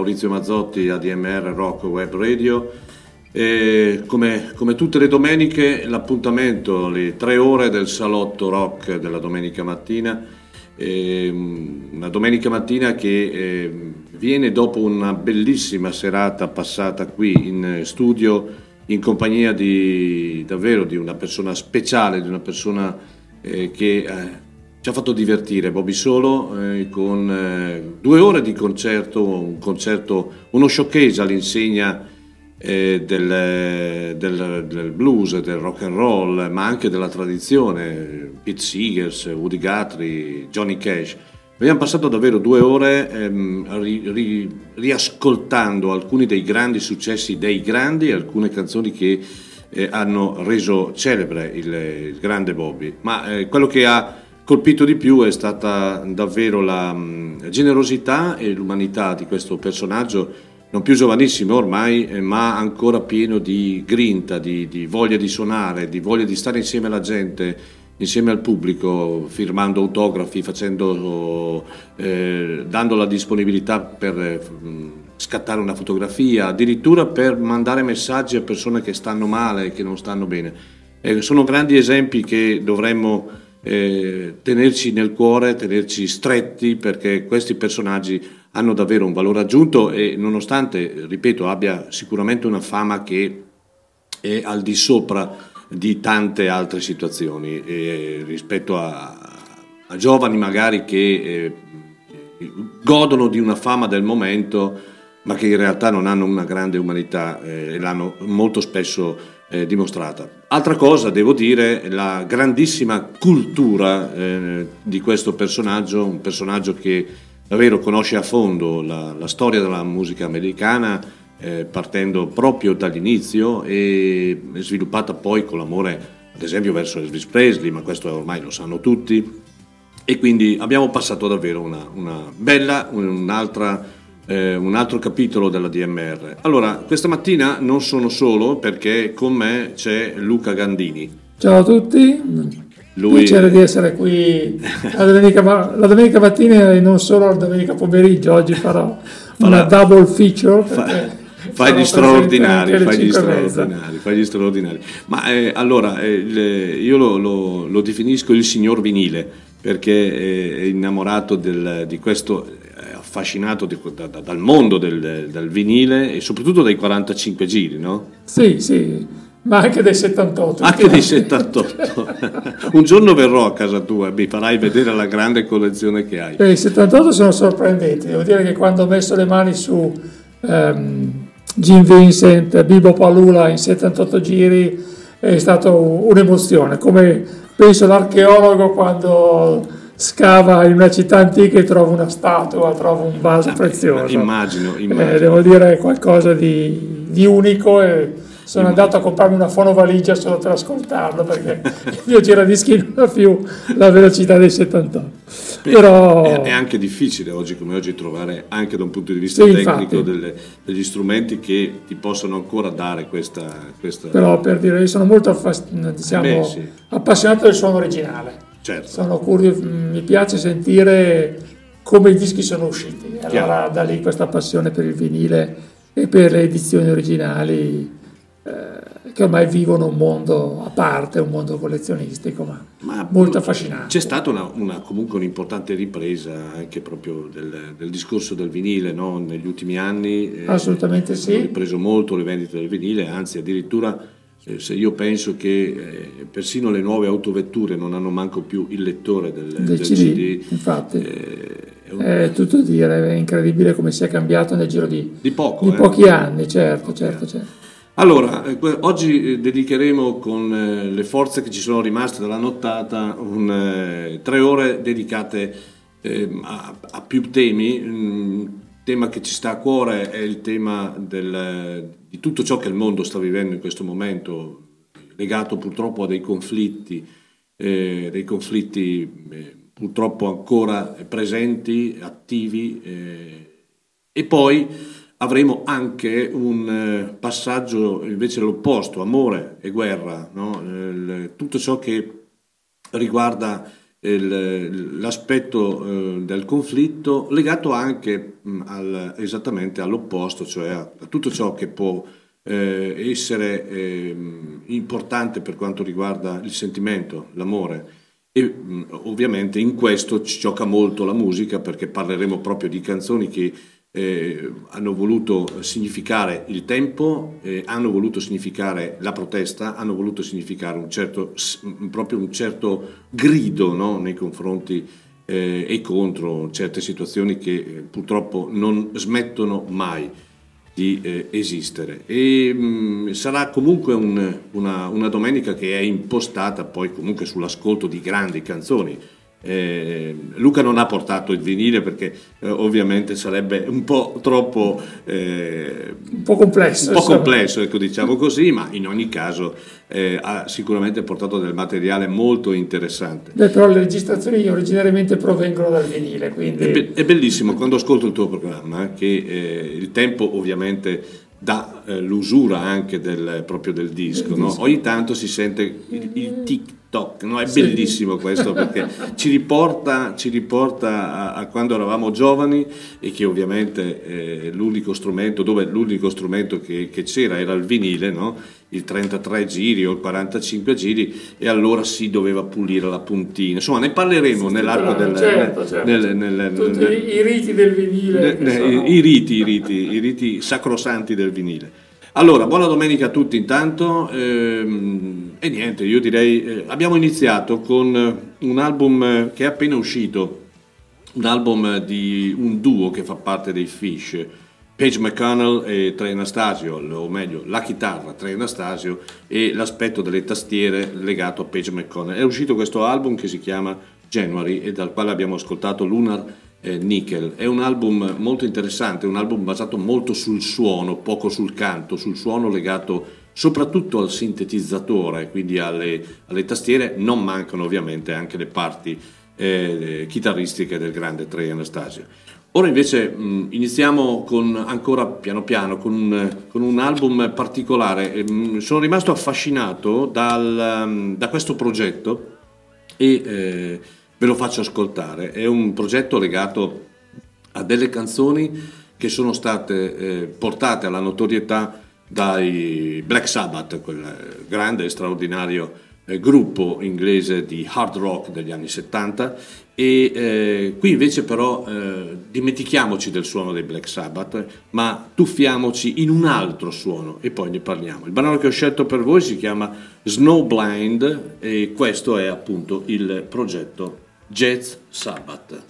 Maurizio Mazzotti, ADMR Rock Web Radio. Come, come, tutte le domeniche l'appuntamento, le tre ore del salotto rock della domenica mattina, eh, una domenica mattina che eh, viene dopo una bellissima serata passata qui in studio in compagnia di davvero di una persona speciale, di una persona eh, che eh, ci ha fatto divertire Bobby Solo eh, con eh, due ore di concerto, un concerto, uno showcase all'insegna eh, del, del, del, blues, del rock and roll, ma anche della tradizione, Pete Seegers, Woody Guthrie, Johnny Cash. Abbiamo passato davvero due ore ehm, ri, ri, riascoltando alcuni dei grandi successi dei grandi alcune canzoni che eh, hanno reso celebre il, il grande Bobby. Ma eh, quello che ha colpito di più è stata davvero la mm, generosità e l'umanità di questo personaggio, non più giovanissimo ormai, eh, ma ancora pieno di grinta, di, di voglia di suonare, di voglia di stare insieme alla gente, insieme al pubblico, firmando autografi, facendo, eh, dando la disponibilità per eh, scattare una fotografia, addirittura per mandare messaggi a persone che stanno male, che non stanno bene. Eh, sono grandi esempi che dovremmo eh, tenerci nel cuore, tenerci stretti perché questi personaggi hanno davvero un valore aggiunto e nonostante, ripeto, abbia sicuramente una fama che è al di sopra di tante altre situazioni eh, rispetto a, a, giovani magari che eh, godono di una fama del momento ma che in realtà non hanno una grande umanità eh, e l'hanno molto spesso eh, dimostrata. Altra cosa, devo dire, la grandissima cultura eh, di questo personaggio, un personaggio che davvero conosce a fondo la, la storia della musica americana, eh, partendo proprio dall'inizio e sviluppata poi con l'amore, ad esempio, verso Elvis Presley, ma questo ormai lo sanno tutti. E quindi abbiamo passato davvero una, una bella, un'altra eh, un altro capitolo della DMR. Allora, questa mattina non sono solo perché con me c'è Luca Gandini. Ciao a tutti, lui... piacere di essere qui la domenica, la domenica, mattina e non solo la domenica pomeriggio, oggi farò una double feature. Fa... Fai gli straordinari, fai gli straordinari, fai gli straordinari. Ma eh, allora, eh, io lo, lo, lo, definisco il signor vinile perché è innamorato del, di questo affascinato di, da, da, dal mondo del, del, vinile e soprattutto dai 45 giri, no? Sì, sì, ma anche dei 78. Anche dei 78. Un giorno verrò a casa tua e mi farai vedere la grande collezione che hai. I 78 sono sorprendenti, devo dire che quando ho messo le mani su um, Jim Vincent, Bibo Palula in 78 giri è stata un'emozione, come penso l'archeologo quando scava in una città antica e trova una statua, trova un vaso ah, prezioso. Immagino, immagino. Eh, devo dire qualcosa di, di unico e sono andato a comprarmi una fonovaligia solo per ascoltarlo perché il mio giradischi non ha più la velocità dei 78. Però... È, è, anche difficile oggi come oggi trovare anche da un punto di vista sì, tecnico delle, degli strumenti che ti possano ancora dare questa... questa... Però per dire, io sono molto affas- diciamo, Beh, sì. appassionato del suono originale Certo. Sono curioso, mi piace sentire come i dischi sono usciti. Allora Chiaro. da lì questa passione per il vinile e per le edizioni originali eh, che ormai vivono un mondo a parte, un mondo collezionistico, ma, ma molto affascinante. C'è stata una, una, comunque un'importante ripresa anche proprio del, del discorso del vinile no? negli ultimi anni. Eh, Assolutamente sì. Hanno ripreso molto le vendite del vinile, anzi addirittura eh, se io penso che eh, persino le nuove autovetture non hanno manco più il lettore del, del, del CD, CD, infatti eh, è, un... è, tutto dire, è incredibile come sia cambiato nel giro di, di, poco, di eh. pochi anni, certo, certo, certo. Allora, eh, oggi dedicheremo con eh, le forze che ci sono rimaste dalla nottata un, tre ore dedicate a, a, più temi. Un tema che ci sta a cuore è il tema del, di tutto ciò che il mondo sta vivendo in questo momento, legato purtroppo a dei conflitti, eh, dei conflitti eh, purtroppo ancora presenti, attivi, eh, e poi avremo anche un eh, passaggio invece all'opposto, amore e guerra, no? tutto ciò che riguarda l'aspetto eh, del conflitto legato anche al, esattamente all'opposto, cioè a, tutto ciò che può eh, essere eh, importante per quanto riguarda il sentimento, l'amore. E ovviamente in questo ci gioca molto la musica perché parleremo proprio di canzoni che eh, hanno voluto significare il tempo, eh, hanno voluto significare la protesta, hanno voluto significare un certo, proprio un certo grido no? nei confronti eh, e contro certe situazioni che eh, purtroppo non smettono mai di eh, esistere. E mh, mm, sarà comunque un, una, una domenica che è impostata poi comunque sull'ascolto di grandi canzoni eh, Luca non ha portato il vinile perché eh, ovviamente sarebbe un po' troppo eh, un po' complesso, un po complesso ecco, diciamo così, ma in ogni caso eh, ha sicuramente portato del materiale molto interessante. Beh, però le registrazioni originariamente provengono dal vinile, quindi... È, be- è bellissimo quando ascolto il tuo programma che eh, il tempo ovviamente dà eh, l'usura anche del, proprio del disco, no? ogni tanto si sente il, il tic toc. No, è sì. bellissimo questo perché ci riporta, ci riporta a, a, quando eravamo giovani e che ovviamente eh, l'unico strumento, dove l'unico strumento che, che c'era era il vinile, no? il 33 giri o il 45 giri e allora si doveva pulire la puntina. Insomma, ne parleremo sì, nell'arco del... Certo, certo. Nel, nel, nel, i riti del vinile. I, i, riti, i, riti, i riti sacrosanti del vinile. Allora, buona domenica a tutti intanto ehm, e niente, io direi, eh, abbiamo iniziato con un album che è appena uscito, un album di un duo che fa parte dei Fish, Page McConnell e Trey Anastasio, o meglio la chitarra Trey Anastasio e l'aspetto delle tastiere legato a Page McConnell. È uscito questo album che si chiama January e dal quale abbiamo ascoltato Lunar eh, Nickel. È un album molto interessante, un album basato molto sul suono, poco sul canto, sul suono legato soprattutto al sintetizzatore, quindi alle, alle tastiere. Non mancano ovviamente anche le parti eh, chitarristiche del grande Trey Anastasio. Ora invece mh, iniziamo con, ancora piano piano con un, con un album particolare. Mh, sono rimasto affascinato dal, da questo progetto e eh, ve lo faccio ascoltare. È un progetto legato a delle canzoni che sono state eh, portate alla notorietà dai Black Sabbath, quel grande e straordinario eh, gruppo inglese di hard rock degli anni 70 e eh, qui invece però eh, dimentichiamoci del suono dei Black Sabbath ma tuffiamoci in un altro suono e poi ne parliamo. Il brano che ho scelto per voi si chiama Snowblind e questo è appunto il progetto Jazz Sabbath.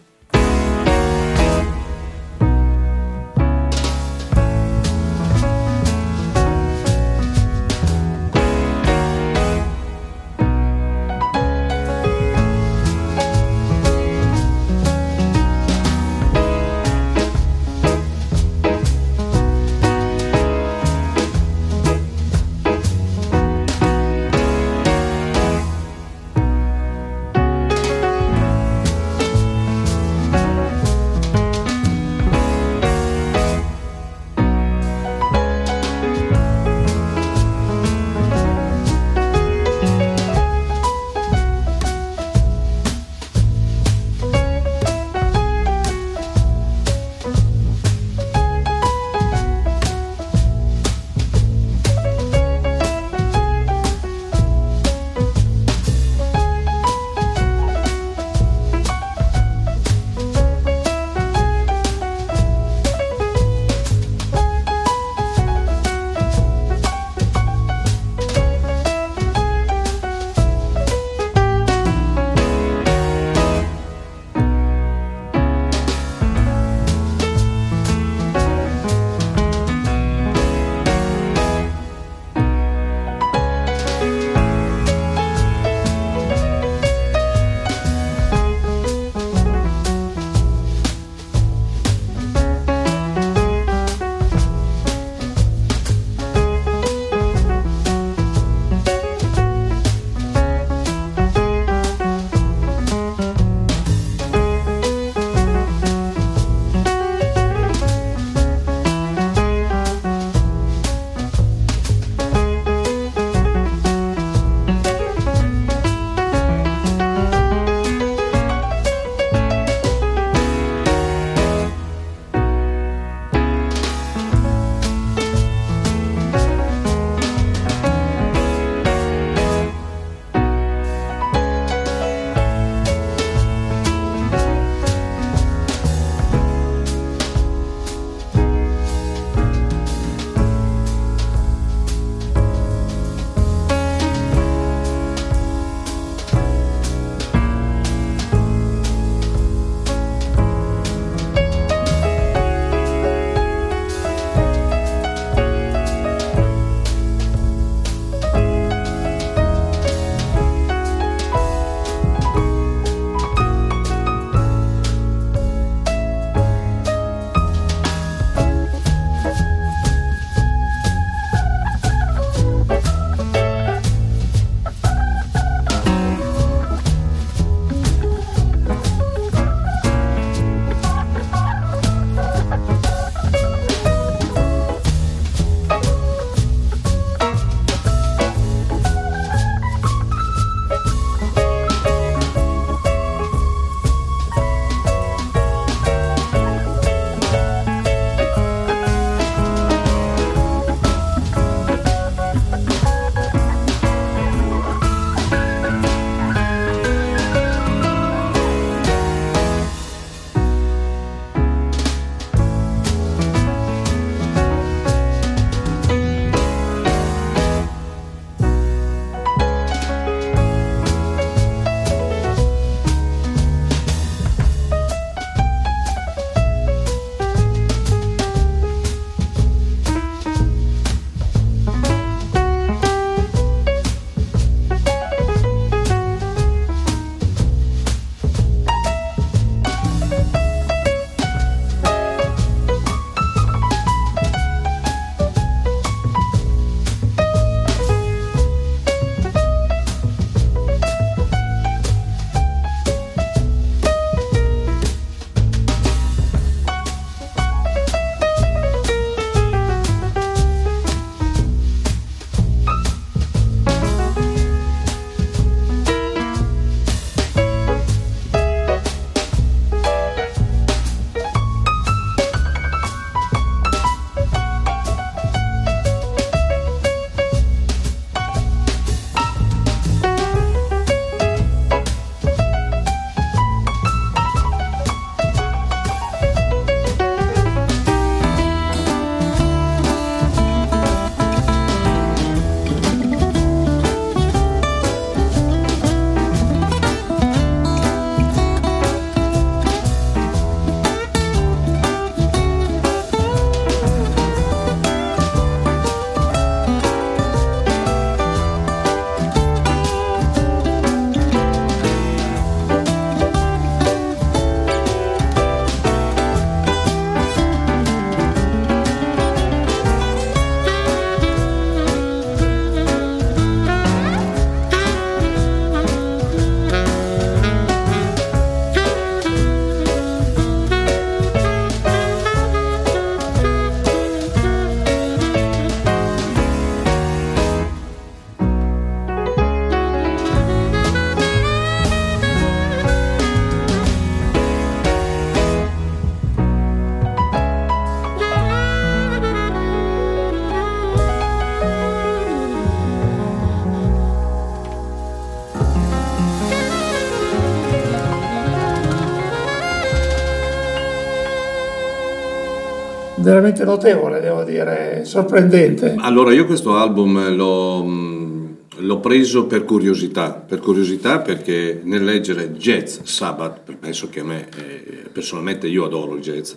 Veramente notevole, devo dire, sorprendente. Allora, io questo album l'ho, l'ho preso per curiosità, per curiosità perché nel leggere Jazz Sabbath, penso che a me, eh, personalmente io adoro il jazz,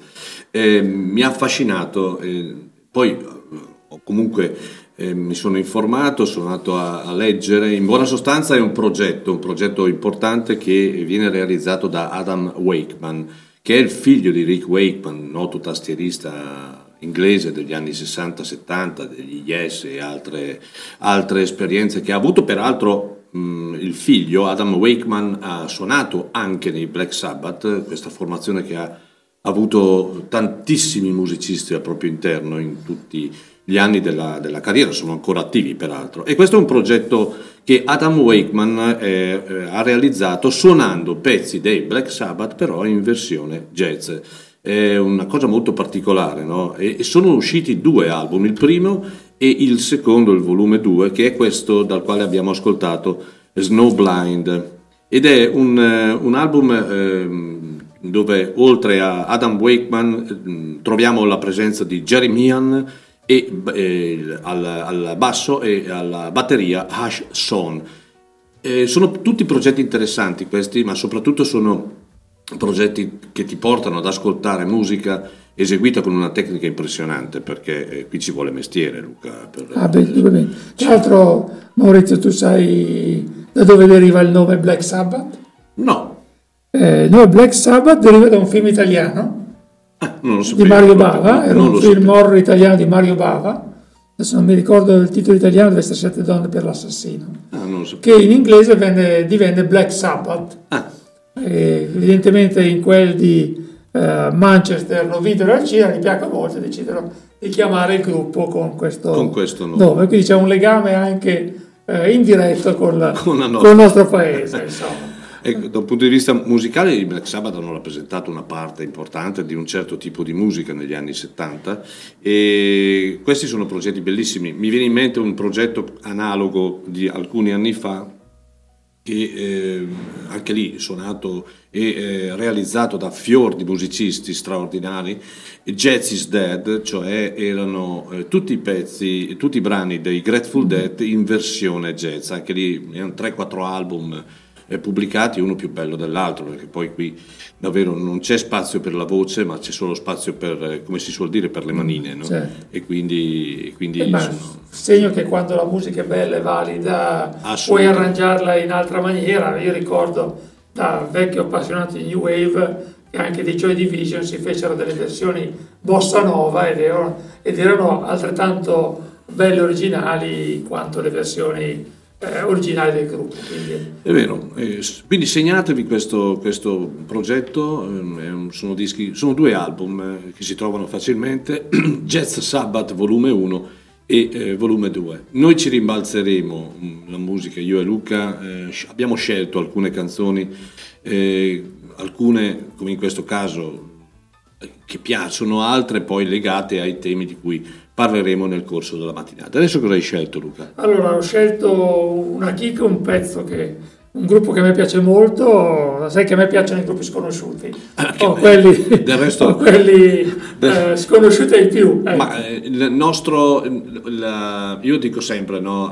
eh, mi ha affascinato, eh, poi eh, comunque eh, mi sono informato, sono andato a, a, leggere, in buona sostanza è un progetto, un progetto importante che viene realizzato da Adam Wakeman, che è il figlio di Rick Wakeman, noto tastierista inglese degli anni 60-70, degli Yes e altre, altre esperienze che ha avuto, peraltro mh, il figlio Adam Wakeman ha suonato anche nei Black Sabbath, questa formazione che ha avuto tantissimi musicisti al proprio interno in tutti gli anni della, della, carriera, sono ancora attivi peraltro. E questo è un progetto che Adam Wakeman eh, eh, ha realizzato suonando pezzi dei Black Sabbath però in versione jazz. È una cosa molto particolare, no? e, e sono usciti due album, il primo e il secondo, il volume 2, che è questo dal quale abbiamo ascoltato Snowblind. Ed è un, eh, un album eh, dove oltre a Adam Wakeman eh, troviamo la presenza di Jeremy Ian, e eh, al, al, basso e alla batteria Hash Son. Eh, sono tutti progetti interessanti questi, ma soprattutto sono progetti che ti portano ad ascoltare musica eseguita con una tecnica impressionante perché eh, qui ci vuole mestiere Luca per... ah, beh, bene. tra l'altro Maurizio tu sai da dove deriva il nome Black Sabbath? no eh, il nome Black Sabbath deriva da un film italiano di Mario Bava, era un film horror italiano di Mario Bava, adesso non mi ricordo il titolo italiano, deve essere Sette donne per l'assassino, ah, che in inglese venne, divenne Black Sabbath. Ah. E evidentemente in quel di uh, Manchester lo videro al cinema, gli piacque molto e decisero di chiamare il gruppo con questo, con questo nome. nome. Quindi c'è un legame anche uh, indiretto con, la, con, con il nostro paese. Ecco, da un punto di vista musicale i Black Sabbath hanno rappresentato una parte importante di un certo tipo di musica negli anni 70 e questi sono progetti bellissimi. Mi viene in mente un progetto analogo di alcuni anni fa che eh, anche lì suonato e eh, realizzato da fior di musicisti straordinari, Jazz is Dead, cioè erano eh, tutti i pezzi, tutti i brani dei Grateful Dead in versione jazz, anche lì erano 3-4 album pubblicati uno più bello dell'altro, perché poi qui davvero non c'è spazio per la voce, ma c'è solo spazio per, eh, come si suol dire, per le manine. No? Certo. E quindi, quindi eh, sono... segno che quando la musica è bella e valida puoi arrangiarla in altra maniera. Io ricordo da vecchio appassionato di New Wave che anche dei Joy Division si fecero delle versioni bossa nova ed erano, ed erano altrettanto belle originali quanto le versioni eh, originale del gruppo. Quindi. È vero, eh, quindi segnatevi questo, questo progetto, eh, sono, dischi, sono, due album eh, che si trovano facilmente, Jazz Sabbath volume 1 e volume 2. Noi ci rimbalzeremo mm, la musica, io e Luca, abbiamo scelto alcune canzoni, alcune come in questo caso che piacciono, altre poi legate ai temi di cui parleremo nel corso della mattinata. Adesso cosa hai scelto Luca? Allora ho scelto una kick, un pezzo che un gruppo che a me piace molto, sai che a me piacciono i gruppi sconosciuti, ah, o quelli, del resto, o quelli del, eh, sconosciuti ai più. Eh. Ma il nostro, la, io dico sempre, no,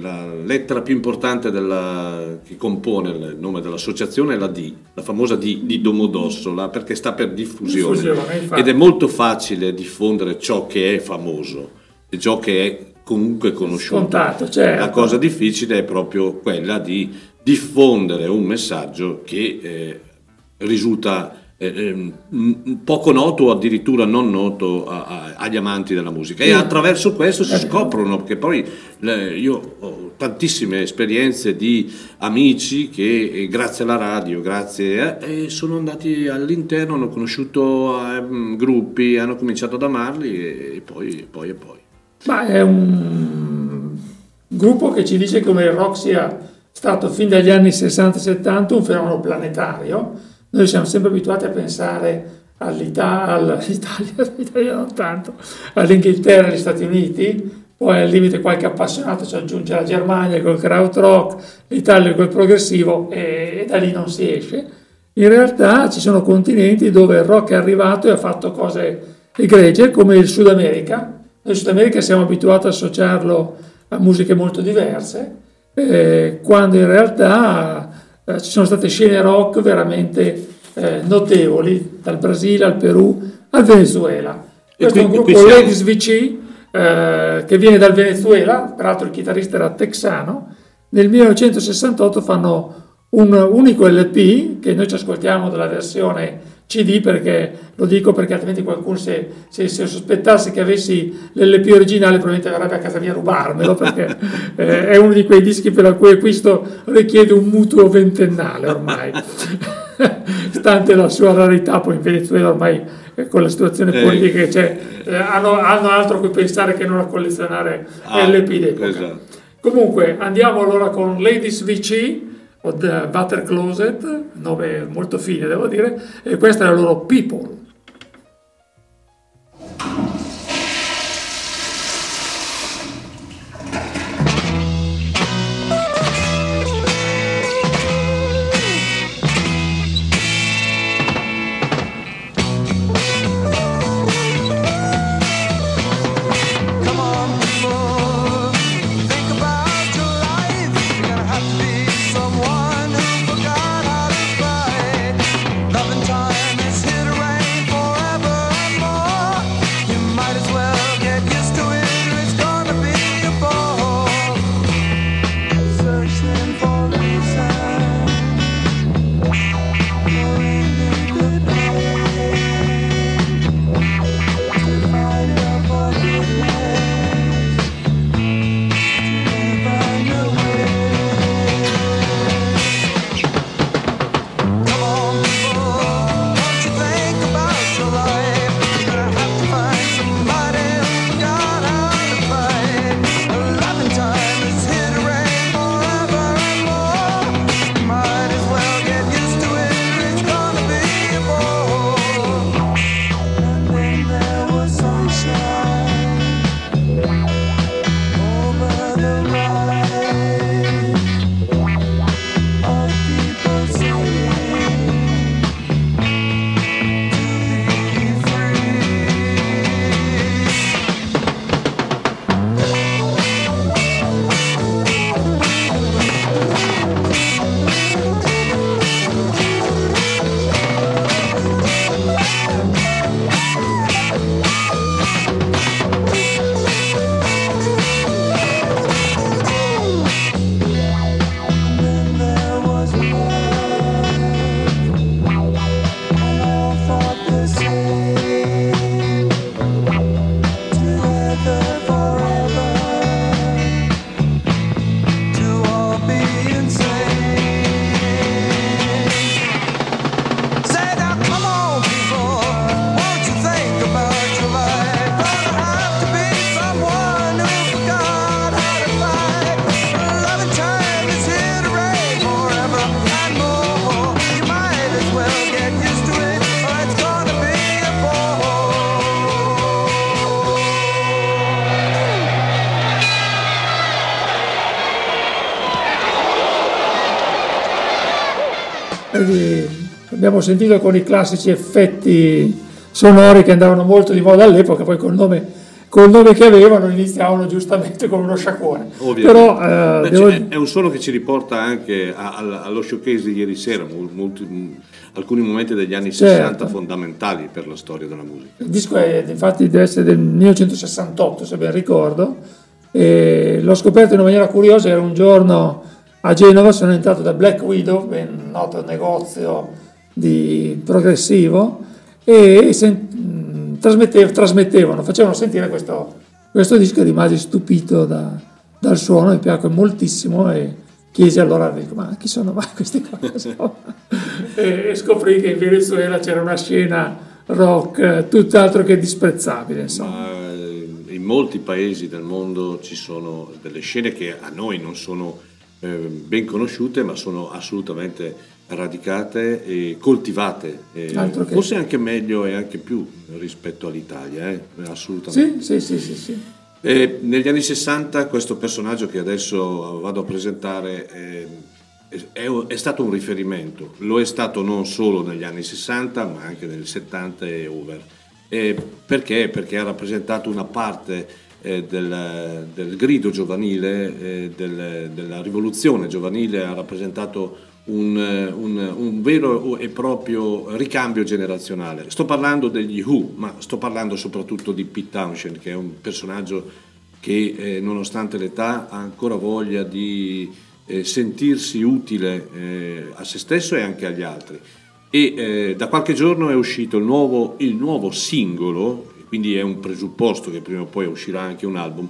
la lettera più importante della, che compone il nome dell'associazione è la D, la famosa D di Domodossola, perché sta per diffusione, diffusione ed è molto facile diffondere ciò che è famoso e ciò che è comunque conosciuto. Scontato, certo. La cosa difficile è proprio quella di diffondere un messaggio che eh, risulta eh, eh poco noto o addirittura non noto a, a, agli amanti della musica. E attraverso questo si scoprono perché poi le, io ho tantissime esperienze di amici che eh, grazie alla radio grazie eh, sono andati all'interno hanno conosciuto eh, gruppi hanno cominciato ad amarli e, e poi poi e poi. Ma è un gruppo che ci dice come il rock sia stato fin dagli anni 60-70 un fenomeno planetario. Noi siamo sempre abituati a pensare all'Italia, all'Italia non tanto, all'Inghilterra agli Stati Uniti, poi al limite qualche appassionato ci aggiunge la Germania col krautrock, l'Italia col progressivo e, e da lì non si esce. In realtà ci sono continenti dove il rock è arrivato e ha fatto cose egregie come il Sud America. Noi in Sud America siamo abituati a associarlo a musiche molto diverse, eh, quando in realtà eh, ci sono state scene rock veramente eh, notevoli, dal Brasile al Perù al Venezuela. Questo è un gruppo Ladies VC eh, che viene dal Venezuela, peraltro il chitarrista era texano. Nel 1968 fanno un unico LP che noi ci ascoltiamo dalla versione CD perché lo dico perché altrimenti qualcuno se, se, se sospettasse che avessi l'LP originale probabilmente verrebbe a casa mia a rubarmelo perché eh, è uno di quei dischi per cui acquisto richiede un mutuo ventennale ormai. Stante la sua rarità poi in Venezuela ormai eh, con la situazione politica che c'è eh, hanno, hanno, altro a cui pensare che non a collezionare ah, LP d'epoca. esatto. comunque andiamo allora con Ladies VC o The Butter Closet, nome molto fine devo dire, e questa è la loro People. Abbiamo sentito con i classici effetti sonori che andavano molto di moda all'epoca, poi col nome, col nome che avevano iniziavano giustamente con uno sciacquone. Però, eh, devo... È un suono che ci riporta anche a, a, allo showcase di ieri sera, molti, alcuni momenti degli anni certo. 60 fondamentali per la storia della musica. Il disco è infatti deve essere del 1968 se ben ricordo, e l'ho scoperto in una maniera curiosa, era un giorno a Genova, sono entrato da Black Widow, ben noto negozio di progressivo e sen- trasmettevano, trasmettevano, facevano sentire questo, questo disco e rimasi stupito da, dal suono, mi piacque moltissimo e chiesi allora, dico, ma chi sono mai questi qua? e, e scoprì che in Venezuela c'era una scena rock tutt'altro che disprezzabile. Insomma. Eh, in molti paesi del mondo ci sono delle scene che a noi non sono eh, ben conosciute, ma sono assolutamente radicate e coltivate, e forse anche meglio e anche più rispetto all'Italia, eh? assolutamente. Sì, sì, sì, sì, E negli anni 60 questo personaggio che adesso vado a presentare è, è, è, stato un riferimento, lo è stato non solo negli anni 60 ma anche nel 70 e over. Eh, perché? Perché ha rappresentato una parte eh, del, del, grido giovanile, eh, del, della rivoluzione giovanile, ha rappresentato un, un, un, vero e proprio ricambio generazionale. Sto parlando degli Who, ma sto parlando soprattutto di Pete Townshend, che è un personaggio che eh, nonostante l'età ha ancora voglia di eh, sentirsi utile eh, a se stesso e anche agli altri. E eh, da qualche giorno è uscito il nuovo, il nuovo, singolo, quindi è un presupposto che prima o poi uscirà anche un album,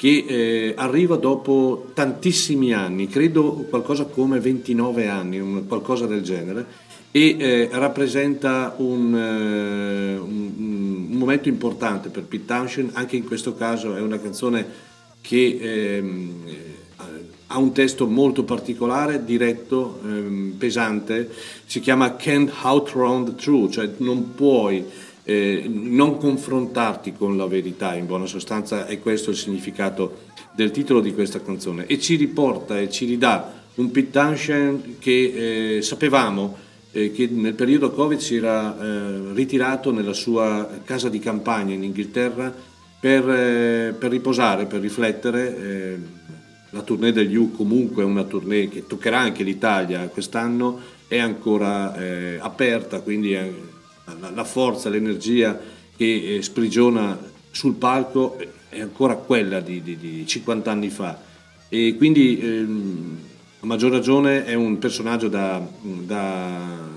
che eh, arriva dopo tantissimi anni, credo qualcosa come 29 anni, un, qualcosa del genere, e eh, rappresenta un, un, un, momento importante per Pete Townshend, anche in questo caso è una canzone che ehm, ha un testo molto particolare, diretto, ehm, pesante, si chiama Can't Outrun the Truth, cioè non puoi eh, non confrontarti con la verità, in buona sostanza è questo il significato del titolo di questa canzone. E ci riporta e ci ridà un Pete Townshend che eh, sapevamo eh, che nel periodo Covid si era eh, ritirato nella sua casa di campagna in Inghilterra per, eh, per riposare, per riflettere. Eh, la tournée degli U comunque è una tournée che toccherà anche l'Italia quest'anno, è ancora aperta, quindi la, la, forza, l'energia che eh, sprigiona sul palco è ancora quella di, di, di 50 anni fa. E quindi ehm, a maggior ragione è un personaggio da, da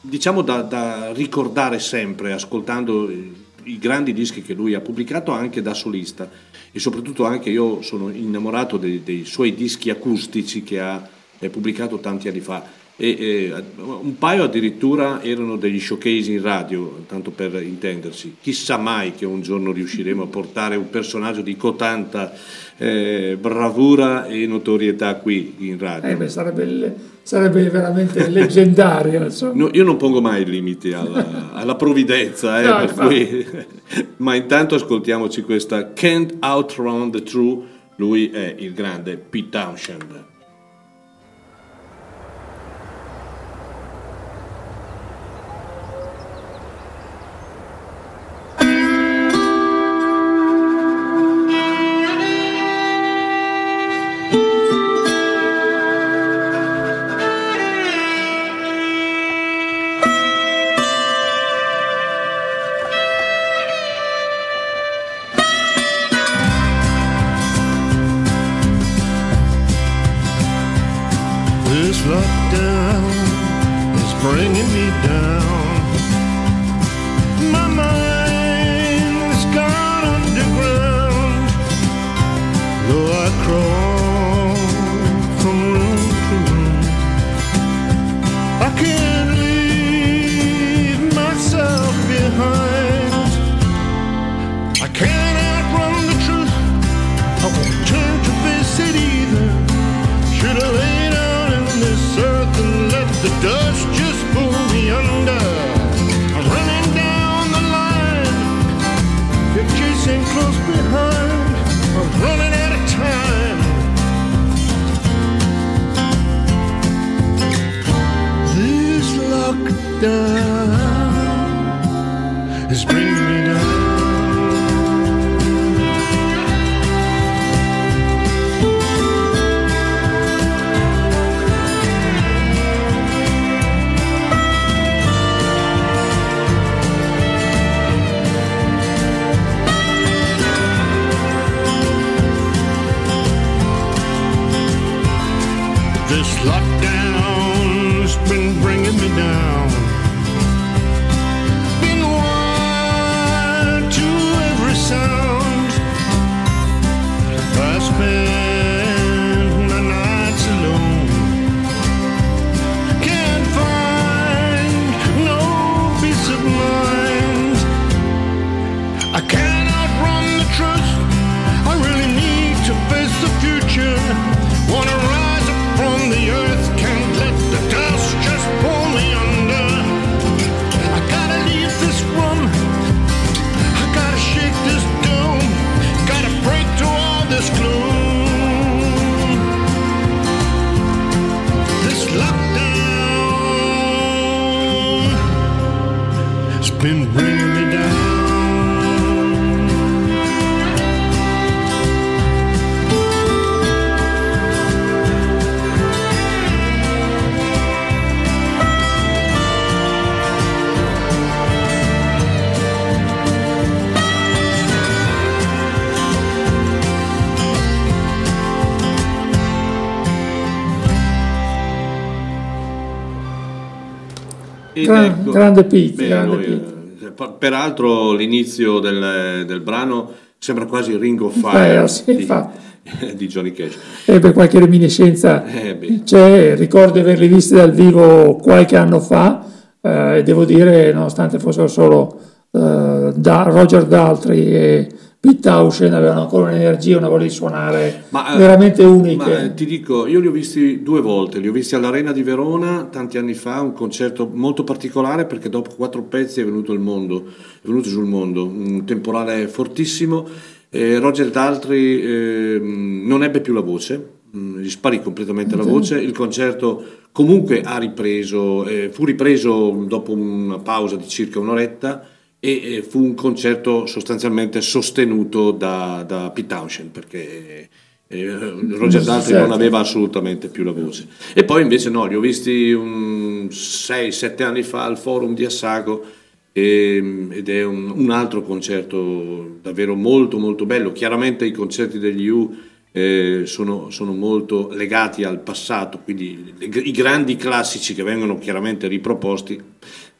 diciamo da, da, ricordare sempre ascoltando i grandi dischi che lui ha pubblicato anche da solista. E soprattutto anche io sono innamorato dei, dei suoi dischi acustici che ha pubblicato tanti anni fa e, e, un paio addirittura erano degli showcase in radio, tanto per intenderci. Chissà mai che un giorno riusciremo a portare un personaggio di cotanta eh, bravura e notorietà qui in radio. Eh beh, sarebbe, sarebbe, veramente leggendario. No, io non pongo mai limiti alla, alla provvidenza, eh, no, cui... ma intanto ascoltiamoci questa Can't Outrun the True, lui è il grande Pete Townshend. Grande Pete. Grande noi, Pete. Eh, peraltro l'inizio del, del, brano sembra quasi Ring of Fire. Eh, sì, di, di Johnny Cash. E per qualche reminiscenza eh, c'è, ricordo di averli visti dal vivo qualche anno fa eh, e devo dire, nonostante fossero solo eh, da Roger Daltrey e Townshend avevano ancora un'energia, una voglia di suonare ma, eh, veramente unica. Ma ti dico, io li ho visti due volte, li ho visti all'Arena di Verona tanti anni fa, un concerto molto particolare perché dopo quattro pezzi è venuto il mondo, è venuto sul mondo, un temporale fortissimo eh, Roger Daltrey eh, non ebbe più la voce, mm, gli sparì completamente la voce, il concerto comunque ha ripreso, eh, fu ripreso dopo una pausa di circa un'oretta e fu un concerto sostanzialmente sostenuto da, da Pete Townshend perché eh, Roger Daltrey non aveva assolutamente più la voce. E poi invece no, li ho visti 6-7 anni fa al forum di Assago e, ehm, ed è un, un, altro concerto davvero molto molto bello. Chiaramente i concerti degli U eh, sono, sono, molto legati al passato, quindi le, i grandi classici che vengono chiaramente riproposti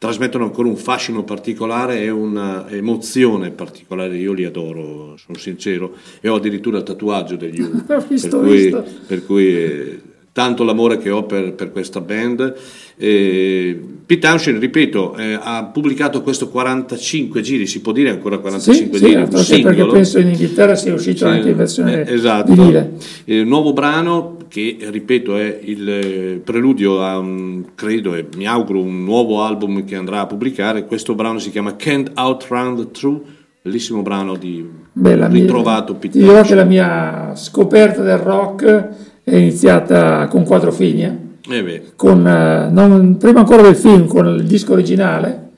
trasmettono ancora un fascino particolare e un'emozione particolare, io li adoro, sono sincero, e ho addirittura il tatuaggio degli U, visto, per, cui, per cui eh, tanto l'amore che ho per, per questa band eh, Pete Townshend, ripeto, eh, ha pubblicato questo 45 giri, si può dire ancora 45 sì, giri? Sì, perché penso in Inghilterra sia uscito sì, anche in versione eh, esatto. vinile. Il nuovo brano che, ripeto, è il eh, preludio a, un, credo e mi auguro, un nuovo album che andrà a pubblicare. Questo brano si chiama Can't Outrun the True, bellissimo brano di Beh, ritrovato Townshend. Dirò che la mia scoperta del rock è iniziata con Quattro Figlie eh con, eh, non, prima ancora del film, con il disco originale.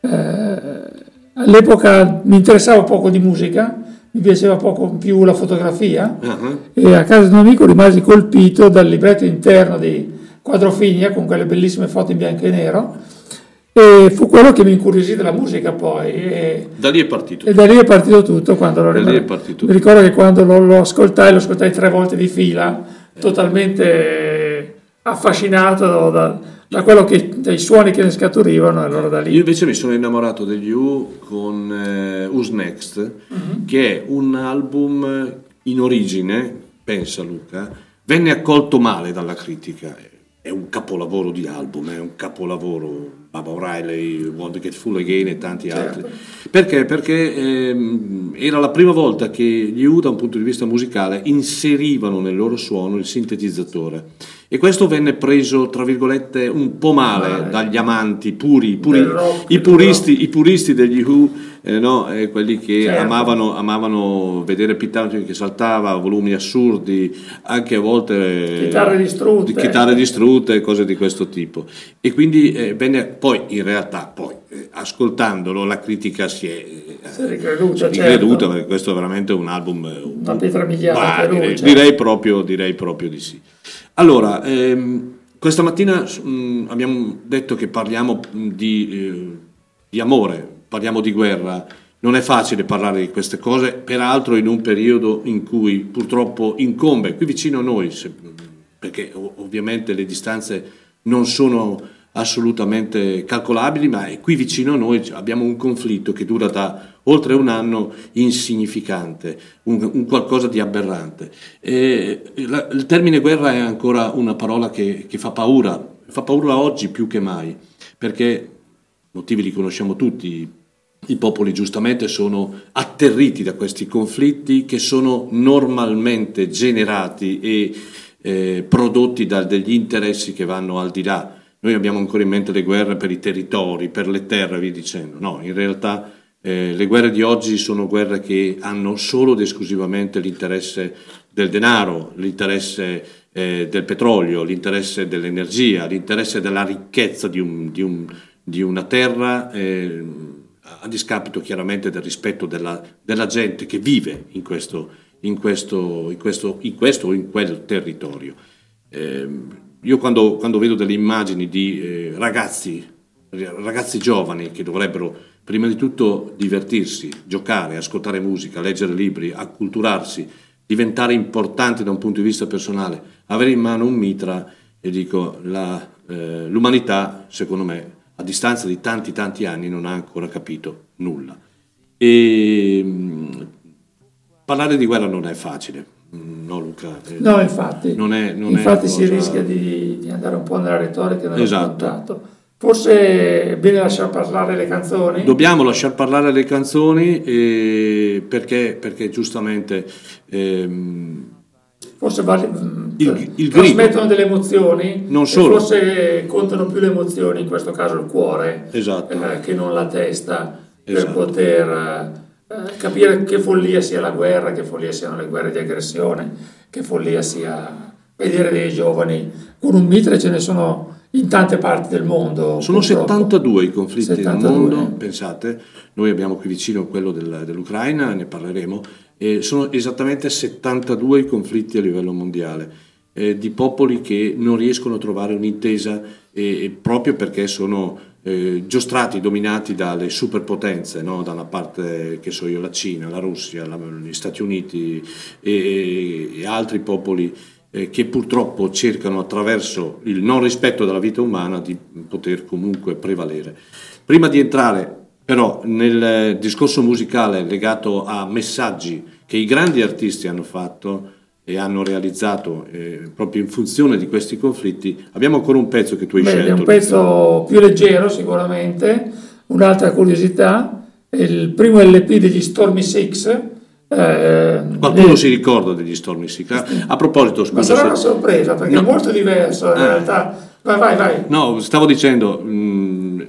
Eh, all'epoca mi interessava poco di musica, mi piaceva poco più la fotografia uh-huh. e a casa di un amico rimasi colpito dal libretto interno di Quadrofiglia con quelle bellissime foto in bianco e nero e fu quello che mi incuriosì della musica poi. E, da lì è partito. E da lì è partito tutto. Quando lo rim- Mi ricordo che quando lo, lo ascoltai, lo ascoltai tre volte di fila, eh. totalmente affascinato da, da quello che, dai suoni che ne scaturivano allora da lì. Io invece mi sono innamorato degli U con eh, Who's Next, uh-huh. che è un album in origine, pensa Luca, venne accolto male dalla critica. È un capolavoro di album, è un capolavoro. Baba O'Reilly, Want to Get Full Again e tanti certo. altri. Perché? Perché ehm, era la prima volta che gli U, da un punto di vista musicale, inserivano nel loro suono il sintetizzatore e questo venne preso, tra virgolette, un po' male dagli amanti puri, puri i, puristi, i, puristi, degli Who, eh, no? eh, quelli che certo. amavano, amavano, vedere Pete che saltava, volumi assurdi, anche a volte chitarre distrutte, chitarre distrutte cose di questo tipo. E quindi eh, venne, poi in realtà, poi, eh, ascoltandolo, la critica si è, si è ricreduta, ricreduta certo. perché questo è veramente un album... Una pietra miliare. Direi, direi, proprio, direi proprio di sì. Allora, ehm, questa mattina mh, mm, abbiamo detto che parliamo mm, di, eh, di, amore, parliamo di guerra. Non è facile parlare di queste cose, peraltro in un periodo in cui purtroppo incombe qui vicino a noi, se, perché ovviamente le distanze non sono assolutamente calcolabili, ma qui vicino a noi abbiamo un conflitto che dura da oltre un anno insignificante, un, un qualcosa di aberrante. E la, il termine guerra è ancora una parola che, che fa paura, fa paura oggi più che mai, perché motivi li conosciamo tutti, i popoli giustamente sono atterriti da questi conflitti che sono normalmente generati e eh, prodotti da degli interessi che vanno al di là. Noi abbiamo ancora in mente le guerre per i territori, per le terre, vi dicendo. No, in realtà eh, le guerre di oggi sono guerre che hanno solo ed esclusivamente l'interesse del denaro, l'interesse eh, del petrolio, l'interesse dell'energia, l'interesse della ricchezza di, un, di, un, di una terra, eh, a discapito chiaramente del rispetto della, della gente che vive in questo, in questo, in questo, in questo o in quel territorio. Io quando, quando, vedo delle immagini di eh, ragazzi, ragazzi giovani che dovrebbero prima di tutto divertirsi, giocare, ascoltare musica, leggere libri, acculturarsi, diventare importanti da un punto di vista personale, avere in mano un mitra e dico la, eh, l'umanità secondo me a distanza di tanti tanti anni non ha ancora capito nulla. E, mh, parlare di guerra non è facile, no Luca? Eh, no, infatti, non è, non infatti si cosa... rischia di, di, andare un po' nella retorica dello esatto. scontato. Forse è bene lasciare parlare le canzoni? Dobbiamo lasciare parlare le canzoni eh, perché, perché, giustamente... Ehm, forse vale, il, il trasmettono delle emozioni, non solo. forse contano più le emozioni, in questo caso il cuore, esatto. eh, che non la testa, esatto. per poter eh, capire che follia sia la guerra, che follia siano le guerre di aggressione, che follia sia vedere dei giovani con un mitre, ce ne sono in tante parti del mondo. Sono purtroppo. 72 i conflitti 72. nel mondo, pensate, noi abbiamo qui vicino quello del, dell'Ucraina, ne parleremo, e sono esattamente 72 i conflitti a livello mondiale, eh, di popoli che non riescono a trovare un'intesa eh, proprio perché sono eh, giostrati, dominati dalle superpotenze, no? da una parte che so io la Cina, la Russia, la, gli Stati Uniti e, e altri popoli eh, che purtroppo cercano attraverso il non rispetto della vita umana di poter comunque prevalere. Prima di entrare però nel discorso musicale legato a messaggi che i grandi artisti hanno fatto e hanno realizzato eh, proprio in funzione di questi conflitti, abbiamo ancora un pezzo che tu hai Beh, scelto. È un pezzo più leggero sicuramente, un'altra curiosità, il primo LP degli Stormy Six, eh, Qualcuno eh, si ricorda degli Stormy Six? A proposito, scusa. Ma sarà una sorpresa perché no. è molto diverso in ah. realtà. Vai, vai, vai. No, stavo dicendo, mh, mm,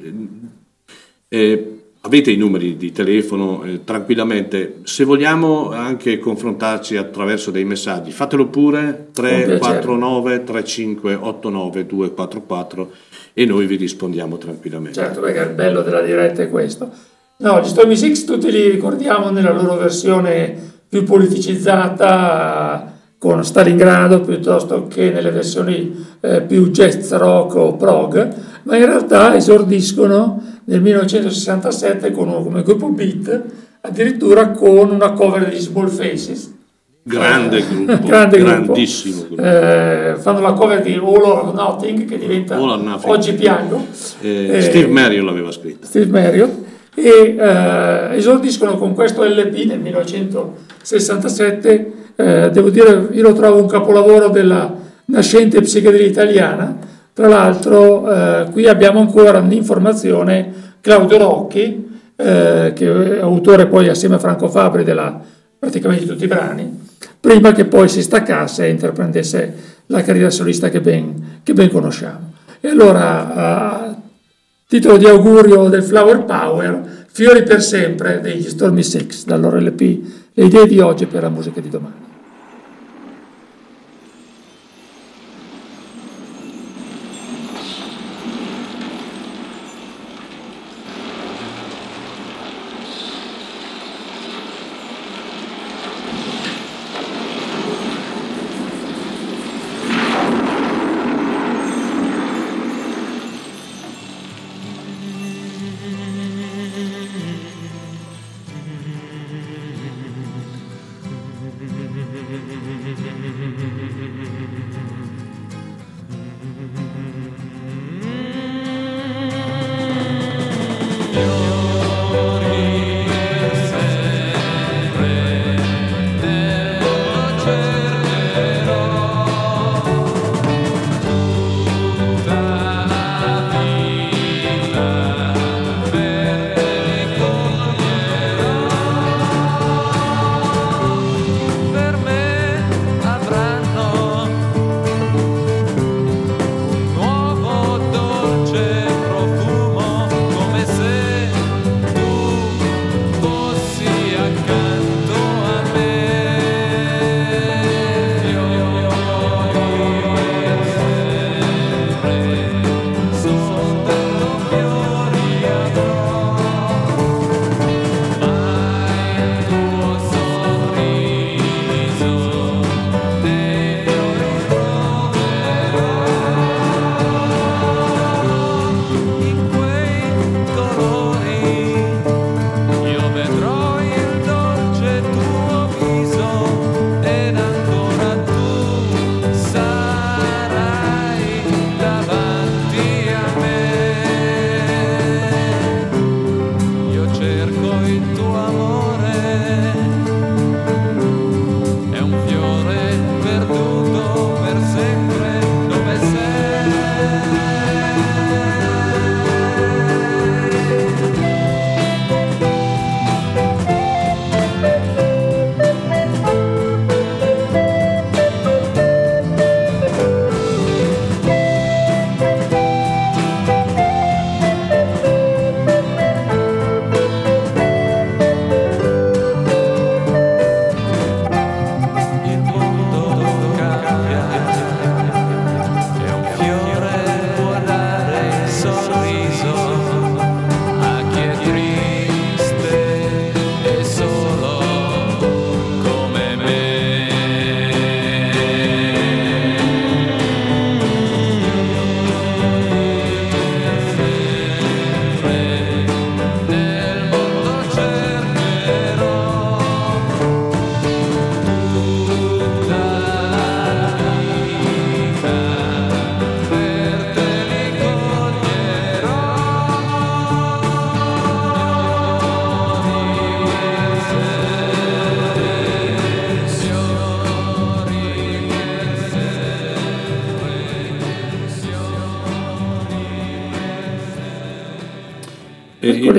eh, avete i numeri di telefono eh, tranquillamente. Se vogliamo anche confrontarci attraverso dei messaggi, fatelo pure 349 3589 244 e noi vi rispondiamo tranquillamente. Certo, perché il bello della diretta è questo. No, gli Stormy Six tutti li ricordiamo nella loro versione più politicizzata con Stalingrado piuttosto che nelle versioni eh, più jazz rock o prog, ma in realtà esordiscono nel 1967 con come gruppo Beat, addirittura con una cover degli Small Faces. Grande eh, gruppo, grande grandissimo gruppo. Eh, fanno la cover di All or Nothing che diventa Oggi piango. Eh, eh Steve Marriott l'aveva scritta. Steve Marriott e eh, esordiscono con questo LP nel 1967, eh, devo dire io lo trovo un capolavoro della nascente psichedelia italiana, tra l'altro eh, qui abbiamo ancora un'informazione, Claudio Rocchi, eh, che è autore poi assieme a Franco Fabri della praticamente tutti i brani, prima che poi si staccasse e intraprendesse la carriera solista che ben, che ben conosciamo. E allora Titolo di augurio del Flower Power, Fiori per sempre degli Stormy Six, dal loro LP, le idee di oggi per la musica di domani.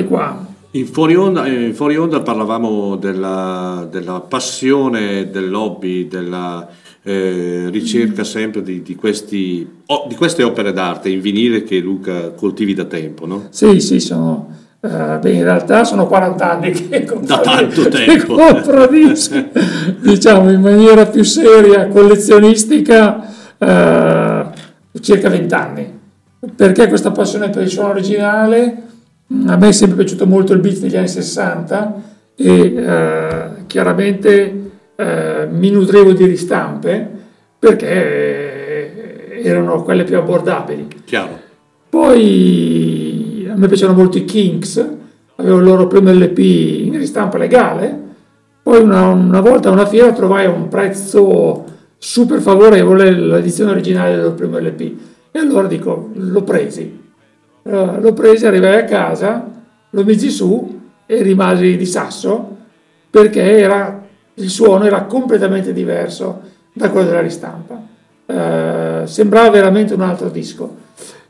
Qua. In fuori onda, in fuori onda parlavamo della, della, passione, del lobby, della eh, ricerca sempre di, di, questi, oh, di, queste opere d'arte in vinile che Luca coltivi da tempo, no? Sì, sì, sono, eh, beh, in realtà sono 40 anni che compro, da tanto tempo. compro dischi, diciamo in maniera più seria, collezionistica, eh, circa 20 anni. Perché questa passione per il suono originale? A me è sempre piaciuto molto il beat degli anni 60 e eh, chiaramente eh, mi nutrivo di ristampe perché erano quelle più abbordabili. Chiaro. Poi a me piacciono molto i Kings, avevo il loro primo LP in ristampa legale, poi una, una volta a una fiera trovai a un prezzo super favorevole l'edizione originale del loro primo LP e allora dico l'ho presi Uh, l'ho preso, arrivai a casa, lo misi su e rimasi di sasso perché era, il suono era completamente diverso da quello della ristampa. Uh, sembrava veramente un altro disco.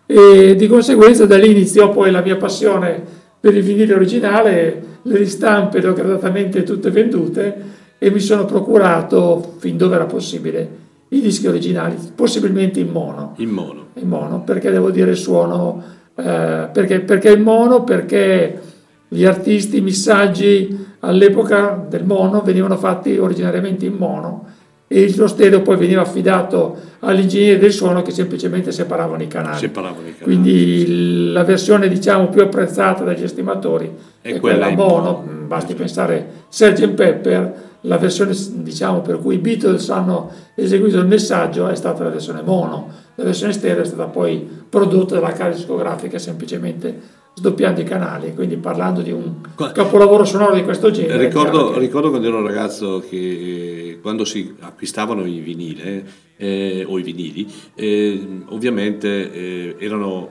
E di conseguenza da lì iniziò poi la mia passione per il vinile originale, le ristampe le ho gradatamente tutte vendute e mi sono procurato, fin dove era possibile, i dischi originali, possibilmente in mono. In mono. In mono, perché devo dire il suono eh, perché, perché il mono? Perché gli artisti, i messaggi all'epoca del mono venivano fatti originariamente in mono e lo stereo poi veniva affidato agli ingegneri del suono che semplicemente separavano i canali. Separavano i canali Quindi sì. la versione diciamo più apprezzata dagli estimatori è, è quella, quella mono, mono. basti pensare Sgt. Pepper, la versione diciamo per cui i Beatles hanno eseguito il messaggio è stata la versione mono la versione stereo è stata poi prodotta dalla casa discografica semplicemente sdoppiando i canali, quindi parlando di un capolavoro sonoro di questo genere. Ricordo, che... ricordo quando ero ragazzo che eh, quando si acquistavano i vinili eh, o i vinili, eh, ovviamente eh, erano,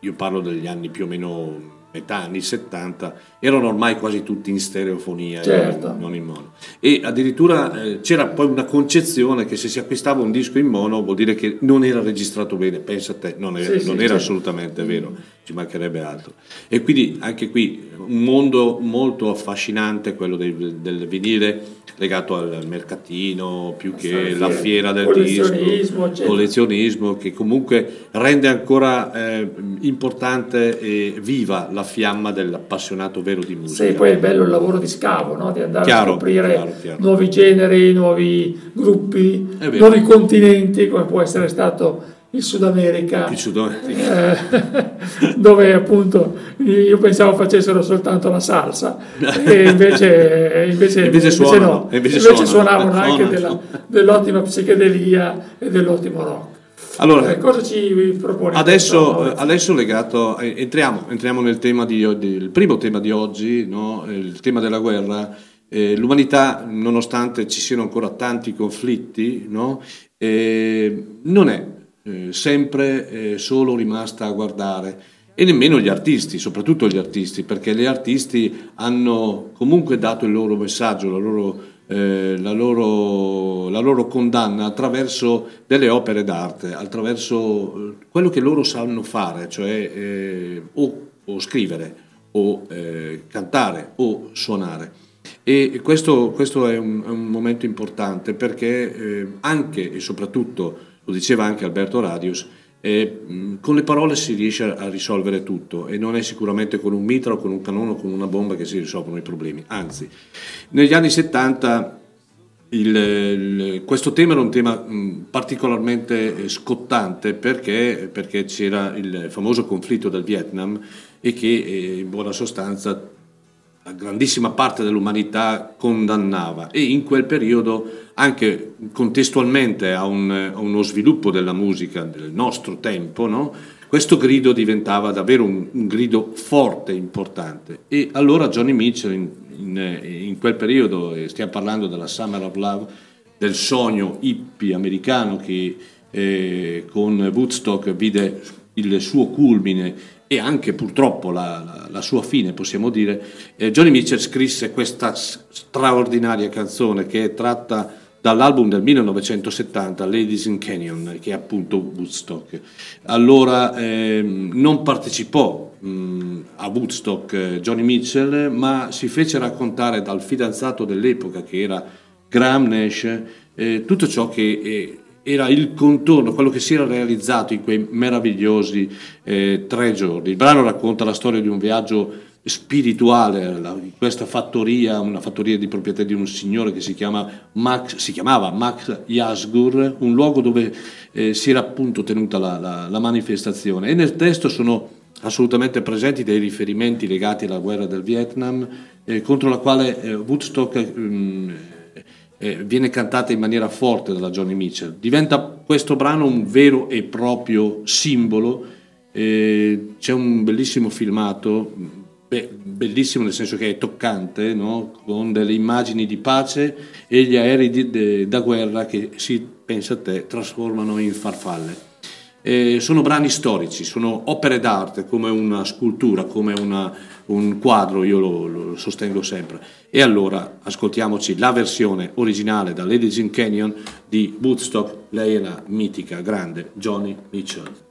io parlo degli anni più o meno metà anni 70, erano ormai quasi tutti in stereofonia, certo. non in mono. E addirittura eh, c'era poi una concezione che se si acquistava un disco in mono vuol dire che non era registrato bene, pensa a te, non, era, sì, non sì, era certo. assolutamente vero, ci mancherebbe altro. E quindi anche qui un mondo molto affascinante, quello del, del vinile, legato al mercatino più che la fiera del collezionismo, disco, collezionismo che comunque rende ancora eh, importante e viva la fiamma dell'appassionato vero di musica. Sì, poi è bello il lavoro di scavo, no? di andare chiaro, a scoprire chiaro, chiaro. nuovi generi, nuovi gruppi, nuovi continenti, come può essere stato il Sud America, il Sud America. Eh, dove appunto io pensavo facessero soltanto la salsa e invece, invece, invece, suonano, no, invece, invece suonavano, suonavano anche della, dell'ottima psichedelia e dell'ottimo rock. Allora, eh, cosa ci propone? Adesso, adesso legato, eh, entriamo, entriamo, nel tema di, il primo tema di oggi, no? il tema della guerra. Eh, l'umanità, nonostante ci siano ancora tanti conflitti, no? Eh, non è eh, sempre eh, solo rimasta a guardare e nemmeno gli artisti, soprattutto gli artisti, perché gli artisti hanno comunque dato il loro messaggio, la loro, eh, la loro, la loro condanna attraverso delle opere d'arte, attraverso eh, quello che loro sanno fare, cioè eh, o, o, scrivere, o cantare, o suonare. E questo, questo è, un, è, un, momento importante perché anche e soprattutto lo diceva anche Alberto Radius, eh, con le parole si riesce a risolvere tutto e non è sicuramente con un mitra o con un cannone o con una bomba che si risolvono i problemi, anzi negli anni 70 il, il, questo tema era un tema mh, particolarmente eh, scottante perché, perché, c'era il famoso conflitto del Vietnam e che eh, in buona sostanza la grandissima parte dell'umanità condannava e in quel periodo anche contestualmente a, un, a uno sviluppo della musica del nostro tempo, no? questo grido diventava davvero un, un, grido forte, importante. E allora Johnny Mitchell in, in, in quel periodo, stiamo parlando della Summer of Love, del sogno hippie americano che eh, con Woodstock vide il suo culmine e anche purtroppo la, la, la sua fine, possiamo dire, eh, Johnny Mitchell scrisse questa straordinaria canzone che è tratta dall'album del 1970 Ladies in Canyon, che è appunto Woodstock. Allora eh, non partecipò mh, a Woodstock eh, Johnny Mitchell, ma si fece raccontare dal fidanzato dell'epoca che era Graham Nash eh, tutto ciò che eh, era il contorno, quello che si era realizzato in quei meravigliosi eh, tre giorni. Il brano racconta la storia di un viaggio spirituale, in questa fattoria, una fattoria di proprietà di un signore che si, chiama Max, si chiamava Max Yasgur, un luogo dove eh, si era appunto tenuta la, la, la manifestazione. E nel testo sono assolutamente presenti dei riferimenti legati alla guerra del Vietnam, eh, contro la quale eh, Woodstock mh, eh, viene cantata in maniera forte dalla Johnny Mitchell. Diventa questo brano un vero e proprio simbolo. Eh, c'è un bellissimo filmato, beh, bellissimo nel senso che è toccante, no? con delle immagini di pace e gli aerei di, de, da guerra che si, pensa a te, trasformano in farfalle. Eh, sono brani storici, sono opere d'arte come una scultura, come una, un quadro, io lo, lo, sostengo sempre. E allora ascoltiamoci la versione originale da Ladies in Canyon di Woodstock, lei è la mitica, grande Johnny Mitchell.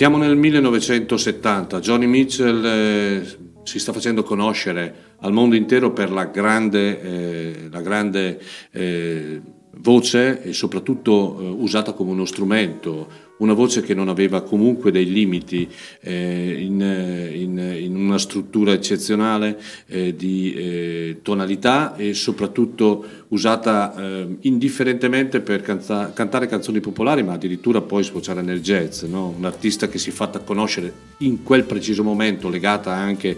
Siamo nel 1970, Johnny Mitchell eh, si sta facendo conoscere al mondo intero per la grande, eh, la grande eh, voce e soprattutto eh, usata come uno strumento, una voce che non aveva comunque dei limiti eh, in, in, in, una struttura eccezionale eh, di eh, tonalità e soprattutto usata eh, indifferentemente per canza- cantare canzoni popolari ma addirittura poi sfociare nel jazz, no? un artista che si è fatta conoscere in quel preciso momento legata anche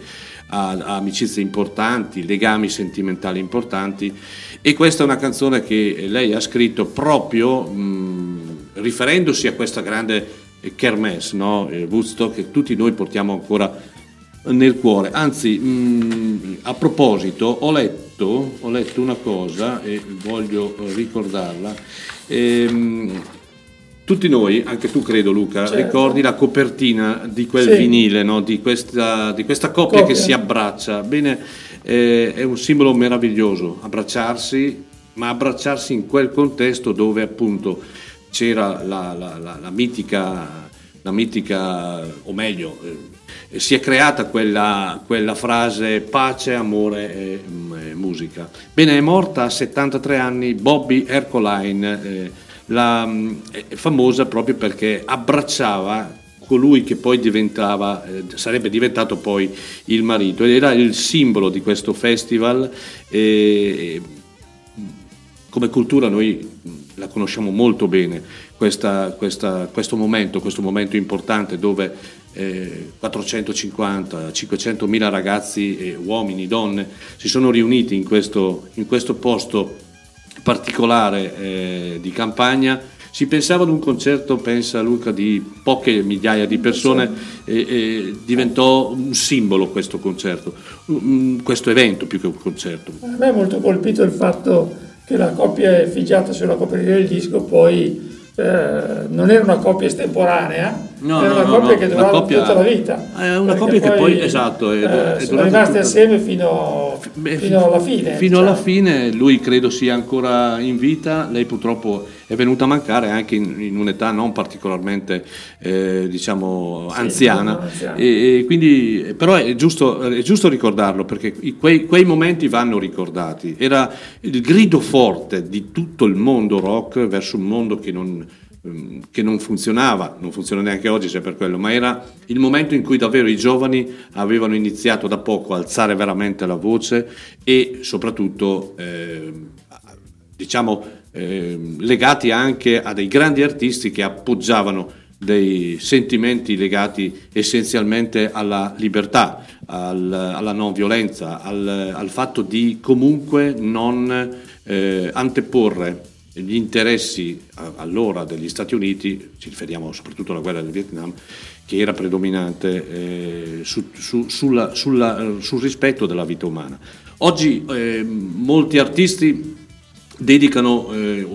a, a amicizie importanti, legami sentimentali importanti e questa è una canzone che lei ha scritto proprio mh, riferendosi a questa grande kermesse, no? Woodstock, che tutti noi portiamo ancora nel cuore. Anzi, mh, a proposito, ho letto, ho letto, una cosa e voglio ricordarla. Ehm, tutti noi, anche tu credo Luca, certo. ricordi la copertina di quel sì. vinile, no? di, questa, di, questa, coppia, coppia, che si abbraccia. Bene, eh, è un simbolo meraviglioso, abbracciarsi, ma abbracciarsi in quel contesto dove appunto c'era la, la, la, la mitica, mitica, o meglio, eh, si è creata quella, quella, frase pace, amore e, e, musica. Bene, è morta a 73 anni Bobby Ercoline. Eh, la, è famosa proprio perché abbracciava colui che poi diventava, eh, sarebbe diventato poi il marito ed era il simbolo di questo festival. E, come cultura noi la conosciamo molto bene, questa, questa, questo, momento, questo momento importante dove eh, 450-500 mila ragazzi, e uomini, donne si sono riuniti in questo, in questo posto particolare eh, di campagna. Si pensava ad un concerto, pensa Luca, di poche migliaia di persone e diventò un simbolo questo concerto, questo evento più che un concerto. A me è molto colpito il fatto che la coppia effigiata sulla copertina del disco poi eh, non era una coppia estemporanea, no, era una no, coppia no, che durava coppia, tutta la vita. È una coppia che poi, esatto, è, eh, è sono rimasti assieme fino, Beh, fino, alla fine. Fino diciamo. alla fine, lui credo sia ancora in vita, lei purtroppo è venuta a mancare anche in, in un'età non particolarmente eh, diciamo sì, anziana. E, e quindi, però è giusto, è giusto ricordarlo perché quei, quei momenti vanno ricordati. Era il grido forte di tutto il mondo rock verso un mondo che non che non funzionava, non funziona neanche oggi se per quello, ma era il momento in cui davvero i giovani avevano iniziato da poco a alzare veramente la voce e soprattutto eh, diciamo eh, legati anche a dei grandi artisti che appoggiavano dei sentimenti legati essenzialmente alla libertà, al, alla non violenza, al, al, fatto di comunque non eh, anteporre gli interessi allora degli Stati Uniti, ci riferiamo soprattutto alla guerra del Vietnam, che era predominante eh, su, su, sulla, sulla, sul rispetto della vita umana. Oggi eh, molti artisti dedicano eh,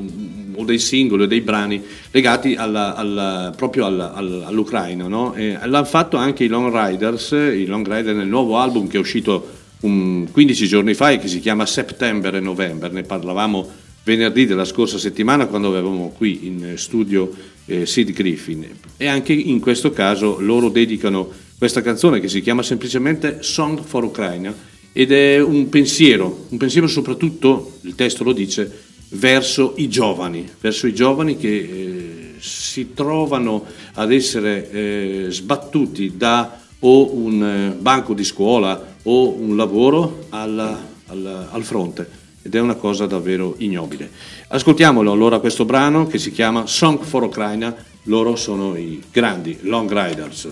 o dei singoli o dei brani legati alla, alla, proprio alla, all'Ucraina. No? l'hanno fatto anche i Long Riders, i Long Riders nel nuovo album che è uscito un, 15 giorni fa e che si chiama September e November, ne parlavamo venerdì della scorsa settimana quando avevamo qui in studio eh, Sid Griffin. E anche in questo caso loro dedicano questa canzone che si chiama semplicemente Song for Ukraine ed è un pensiero, un pensiero soprattutto, il testo lo dice, verso i giovani, verso i giovani che eh, si trovano ad essere eh, sbattuti da o un eh, banco di scuola o un lavoro al, al, al fronte ed è una cosa davvero ignobile. Ascoltiamolo allora questo brano che si chiama Song for Ukraine, loro sono i grandi Long Riders.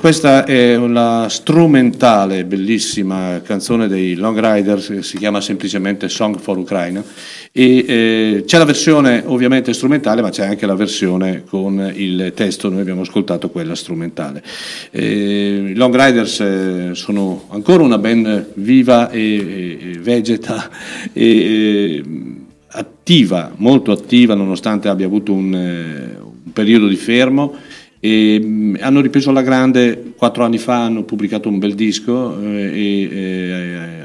Questa è una strumentale, bellissima canzone dei Long Riders che si chiama semplicemente Song for Ukraine. E eh, c'è la versione ovviamente strumentale ma c'è anche la versione con il testo, noi abbiamo ascoltato quella strumentale. Eh, I Long Riders eh, sono ancora una band viva e, e vegeta e attiva, molto attiva nonostante abbia avuto un, eh, un periodo di fermo e, mh, hanno ripreso alla grande quattro anni fa, hanno pubblicato un bel disco eh, e, eh,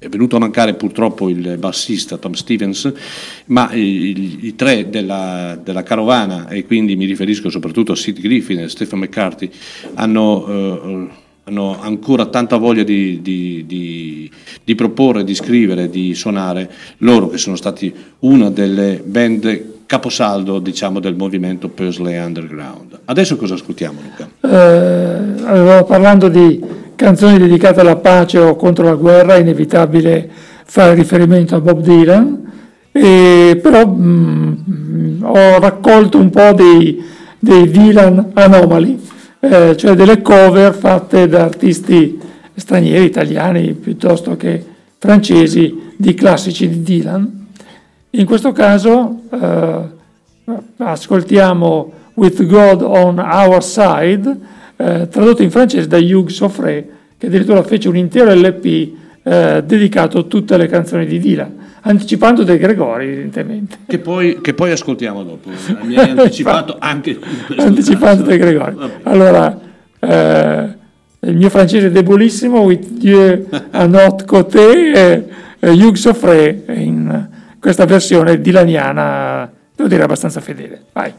è venuto a mancare purtroppo il bassista Tom Stevens, ma i, i tre della, della, carovana, e quindi mi riferisco soprattutto a Sid Griffin e Stephen McCarthy, hanno, eh, hanno ancora tanta voglia di, di, di, di, proporre, di scrivere, di suonare, loro che sono stati una delle band caposaldo diciamo, del movimento Pursley Underground. Adesso cosa ascoltiamo Luca? Eh, parlando di canzoni dedicate alla pace o contro la guerra, è inevitabile fare riferimento a Bob Dylan, e, però mh, mm, ho raccolto un po' dei, dei Dylan anomali, eh, cioè delle cover fatte da artisti stranieri, italiani piuttosto che francesi, di classici di Dylan in questo caso eh, ascoltiamo With God on Our Side, eh, tradotto in francese da Hugh Soffré, che addirittura fece un intero LP eh, dedicato a tutte le canzoni di Dylan, anticipando De Gregori, evidentemente. Che poi, che poi ascoltiamo dopo. Mi hai anticipato anche Anticipando De Gregori. Allora, eh, il mio francese è debolissimo, With Dieu à notre côté, e Hugh Soffré in questa versione dilaniana, devo dire, abbastanza fedele. Vai.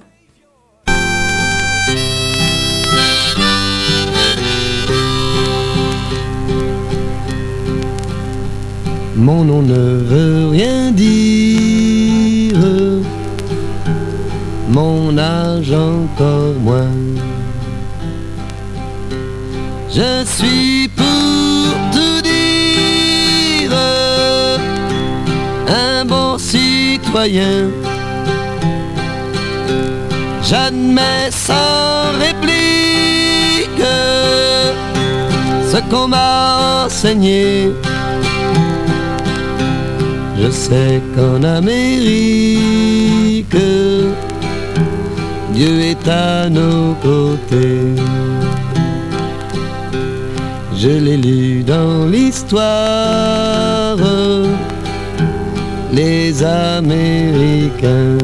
Mon nom ne veut rien dire, mon âge encore moins. Je suis pour citoyen. J'admets sans réplique ce qu'on m'a enseigné. Je sais qu'en Amérique, Dieu est à nos côtés. je l'ai lu dans l'histoire, les Américains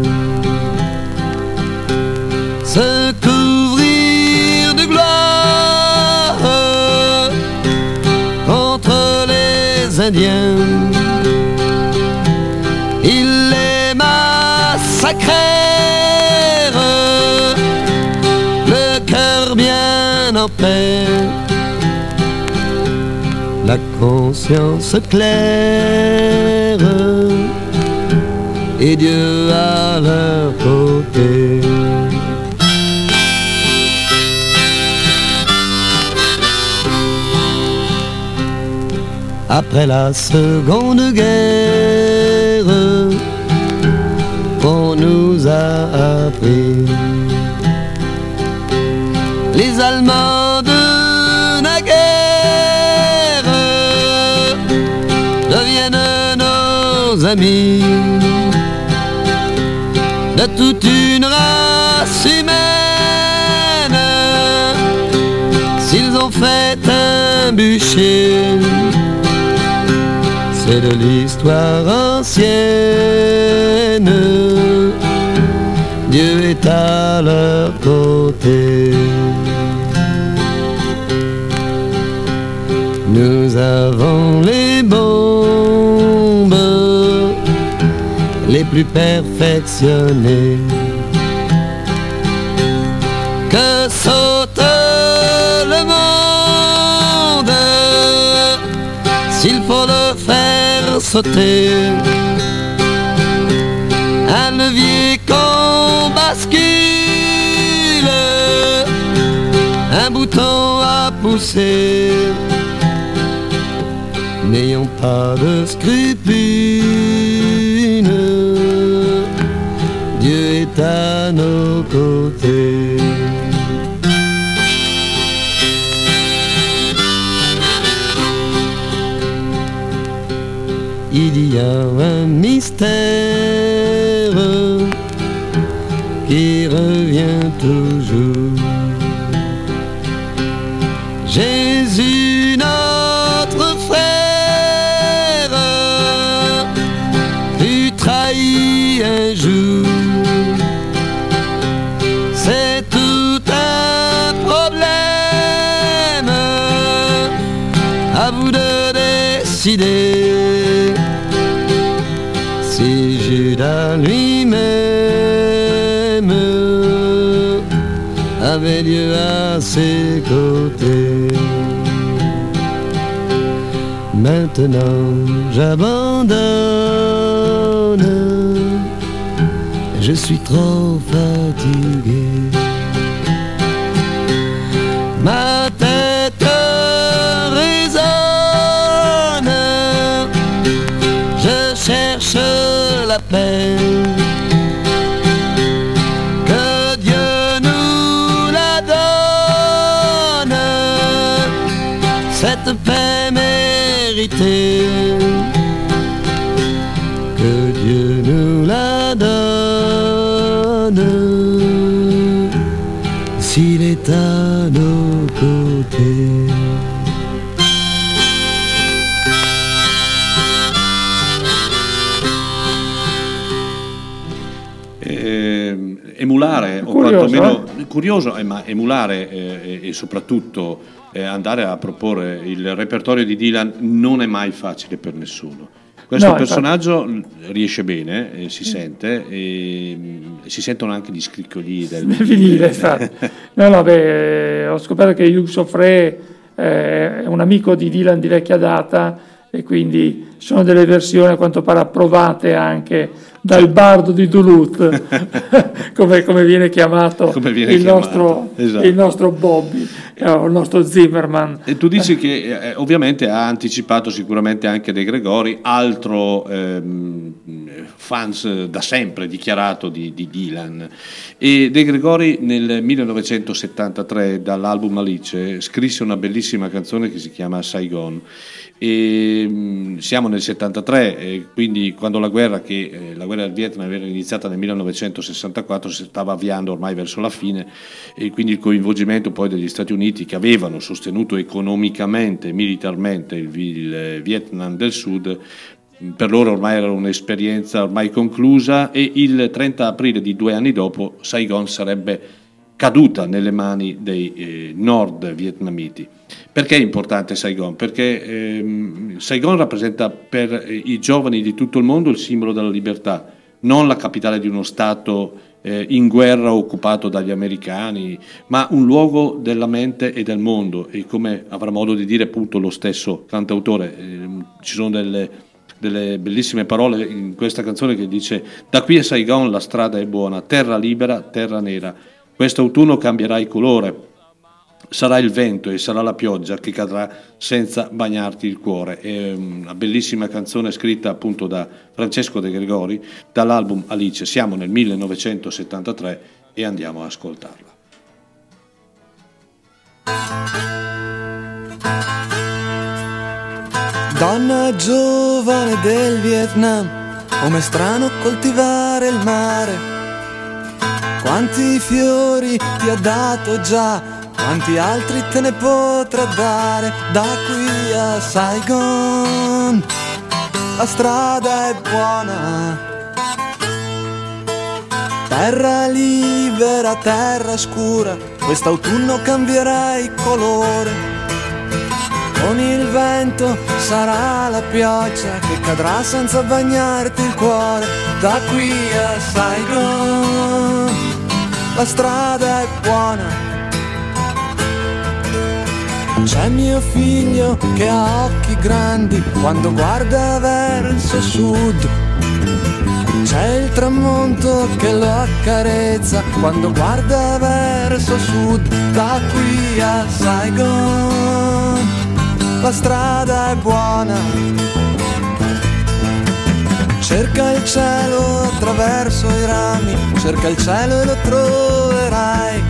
se couvrir de gloire contre les Indiens. Ils les massacrèrent, le cœur bien en paix conscience claire et Dieu à leur côté. Après la seconde guerre, on nous a appris les Allemands de toute une race humaine. S'ils ont fait un bûcher, c'est de l'histoire ancienne. Dieu est à leur côté. Nous avons les bombes plus perfectionnées. Que saute le monde s'il faut le faire sauter. Un levier qu'on bascule, un bouton à pousser. N'ayons pas de scrupules, Dieu est à nos côtés. Il y a un mystère qui revient toujours. Jésus, Judas lui-même avait Dieu à ses côtés. Maintenant j'abandonne, je suis trop fatigué. Méritée. Que Dieu nous la donne, s'il est à nos côtés. Eh, emulare o Curioso, quantomeno curioso, eh, ma emulare eh, e soprattutto eh, andare a proporre il repertorio di Dylan non è mai facile per nessuno. Questo No, personaggio riesce bene, eh, si sente, e, mm, si sentono anche gli scricchioli del esatto. No, no, beh, ho scoperto che Hugh eh, è un amico di Dylan di vecchia data e quindi sono delle versioni a quanto pare approvate anche dal bardo di Duluth, come, come viene chiamato, Come viene il, chiamato, Nostro, esatto. il nostro Bobby, eh, il nostro Zimmerman. E tu dici che eh, ovviamente ha anticipato sicuramente anche De Gregori, altro ehm, fans eh, da sempre dichiarato di, di Dylan. E De Gregori nel 1973 dall'album Alice scrisse una bellissima canzone che si chiama Saigon e, mh, siamo nel 73, eh, quindi quando la guerra, che, eh, la guerra del Vietnam era iniziata nel 1964, si stava avviando ormai verso la fine e quindi il coinvolgimento poi degli Stati Uniti che avevano sostenuto economicamente e militarmente il, il Vietnam del Sud per loro ormai era un'esperienza ormai conclusa e il 30 aprile di due anni dopo Saigon sarebbe caduta nelle mani dei eh, nord vietnamiti. Perché è importante Saigon? Perché ehm, Saigon rappresenta per i giovani di tutto il mondo il simbolo della libertà, non la capitale di uno Stato eh, in guerra occupato dagli americani, ma un luogo della mente e del mondo. E come avrà modo di dire appunto lo stesso cantautore, eh, ci sono delle, delle bellissime parole in questa canzone che dice da qui a Saigon la strada è buona, terra libera, terra nera Quest'autunno cambierai colore, sarà il vento e sarà la pioggia che cadrà senza bagnarti il cuore. È una bellissima canzone scritta appunto da Francesco De Gregori dall'album Alice. Siamo nel 1973 e andiamo a ascoltarla. Donna giovane del Vietnam, come strano coltivare il mare quanti fiori ti ha dato già, quanti altri te ne potrà dare da qui a Saigon. La strada è buona. Terra libera, terra scura, quest'autunno cambierai colore. Con il vento sarà la pioggia che cadrà senza bagnarti il cuore da qui a Saigon la strada è buona. C'è mio figlio che ha occhi grandi quando guarda verso sud. C'è il tramonto che lo accarezza quando guarda verso sud. Da qui a Saigon la strada è buona Cerca il cielo attraverso i rami, cerca il cielo e lo troverai.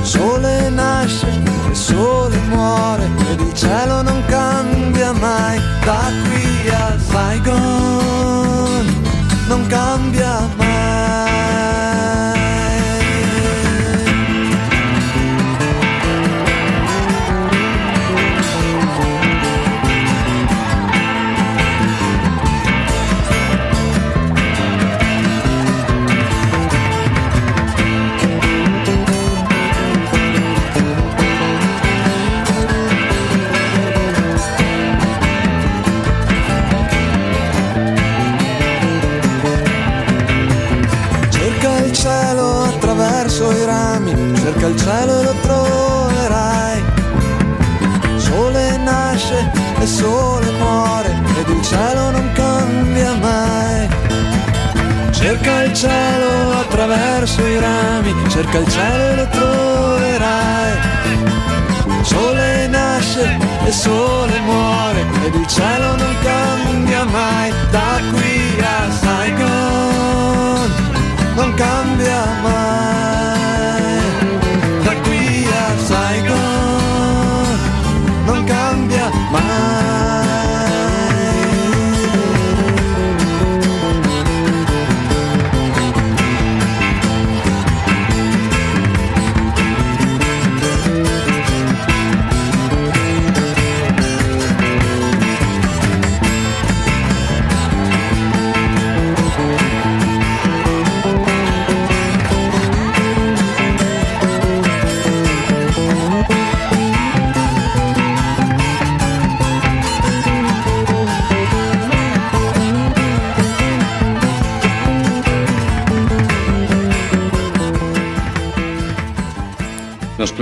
Sole nasce e sole muore ed il cielo non cambia mai. Da qui a Saigon non cambia mai. Cerca il cielo e lo troverai. Sole nasce e sole muore ed il cielo non cambia mai. Cerca il cielo attraverso i rami, cerca il cielo e lo troverai. Sole nasce e sole muore ed il cielo non cambia mai. Da qui a Saigon non cambia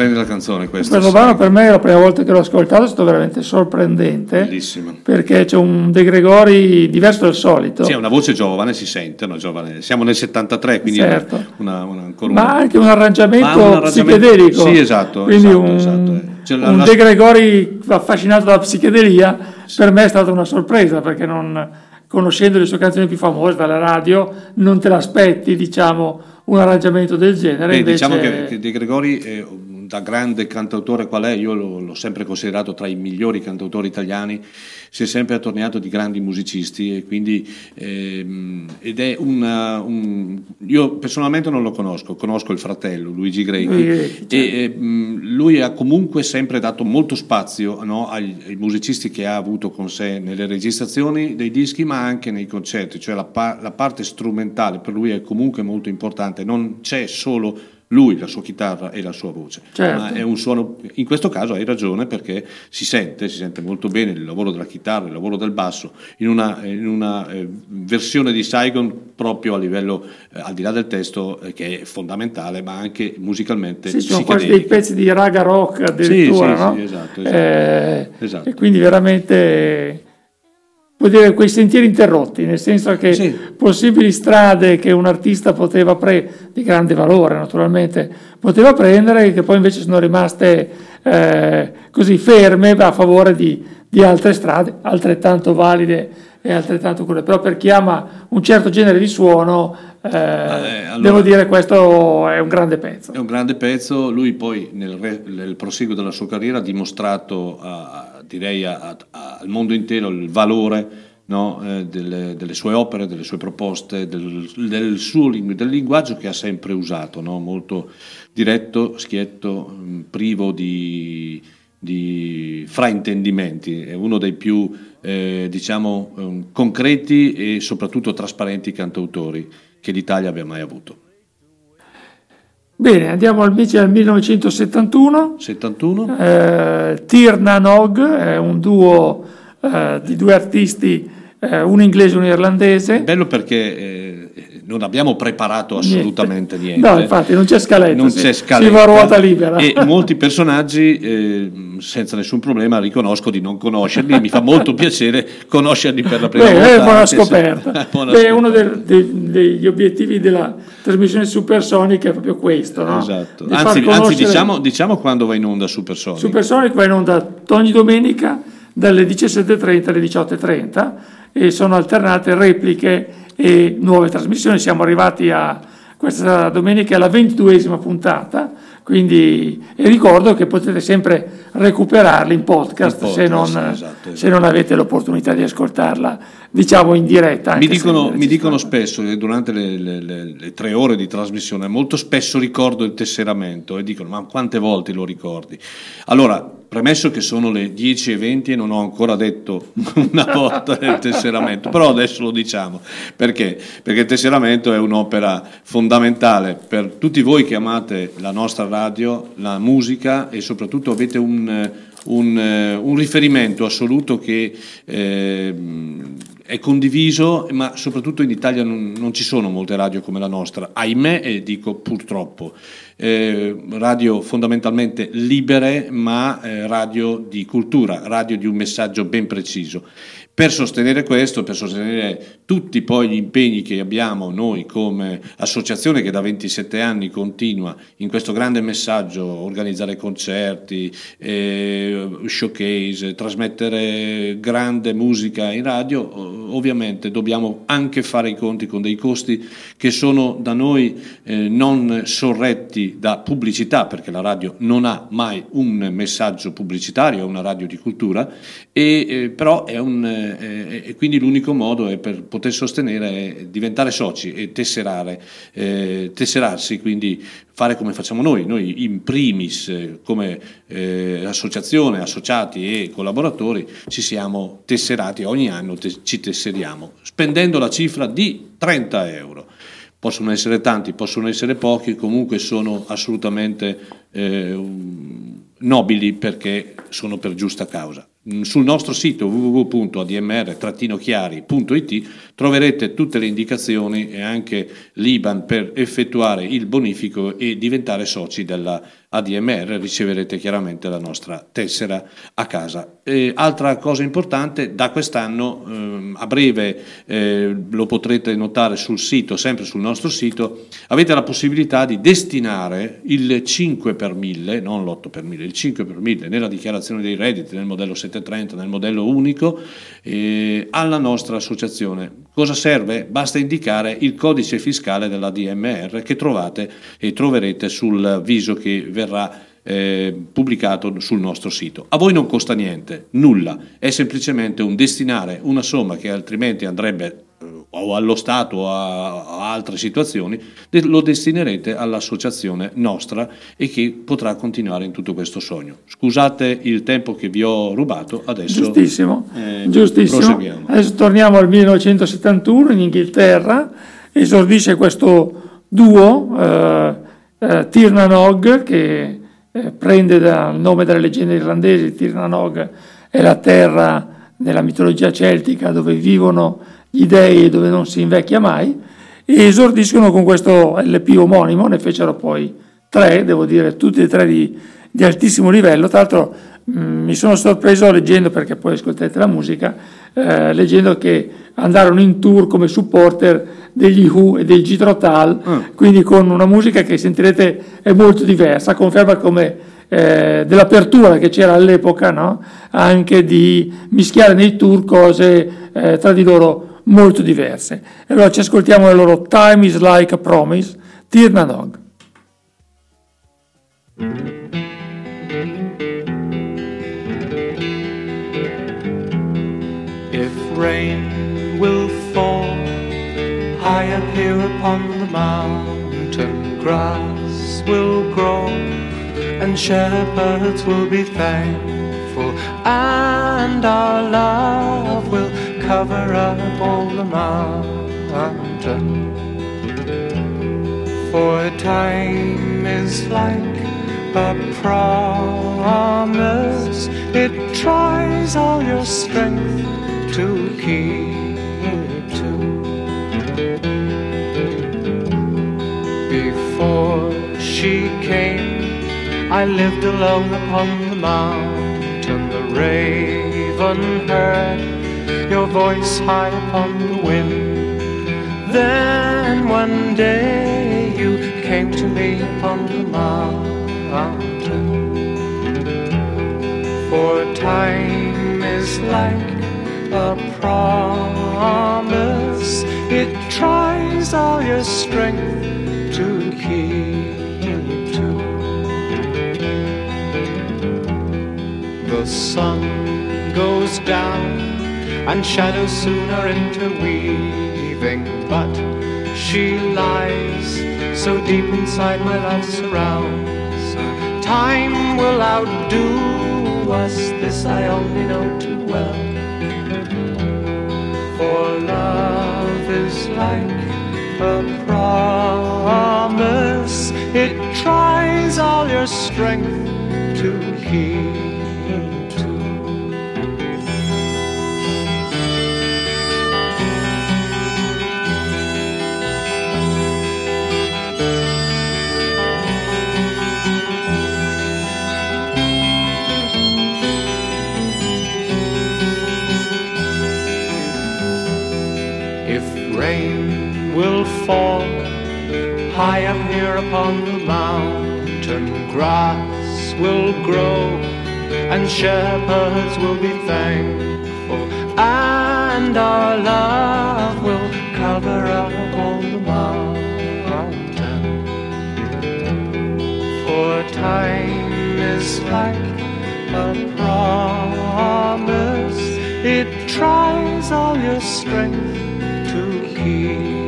splendida canzone questa. Questo brano per me è la prima volta che l'ho ascoltato, è stato veramente sorprendente. Bellissimo. Perché c'è un De Gregori diverso dal solito. Sì, è una voce giovane, si sente, no, giovane. Siamo nel 73, quindi certo. una, una, ancora Ma una... anche un arrangiamento, un arrangiamento- psichedelico. Sì, esatto, Quindi esatto, un, esatto, eh. Cioè, la- un la- De Gregori affascinato dalla psichedelia per me è stata una sorpresa perché non, conoscendo le sue canzoni più famose dalla radio, non te l'aspetti, diciamo, un arrangiamento del genere. Beh, invece... Diciamo che, che De Gregori, eh, da grande cantautore qual è, io l'ho, l'ho sempre considerato tra i migliori cantautori italiani, si è sempre attorniato di grandi musicisti e quindi ehm, ed è una, un, io personalmente non lo conosco, conosco il fratello Luigi Grechi Grechi, e eh, lui ha comunque sempre dato molto spazio no, ai, ai, musicisti che ha avuto con sé nelle registrazioni dei dischi ma anche nei concerti, cioè la, la parte strumentale per lui è comunque molto importante, non c'è solo lui, la sua chitarra e la sua voce. Certo. Ma è un suono, in questo caso hai ragione perché si sente, si sente molto bene il lavoro della chitarra, il lavoro del basso, in una, in una eh, versione di Saigon proprio a livello, eh, al di là del testo, eh, che è fondamentale, ma anche musicalmente. Sì, sono quasi dei pezzi di raga rock addirittura, sì, sì, no? Sì, esatto, esatto, esatto. E quindi veramente vuol dire quei sentieri interrotti, nel senso che Sì. possibili strade che un artista poteva prendere, di grande valore naturalmente, poteva prendere, che poi invece sono rimaste eh, così ferme a favore di, di altre strade altrettanto valide e altrettanto quelle. Però per chi ama un certo genere di suono, eh, allora- devo dire questo è un grande pezzo. È un grande pezzo, lui poi nel, nel proseguo della sua carriera ha dimostrato, a- a- direi a- a- al mondo intero, il valore no, eh, delle, delle sue opere, delle sue proposte, del, del suo del linguaggio che ha sempre usato, no? molto diretto, schietto, mh, privo di, di fraintendimenti, è uno dei più eh, diciamo, ehm, concreti e soprattutto trasparenti cantautori che l'Italia abbia mai avuto. Bene, andiamo invece al 1971. 71? Eh, Tirna Nog è un duo eh, di due artisti, eh, un inglese e un irlandese. Bello perché eh, non abbiamo preparato assolutamente niente. No, infatti non c'è scaletta, Non si- c'è si scaletta. va a ruota libera. E molti personaggi, eh, senza nessun problema, riconosco di non conoscerli. e mi fa molto piacere conoscerli per la prima Beh, volta. è buona scoperta. Buona Beh, scoperta. uno del- dei- degli obiettivi della trasmissione supersonica è proprio questo, no? Esatto. Di Anzi, anzi conoscere- diciamo, diciamo quando va in onda Supersonic. Supersonic va in onda ogni domenica dalle 17.30 alle 18.30 e sono alternate repliche e nuove trasmissioni. Siamo arrivati a questa domenica alla ventiduesima puntata, quindi e ricordo che potete sempre recuperarli in podcast, In podcast, se, non, esatto, se non avete l'opportunità di ascoltarla, diciamo in diretta. Mi dicono, mi dicono spesso durante le, le- le- le tre ore di trasmissione molto spesso ricordo il tesseramento e dicono ma quante volte lo ricordi? Allora, premesso che sono le 10.20 e non ho ancora detto una volta del tesseramento, però adesso lo diciamo, perché? Perché il tesseramento è un'opera fondamentale per tutti voi che amate la nostra radio, la musica e soprattutto avete un, eh, un, eh, un riferimento assoluto che eh, è condiviso, ma soprattutto in Italia non, non ci sono molte radio come la nostra, ahimè e dico purtroppo. Eh, radio fondamentalmente libere, ma eh, radio di cultura, radio di un messaggio ben preciso. Per sostenere questo, per sostenere tutti poi gli impegni che abbiamo noi come associazione che da 27 anni continua in questo grande messaggio, organizzare concerti, eh, showcase, trasmettere grande musica in radio, ovviamente dobbiamo anche fare i conti con dei costi che sono da noi eh, non sorretti da pubblicità, perché la radio non ha mai un messaggio pubblicitario, è una radio di cultura, e, eh, però è un, eh, e quindi l'unico modo per poter sostenere è diventare soci e tesserare, eh, tesserarsi, quindi fare come facciamo noi, noi in primis eh, come eh, associazione, associati e collaboratori ci siamo tesserati, ogni anno te- ci tesseriamo, spendendo la cifra di 30 euro. Possono essere tanti, possono essere pochi, comunque sono assolutamente eh, nobili perché sono per giusta causa. Mm, Sul nostro sito www.admr-chiari.it troverete tutte le indicazioni e anche l'IBAN per effettuare il bonifico e diventare soci della ADMR, riceverete chiaramente la nostra tessera a casa. E altra cosa importante, da quest'anno ehm, a breve eh, lo potrete notare sul sito, sempre sul nostro sito, avete la possibilità di destinare il 5 per 1000, non l'8 per 1000, il 5 per 1000 nella dichiarazione dei redditi nel modello 730 730 nel modello unico eh, alla nostra associazione. Cosa serve? Basta indicare il codice fiscale della DMR che trovate e troverete sul viso che verrà eh, pubblicato sul nostro sito. A voi non costa niente, nulla, è semplicemente un destinare una somma che altrimenti andrebbe o allo Stato o a, altre situazioni, lo destinerete all'associazione nostra e che potrà continuare in tutto questo sogno. Scusate il tempo che vi ho rubato, adesso Giustissimo, eh, giustissimo. Adesso torniamo al 1971 in Inghilterra, esordisce questo duo, eh, eh, Tirnanog, che eh, prende dal nome delle leggende irlandesi, Tirnanog è la terra della mitologia celtica dove vivono gli dei dove non si invecchia mai, e esordiscono con questo LP omonimo, ne fecero poi tre, devo dire, tutti e tre di, di altissimo livello, tra l'altro mh, mm, mi sono sorpreso leggendo, perché poi ascoltate la musica, eh, leggendo che andarono in tour come supporter degli Who e dei Jethro Tull, mm. quindi con una musica che sentirete è molto diversa, conferma come eh, dell'apertura che c'era all'epoca, no? anche di mischiare nei tour cose eh, tra di loro molto diverse. E allora ci ascoltiamo la loro Time is like a promise, Tirna Dog. If rain will fall up here upon the mountain, grass will grow and shepherds will be thankful, and our love will cover up all the mountain. For time is like a promise, it tries all your strength to keep to. Before she came, I lived alone upon the mountain. The raven heard your voice high upon the wind. Then one day you came to me upon the mountain. For time is like a promise, it tries all your strength to keep to. The sun goes down and shadows soon are interweaving. But she lies so deep inside my love's surrounds. Time will outdo us, this I only know too well. For love is like a promise, it tries all your strength to keep. Fall high up here upon the mountain. Grass will grow and shepherds will be thankful, and our love will cover up all the mountain. For time is like a promise, it tries all your strength to keep.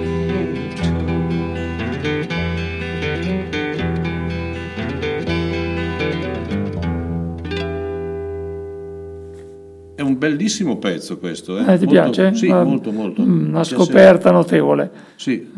Bellissimo pezzo questo. Eh? Eh, ti molto, piace? Sì, una, molto, molto. Una scoperta notevole. Sì.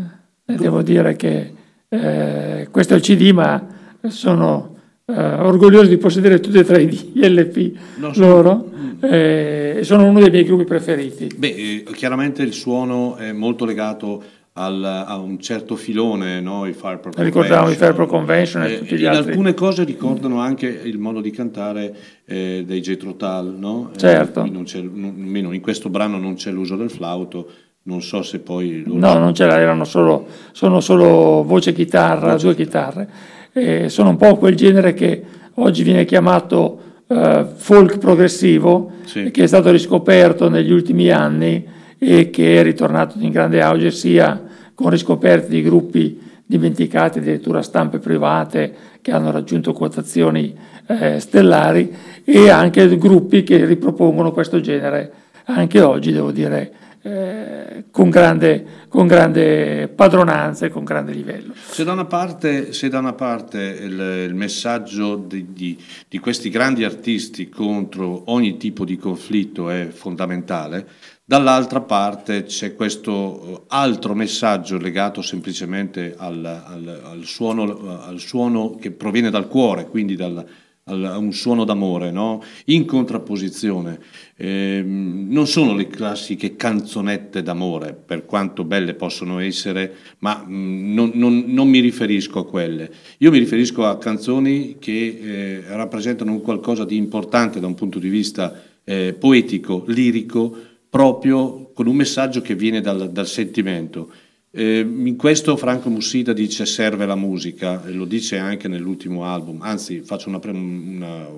Eh, devo dire che eh, questo è il CD, ma sono eh, orgoglioso di possedere tutti e tre gli LP no, loro mm. e sono uno dei miei gruppi preferiti. Beh, chiaramente il suono è molto legato al, a un certo filone, no? i Fire Pro Ricordiamo i Fire Pro Convention e eh, tutti gli in altri. alcune cose ricordano anche il modo di cantare eh, dei Jethro Tull, no? Eh, certo. Eh, non non, in questo brano non c'è l'uso del flauto, non so se poi... No, non c'era, erano solo, sono solo voce chitarra, voce due chitarre. Eh, sono un po' quel genere che oggi viene chiamato eh, folk progressivo Sì. che è stato riscoperto negli ultimi anni e che è ritornato in grande auge sia con riscoperte di gruppi dimenticati, addirittura stampe private che hanno raggiunto quotazioni eh, stellari e anche gruppi che ripropongono questo genere anche oggi, devo dire, eh, con, grande, con grande padronanza e con grande livello. Se da una parte, da una parte il, il messaggio di, di- di questi grandi artisti contro ogni tipo di conflitto è fondamentale, dall'altra parte c'è questo eh, altro messaggio legato semplicemente al, al- al suono, al suono che proviene dal cuore, quindi dal, un suono d'amore, no? in contrapposizione. Ehm, non sono le classiche canzonette d'amore, per quanto belle possono essere, ma mm, non, non- non mi riferisco a quelle. Io mi riferisco a canzoni che eh, rappresentano qualcosa di importante da un punto di vista eh, poetico, lirico, proprio con un messaggio che viene dal, dal sentimento. Eh, in questo Franco Mussida dice serve la musica, e lo dice anche nell'ultimo album, anzi faccio una, pre- una-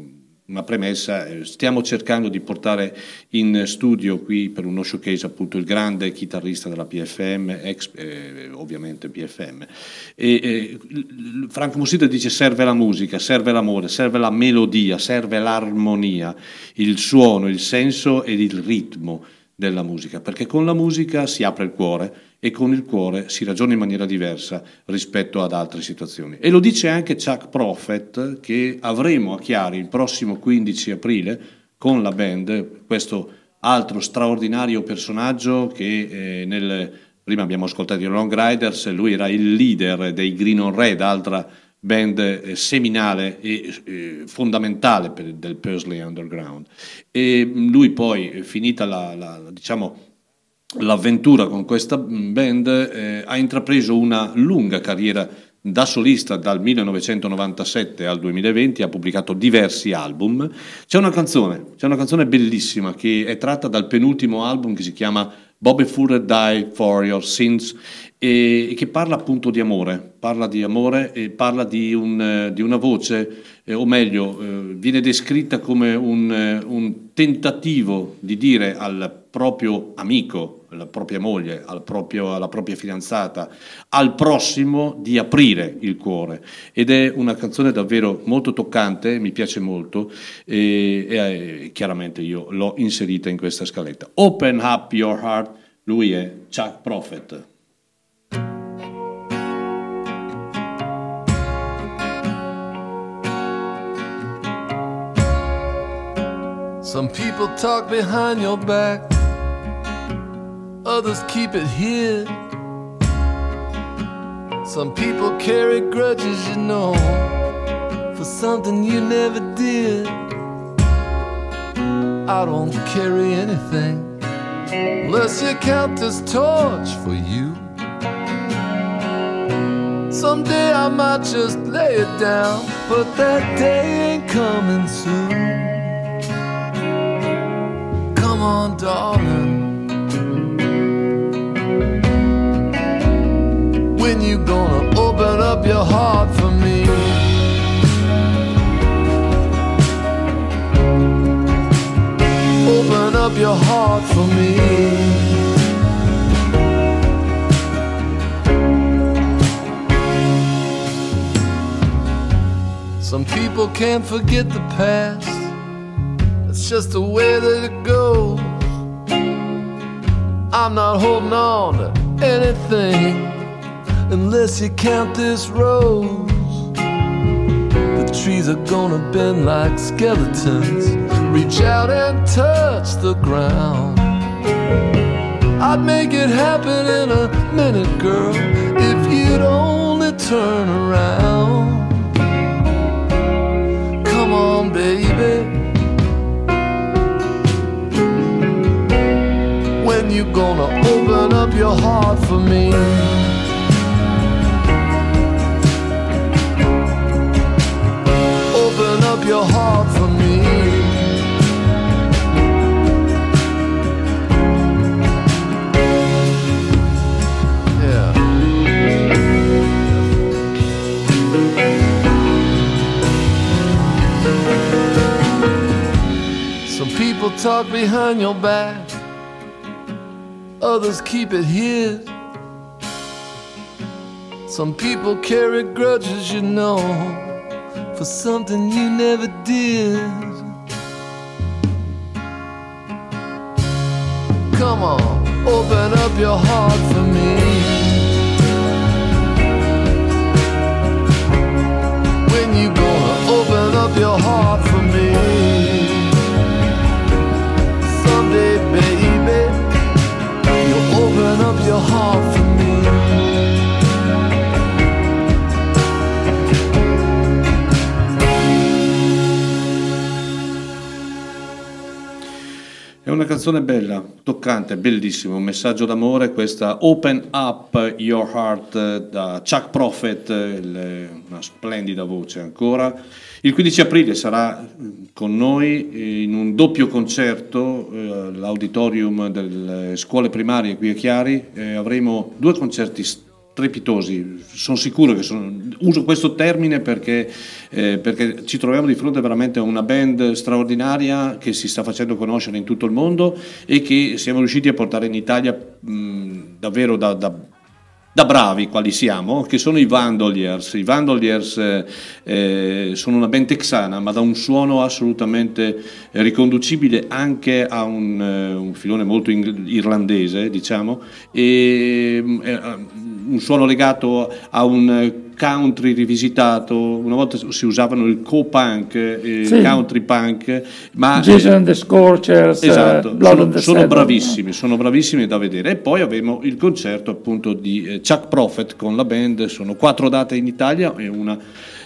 una premessa, eh, stiamo cercando di portare in studio qui per uno showcase appunto il grande chitarrista della PFM, ex eh, ovviamente PFM, e, eh, Franco Mussida dice serve la musica, serve l'amore, serve la melodia, serve l'armonia, il suono, il senso ed il ritmo della musica, perché con la musica si apre il cuore e con il cuore si ragiona in maniera diversa rispetto ad altre situazioni. E lo dice anche Chuck Prophet che avremo a Chiari il prossimo 15 aprile con la band, questo altro straordinario personaggio che eh, nel, prima abbiamo ascoltato i Long Riders, lui era il leader dei Green on Red, altra band eh, seminale e eh, fondamentale per, del Pursley Underground. E lui poi, eh, finita la, la- diciamo, l'avventura con questa band, eh, ha intrapreso una lunga carriera da solista dal 1997 al 2020, ha pubblicato diversi album. C'è una canzone, c'è una canzone bellissima che è tratta dal penultimo album che si chiama Bobby Fuller Die for Your Sins e, che parla appunto di amore, parla di amore e parla di, un, eh, di una voce, eh, o meglio, eh, viene descritta come un, eh, un tentativo di dire al proprio amico, alla propria moglie, al proprio- alla propria fidanzata, al prossimo di aprire il cuore. Ed è una canzone davvero molto toccante, mi piace molto e, e, eh, chiaramente io l'ho inserita in questa scaletta. Open up your heart, lui è Chuck Prophet. Some people talk behind your back, others keep it hid. Some people carry grudges, you know, for something you never did. I don't carry anything unless you count this torch for you. Someday I might just lay it down, but that day ain't coming soon. On, darling. When you gonna open up your heart for me? Open up your heart for me. Some people can't forget the past. It's just the way that it goes. I'm not holding on to anything unless you count this rose. The trees are gonna bend like skeletons. Reach out and touch the ground. I'd make it happen in a minute, girl, if you'd only turn around. Come on, baby. You gonna open up your heart for me? Open up your heart for me. Yeah. Some people talk behind your back, others keep it hid. Some people carry grudges, you know, for something you never did. Come on, open up your heart for me. Canzone bella, toccante, bellissima, un messaggio d'amore, questa Open Up Your Heart eh, da Chuck Prophet, il- una splendida voce ancora. Il 15 aprile sarà eh, con noi in un doppio concerto eh, all'auditorium delle scuole primarie qui a Chiari, Eh, avremo due concerti strepitosi, sono sicuro che sono, uso questo termine perché, eh, perché ci troviamo di fronte veramente a una band straordinaria che si sta facendo conoscere in tutto il mondo e che siamo riusciti a portare in Italia mh, davvero da, da- da bravi quali siamo, che sono i Vandoliers. I Vandoliers eh, eh, sono una band texana, ma da un suono assolutamente riconducibile anche a un, eh, un filone molto ing- irlandese, diciamo, e eh, un suono legato a un eh, country rivisitato. Una volta si usavano il co-punk, eh, il Sì. country punk, ma Jason and the Scorchers, eh, Esatto, Blood sono, sono bravissimi, sono bravissimi da vedere. E poi avremo il concerto appunto di eh, Chuck Prophet con la band, sono quattro date in Italia e una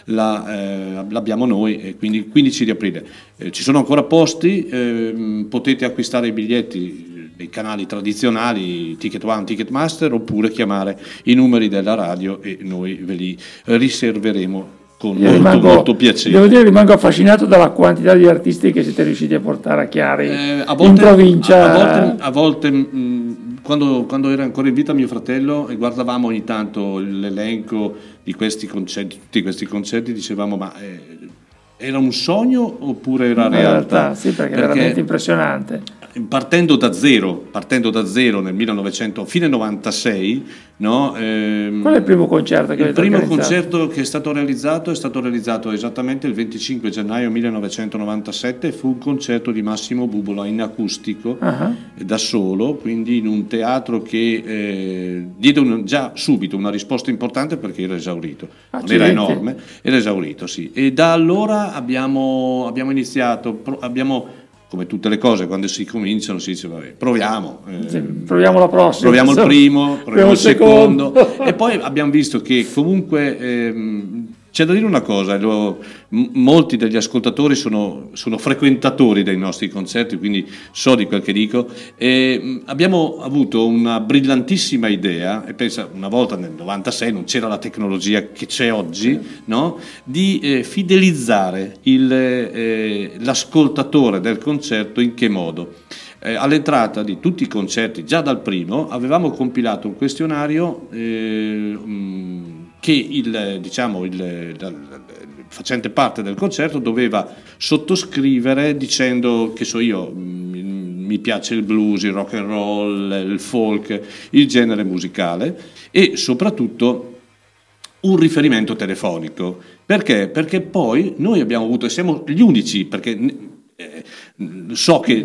la, eh, l'abbiamo noi, e quindi il 15 di aprile. Eh, ci sono ancora posti, ehm, potete acquistare i biglietti nei canali tradizionali, Ticket One, Ticketmaster, oppure chiamare i numeri della radio e noi ve li riserveremo con molto, rimango- molto piacere. Devo dire, rimango affascinato dalla quantità di artisti che siete riusciti a portare a Chiari Eh, a in provincia. A volte, a volte, mh, quando, quando era ancora in vita mio fratello e guardavamo ogni tanto l'elenco di questi concerti, tutti questi concerti, dicevamo ma eh, era un sogno oppure era realtà? realtà, sì, perché, è veramente impressionante. Partendo da zero, partendo da zero nel 1900, fine 96, no? ehm, Qual è il primo concerto che il primo concerto che è stato realizzato è stato realizzato esattamente il 25 gennaio 1997 e fu un concerto di Massimo Bubola in acustico Ah, eh, da solo, quindi in un teatro che eh, diede un- già subito una risposta importante perché era esaurito. Non era Accidenti. enorme, era esaurito, sì. E da allora abbiamo, abbiamo iniziato, abbiamo, come tutte le cose, quando si cominciano si dice, vabbè, proviamo. eh, proviamo la prossima. Proviamo il primo, proviamo il secondo. secondo. e poi abbiamo visto che comunque ehm, c'è da dire una cosa, lo- molti degli ascoltatori sono, sono frequentatori dei nostri concerti, quindi so di quel che dico, e abbiamo avuto una brillantissima idea, e pensa una volta nel 96 non c'era la tecnologia che c'è oggi, no? di eh, fidelizzare il, eh, l'ascoltatore del concerto in che modo? Eh, all'entrata di tutti i concerti, già dal primo, avevamo compilato un questionario eh, mh, che il, diciamo, il, la- la- facente parte del concerto doveva sottoscrivere dicendo che so io, mi piace il blues, il rock and roll, il folk, il genere musicale e soprattutto un riferimento telefonico. Perché? Perché poi noi abbiamo avuto, siamo gli unici, perché eh, so che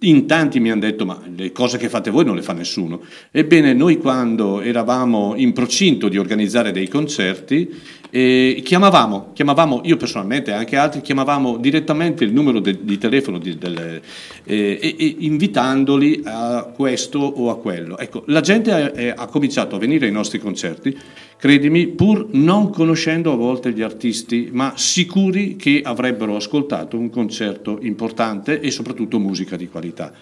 in tanti mi hanno detto ma le cose che fate voi non le fa nessuno. Ebbene, noi quando eravamo in procinto di organizzare dei concerti, eh, chiamavamo, chiamavamo, io personalmente e anche altri, chiamavamo direttamente il numero de- di telefono di- del- eh, e, e invitandoli a questo o a quello. Ecco, la gente ha, ha cominciato a venire ai nostri concerti, credimi, pur non conoscendo a volte gli artisti, ma sicuri che avrebbero ascoltato un concerto importante e soprattutto musica di qualità.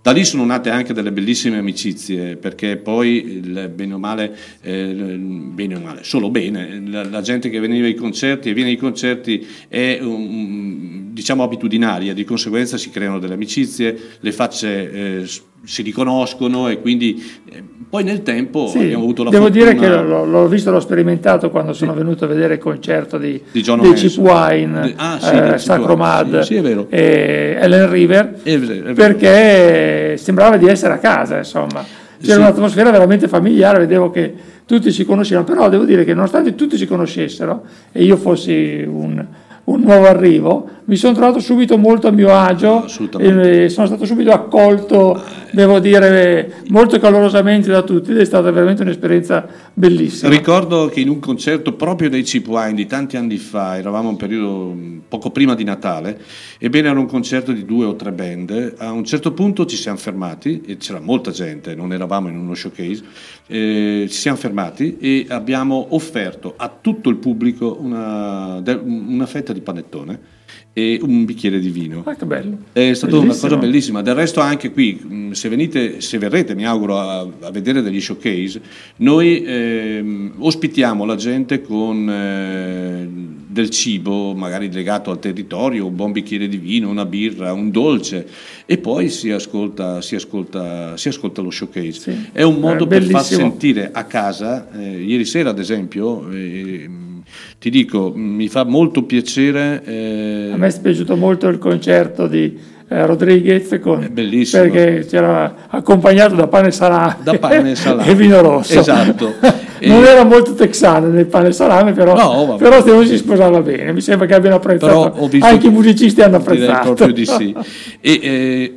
Da lì sono nate anche delle bellissime amicizie, perché poi bene o male, eh, bene o male, solo bene, la, la gente che veniva ai concerti e viene ai concerti è un- diciamo abitudinaria, di conseguenza si creano delle amicizie, le facce eh, si riconoscono e quindi eh, poi nel tempo Sì, abbiamo avuto la devo fortuna dire che l'ho, l'ho visto, l'ho sperimentato quando sono venuto a vedere il concerto di, Di John dei. Cheap Wine, De- ah, sì, eh, Sacro. Mad Sì, sì, e Ellen River, È vero, è vero. perché sembrava di essere a casa, insomma. C'era Sì. un'atmosfera veramente familiare, vedevo che tutti si conoscevano, però devo dire che nonostante tutti si conoscessero e io fossi un, un nuovo arrivo, mi sono trovato subito molto a mio agio e sono stato subito accolto, devo dire, molto calorosamente da tutti ed è stata veramente un'esperienza bellissima. Ricordo che in un concerto proprio dei Cheap Wine di tanti anni fa, eravamo un periodo mh, poco prima di Natale, ebbene era un concerto di due o tre band, a un certo punto ci siamo fermati, e c'era molta gente, non eravamo in uno showcase, eh, ci siamo fermati e abbiamo offerto a tutto il pubblico una, una fetta di panettone e un bicchiere di vino. Ah, che bello. È stata una cosa bellissima. Del resto, anche qui, mh, se, venite, se verrete, mi auguro, a, a vedere degli showcase, noi ehm, ospitiamo la gente con eh, del cibo, magari legato al territorio, un buon bicchiere di vino, una birra, un dolce, e poi si ascolta, si ascolta, si ascolta lo showcase. Sì. È un modo Eh, per far sentire a casa. eh, ieri sera, ad esempio, eh, ti dico, mi fa molto piacere. eh, A me è piaciuto molto il concerto di eh, Rodriguez con- perché c'era accompagnato da pane salame, Da pane e salame. e vino rosso. Esatto. non era molto texano nel pane e salame, però, No, però devo si sposava bene. Mi sembra che abbiano apprezzato. Anche i musicisti hanno Direi apprezzato. proprio di sì. E, eh,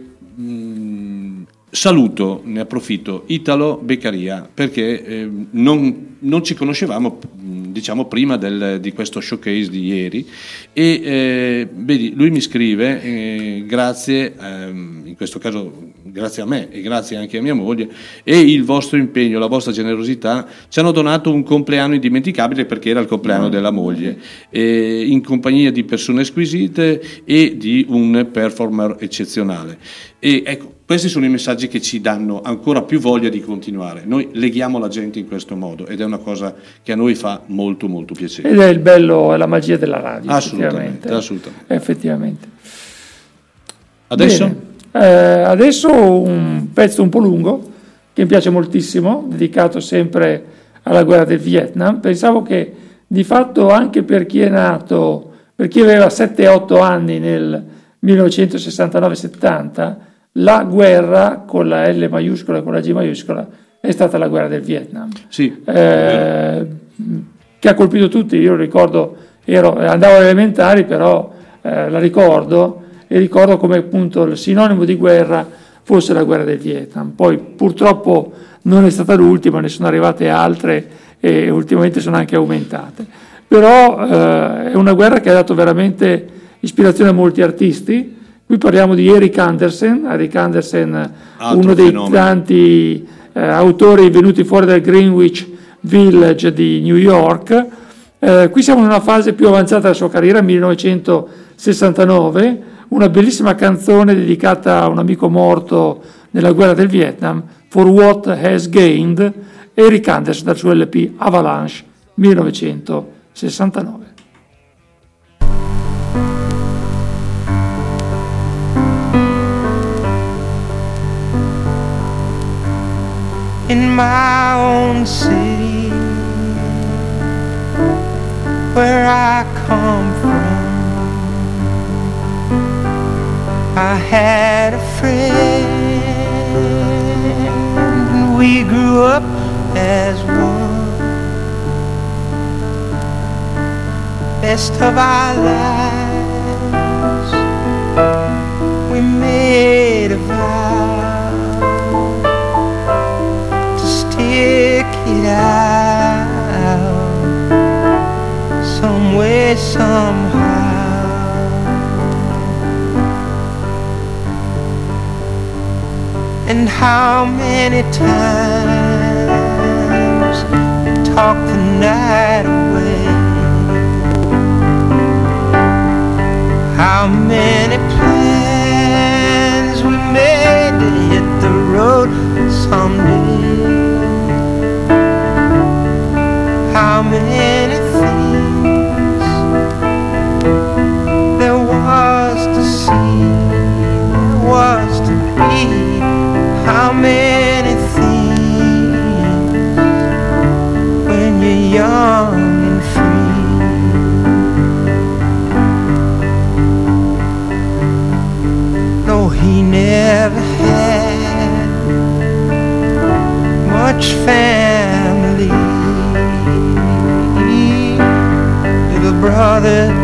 saluto, ne approfitto, Italo Beccaria, perché eh, non, non ci conoscevamo diciamo prima del- di questo showcase di ieri e eh, vedi, lui mi scrive eh, grazie, ehm, in questo caso grazie a me e grazie anche a mia moglie e il vostro impegno, la vostra generosità ci hanno donato un compleanno indimenticabile perché era il compleanno della moglie eh, in compagnia di persone squisite e di un performer eccezionale. E ecco questi sono i messaggi che ci danno ancora più voglia di continuare noi leghiamo la gente in questo modo ed è una cosa che a noi fa molto molto piacere Ed è il bello e la magia della radio. Assolutamente, effettivamente. assolutamente. Effettivamente. adesso. Eh, adesso un pezzo un po' lungo che mi piace moltissimo, dedicato sempre alla guerra del Vietnam. Pensavo che di fatto anche per chi è nato, per chi aveva 7-8 anni nel 1969-70, la guerra con la L maiuscola e con la G maiuscola è stata la guerra del Vietnam sì eh, che ha colpito tutti. Io ricordo, ero, andavo alle elementari, però eh, la ricordo e ricordo come appunto il sinonimo di guerra fosse la guerra del Vietnam. Poi purtroppo non è stata l'ultima, ne sono arrivate altre e ultimamente sono anche aumentate. Però eh, è una guerra che ha dato veramente ispirazione a molti artisti. Qui parliamo di Eric Andersen, Eric Andersen Altro uno dei fenomeno. tanti eh, autori venuti fuori dal Greenwich Village di New York. Eh, qui siamo in una fase più avanzata della sua carriera, 1969, una bellissima canzone dedicata a un amico morto nella guerra del Vietnam, For What Has Gained, Eric Anderson dal suo LP Avalanche 1969. In my own city where I come from. I had a friend, and we grew up as one. Best of our lives, we made a vow stick it out some way, somehow. And how many times we talked the night away? How many plans we made to hit the road someday? how many things there was to see, there was to be, how many things when you're young and free. No, he never had much family. Brother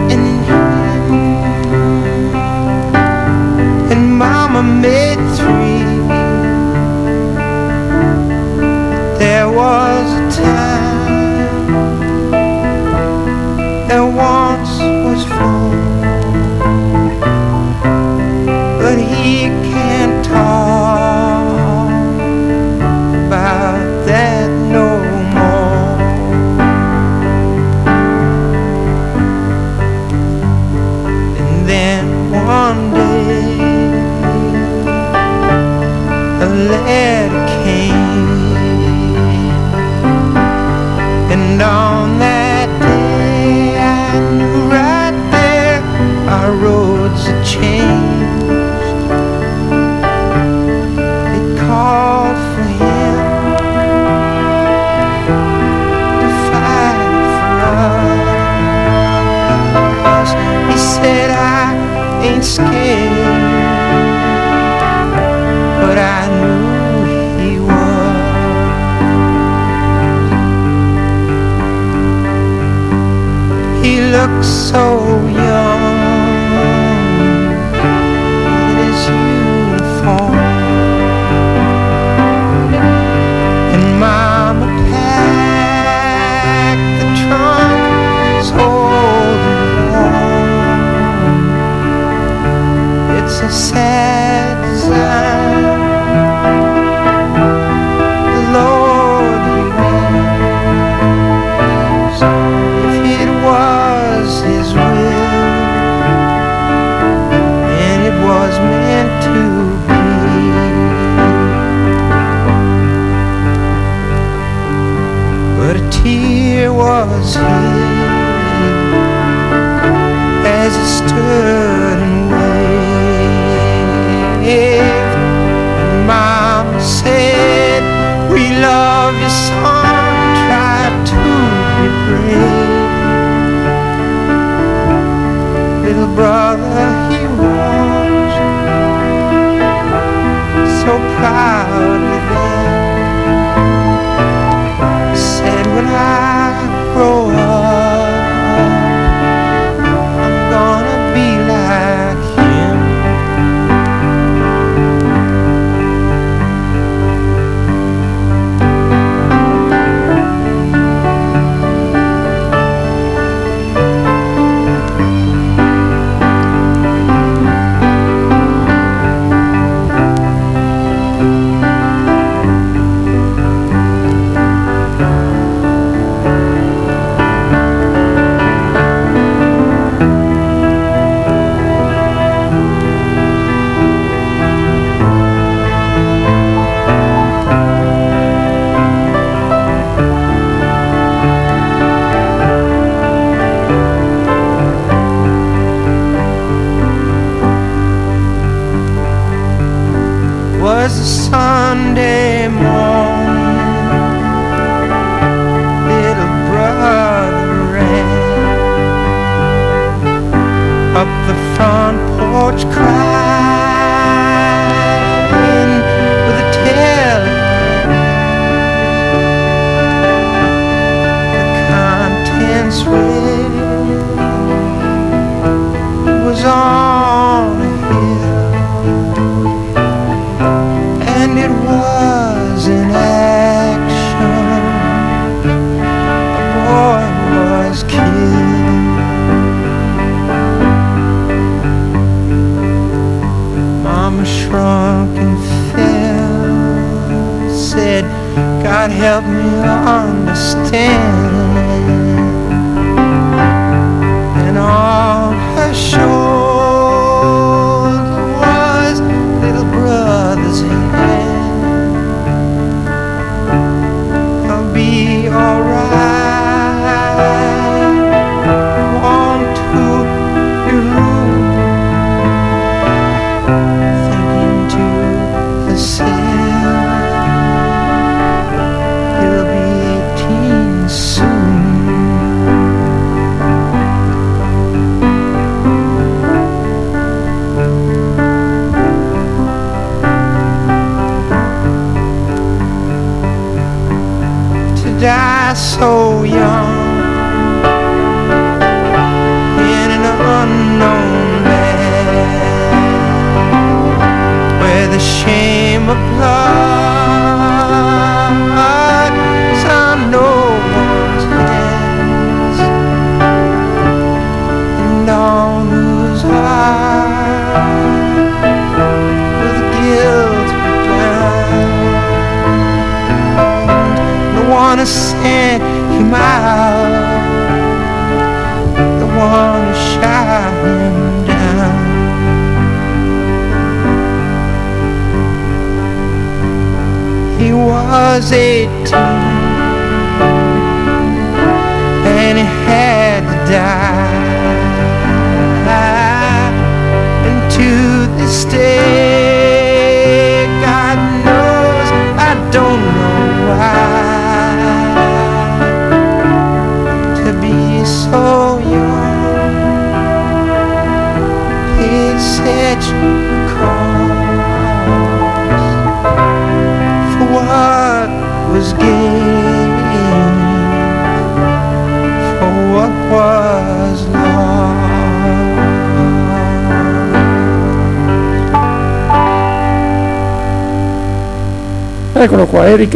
so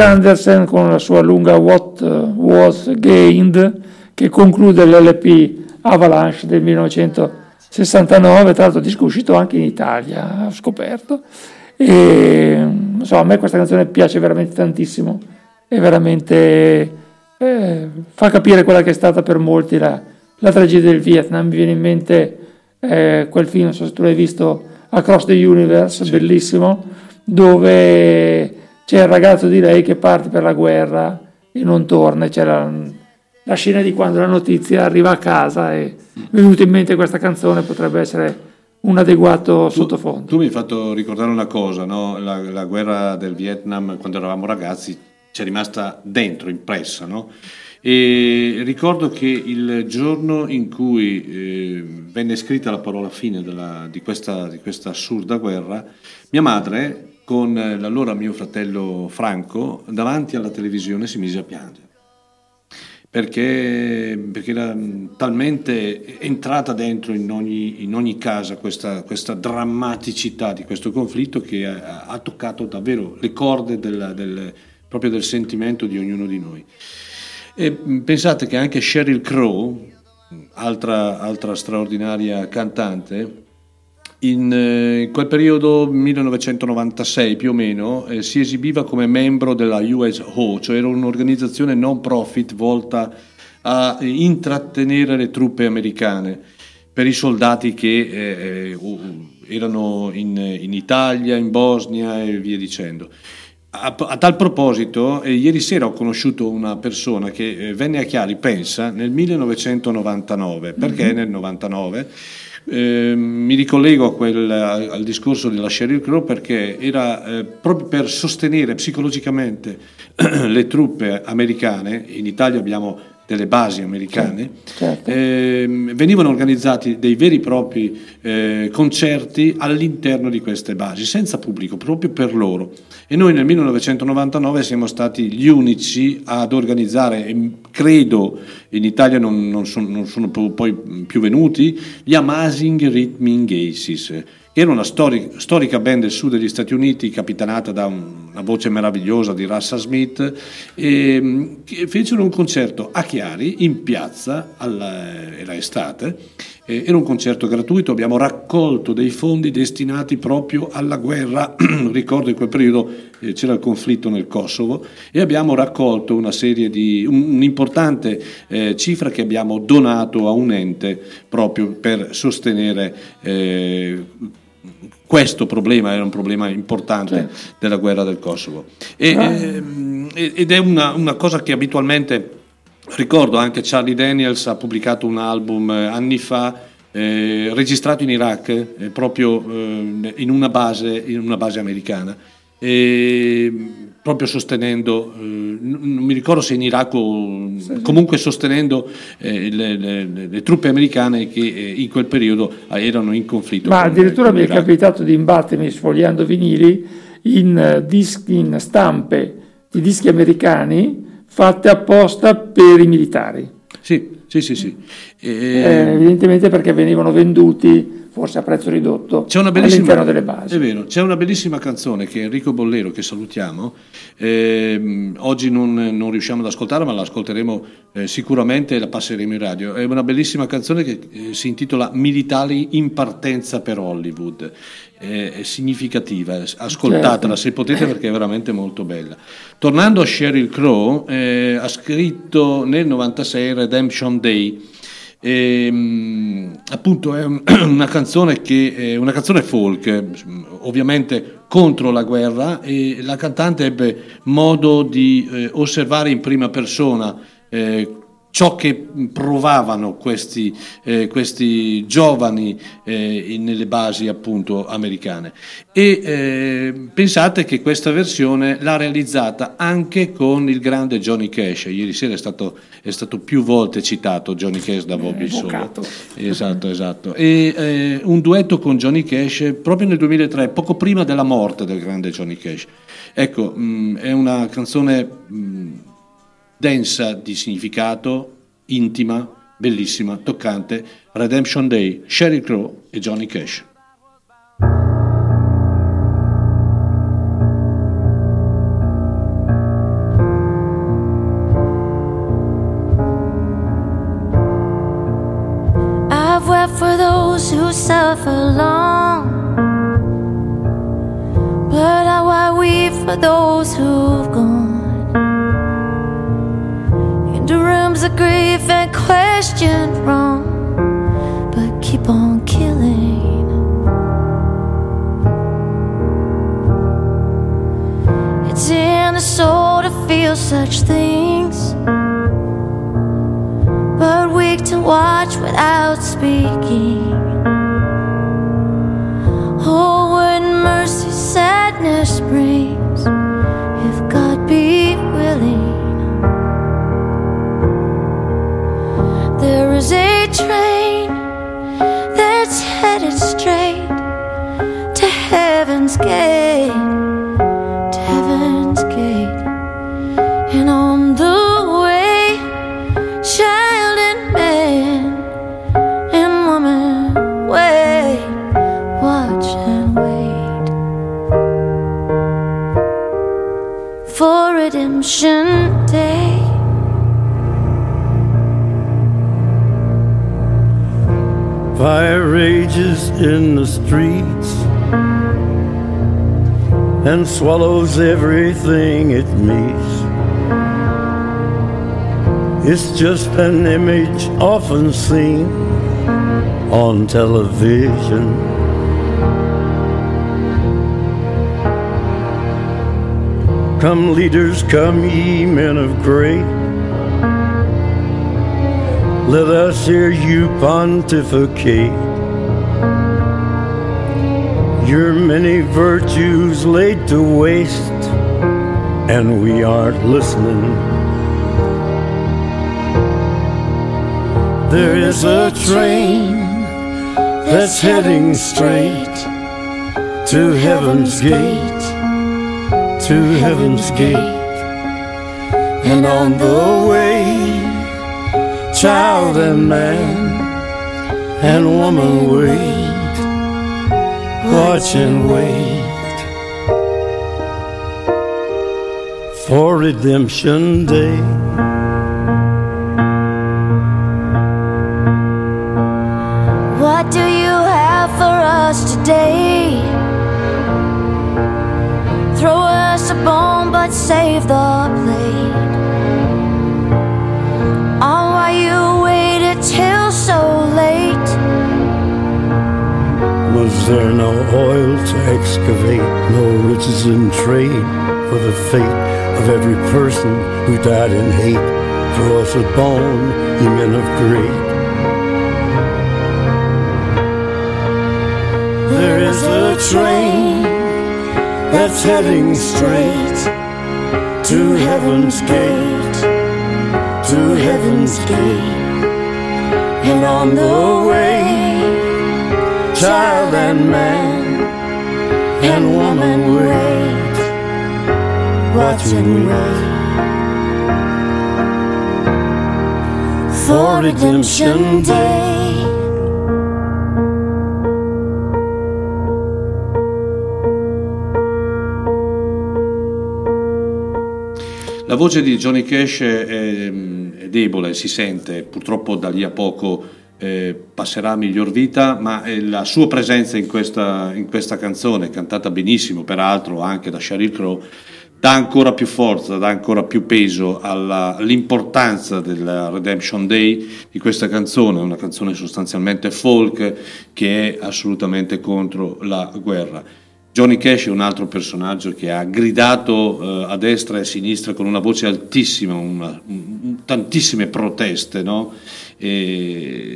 Andersen con la sua lunga What Was Gained che conclude l'LP Avalanche del 1969, tra l'altro disco uscito anche in Italia, ho scoperto. E so, a me questa canzone piace veramente tantissimo e veramente eh, fa capire quella che è stata per molti la, la tragedia del Vietnam. Mi viene in mente eh, quel film, non so se tu l'hai visto, Across the Universe, bellissimo, dove c'è il ragazzo di lei che parte per la guerra e non torna. C'è la, la scena di quando la notizia arriva a casa e mi è venuta in mente questa canzone, potrebbe essere un adeguato sottofondo. Tu mi hai fatto ricordare una cosa, no? la, la guerra del Vietnam quando eravamo ragazzi ci è rimasta dentro, impressa. No? E ricordo che il giorno in cui eh, venne scritta la parola fine della- di, questa, di questa assurda guerra, mia madre con l'allora mio fratello Franco davanti alla televisione si mise a piangere perché, perché era mh, talmente entrata dentro in ogni, in ogni casa questa, questa drammaticità di questo conflitto che ha, ha toccato davvero le corde della- del, proprio del sentimento di ognuno di noi. E mh, pensate che anche Sheryl Crow, altra, altra straordinaria cantante, in eh, quel periodo, 1996 più o meno, eh, si esibiva come membro della USO, cioè era un'organizzazione non profit volta a intrattenere le truppe americane per i soldati che eh, eh, erano in, in Italia, in Bosnia e via dicendo. A, a tal proposito, eh, ieri sera ho conosciuto una persona che eh, venne a Chiari, pensa, nel 1999. Perché nel 99? Eh, mi ricollego quel- al discorso della Sheryl Crow perché era eh, proprio per sostenere psicologicamente le truppe americane, in Italia abbiamo delle basi americane, certo. ehm, venivano organizzati dei veri e propri eh, concerti all'interno di queste basi, senza pubblico, proprio per loro. E noi nel 1999 siamo stati gli unici ad organizzare, e credo in Italia non, non son- non sono po- poi più venuti, gli Amazing Rhythming Aces, che era una stori- storica band del sud degli Stati Uniti capitanata da un- una voce meravigliosa di Russell Smith, e, che fecero un concerto a Chiari in piazza, alla- era estate, eh, era un concerto gratuito, abbiamo raccolto dei fondi destinati proprio alla guerra, ricordo in quel periodo eh, c'era il conflitto nel Kosovo e abbiamo raccolto una serie di, un- un'importante eh, cifra che abbiamo donato a un ente proprio per sostenere eh, questo problema, era un problema importante della guerra del Kosovo. E, ehm, ed è una, una cosa che abitualmente ricordo anche Charlie Daniels ha pubblicato un album eh, anni fa eh, registrato in Iraq eh, proprio eh, in, una base, in una base americana. E, proprio sostenendo eh, non mi ricordo se in Iraq o comunque sostenendo eh, le, le- le- truppe americane che eh, in quel periodo erano in conflitto Ma con- addirittura con mi è capitato di imbattermi sfogliando vinili in, dischi, in stampe di dischi americani fatte apposta per i militari. Sì, sì, sì, sì. E- Eh, evidentemente perché venivano venduti forse a prezzo ridotto C'è una bellissima, all'interno delle basi. È vero, c'è una bellissima canzone che Enrico Bollero, che salutiamo, ehm, oggi non, non riusciamo ad ascoltarla, ma la ascolteremo eh, sicuramente e la passeremo in radio. È una bellissima canzone che eh, si intitola Militari in partenza per Hollywood. Eh, è significativa, ascoltatela Certo. se potete perché è veramente molto bella. Tornando a Sheryl Crow, eh, ha scritto nel 96 Redemption Day. Ehm, appunto è un- una canzone che è una canzone folk eh, ovviamente contro la guerra e la cantante ebbe modo di eh, osservare in prima persona eh, ciò che provavano questi, eh, questi giovani eh, nelle basi appunto americane. E eh, pensate che questa versione l'ha realizzata anche con il grande Johnny Cash. Ieri sera è stato, è stato più volte citato Johnny Cash da Bobby Soul esatto esatto. E eh, un duetto con Johnny Cash proprio nel 2003 poco prima della morte del grande Johnny Cash. Ecco mh, è una canzone mh, densa di significato, intima, bellissima, toccante, Redemption Day, Sheryl Crow e Johnny Cash. Who suffer long, but I weep for those who've grief and questioned wrong, but keep on killing. It's in the soul to feel such things but weak to watch without speaking. Oh, what mercy sadness brings, There is a train that's headed straight to heaven's gate, to heaven's gate, and on the way child and man and woman wait, watch and wait for redemption day. Fire rages in the streets and swallows everything it meets. It's just an image often seen on television. Come, leaders, come, ye men of great. Let us hear you pontificate. Your many virtues laid to waste, and we aren't listening. There is a train that's heading straight to heaven's gate, to heaven's gate, and on the way child and man and woman wait, watch and wait for redemption day. What do you have for us today? Throw us a bone, but save the plate. Was there no oil to excavate, no riches in trade for the fate of every person who died in hate? Throw us a bone, ye men of great. There is a train that's heading straight to heaven's gate, to heaven's gate, and on the way child and man and woman wait, watch and wait for Redemption Day. La voce di Johnny Cash è, debole, si sente, purtroppo da lì a poco eh, passerà a miglior vita, ma eh, la sua presenza in questa, in questa, canzone, cantata benissimo peraltro anche da Sheryl Crow, dà ancora più forza, dà ancora più peso alla, all'importanza del Redemption Day di questa canzone, una canzone sostanzialmente folk che è assolutamente contro la guerra. Johnny Cash è un altro personaggio che ha gridato eh, a destra e a sinistra con una voce altissima, una, un, tantissime proteste, no?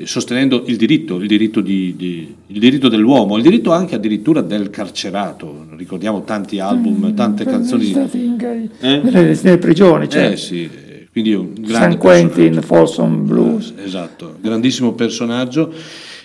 Sostenendo il diritto, il diritto, di, di, il diritto, dell'uomo, il diritto anche addirittura del carcerato. Ricordiamo tanti album, mm, tante canzoni. Eh? nelle, nelle, prigioni, cioè. Eh sì, quindi un grande San Quentin, Folsom Blues. Esatto, grandissimo personaggio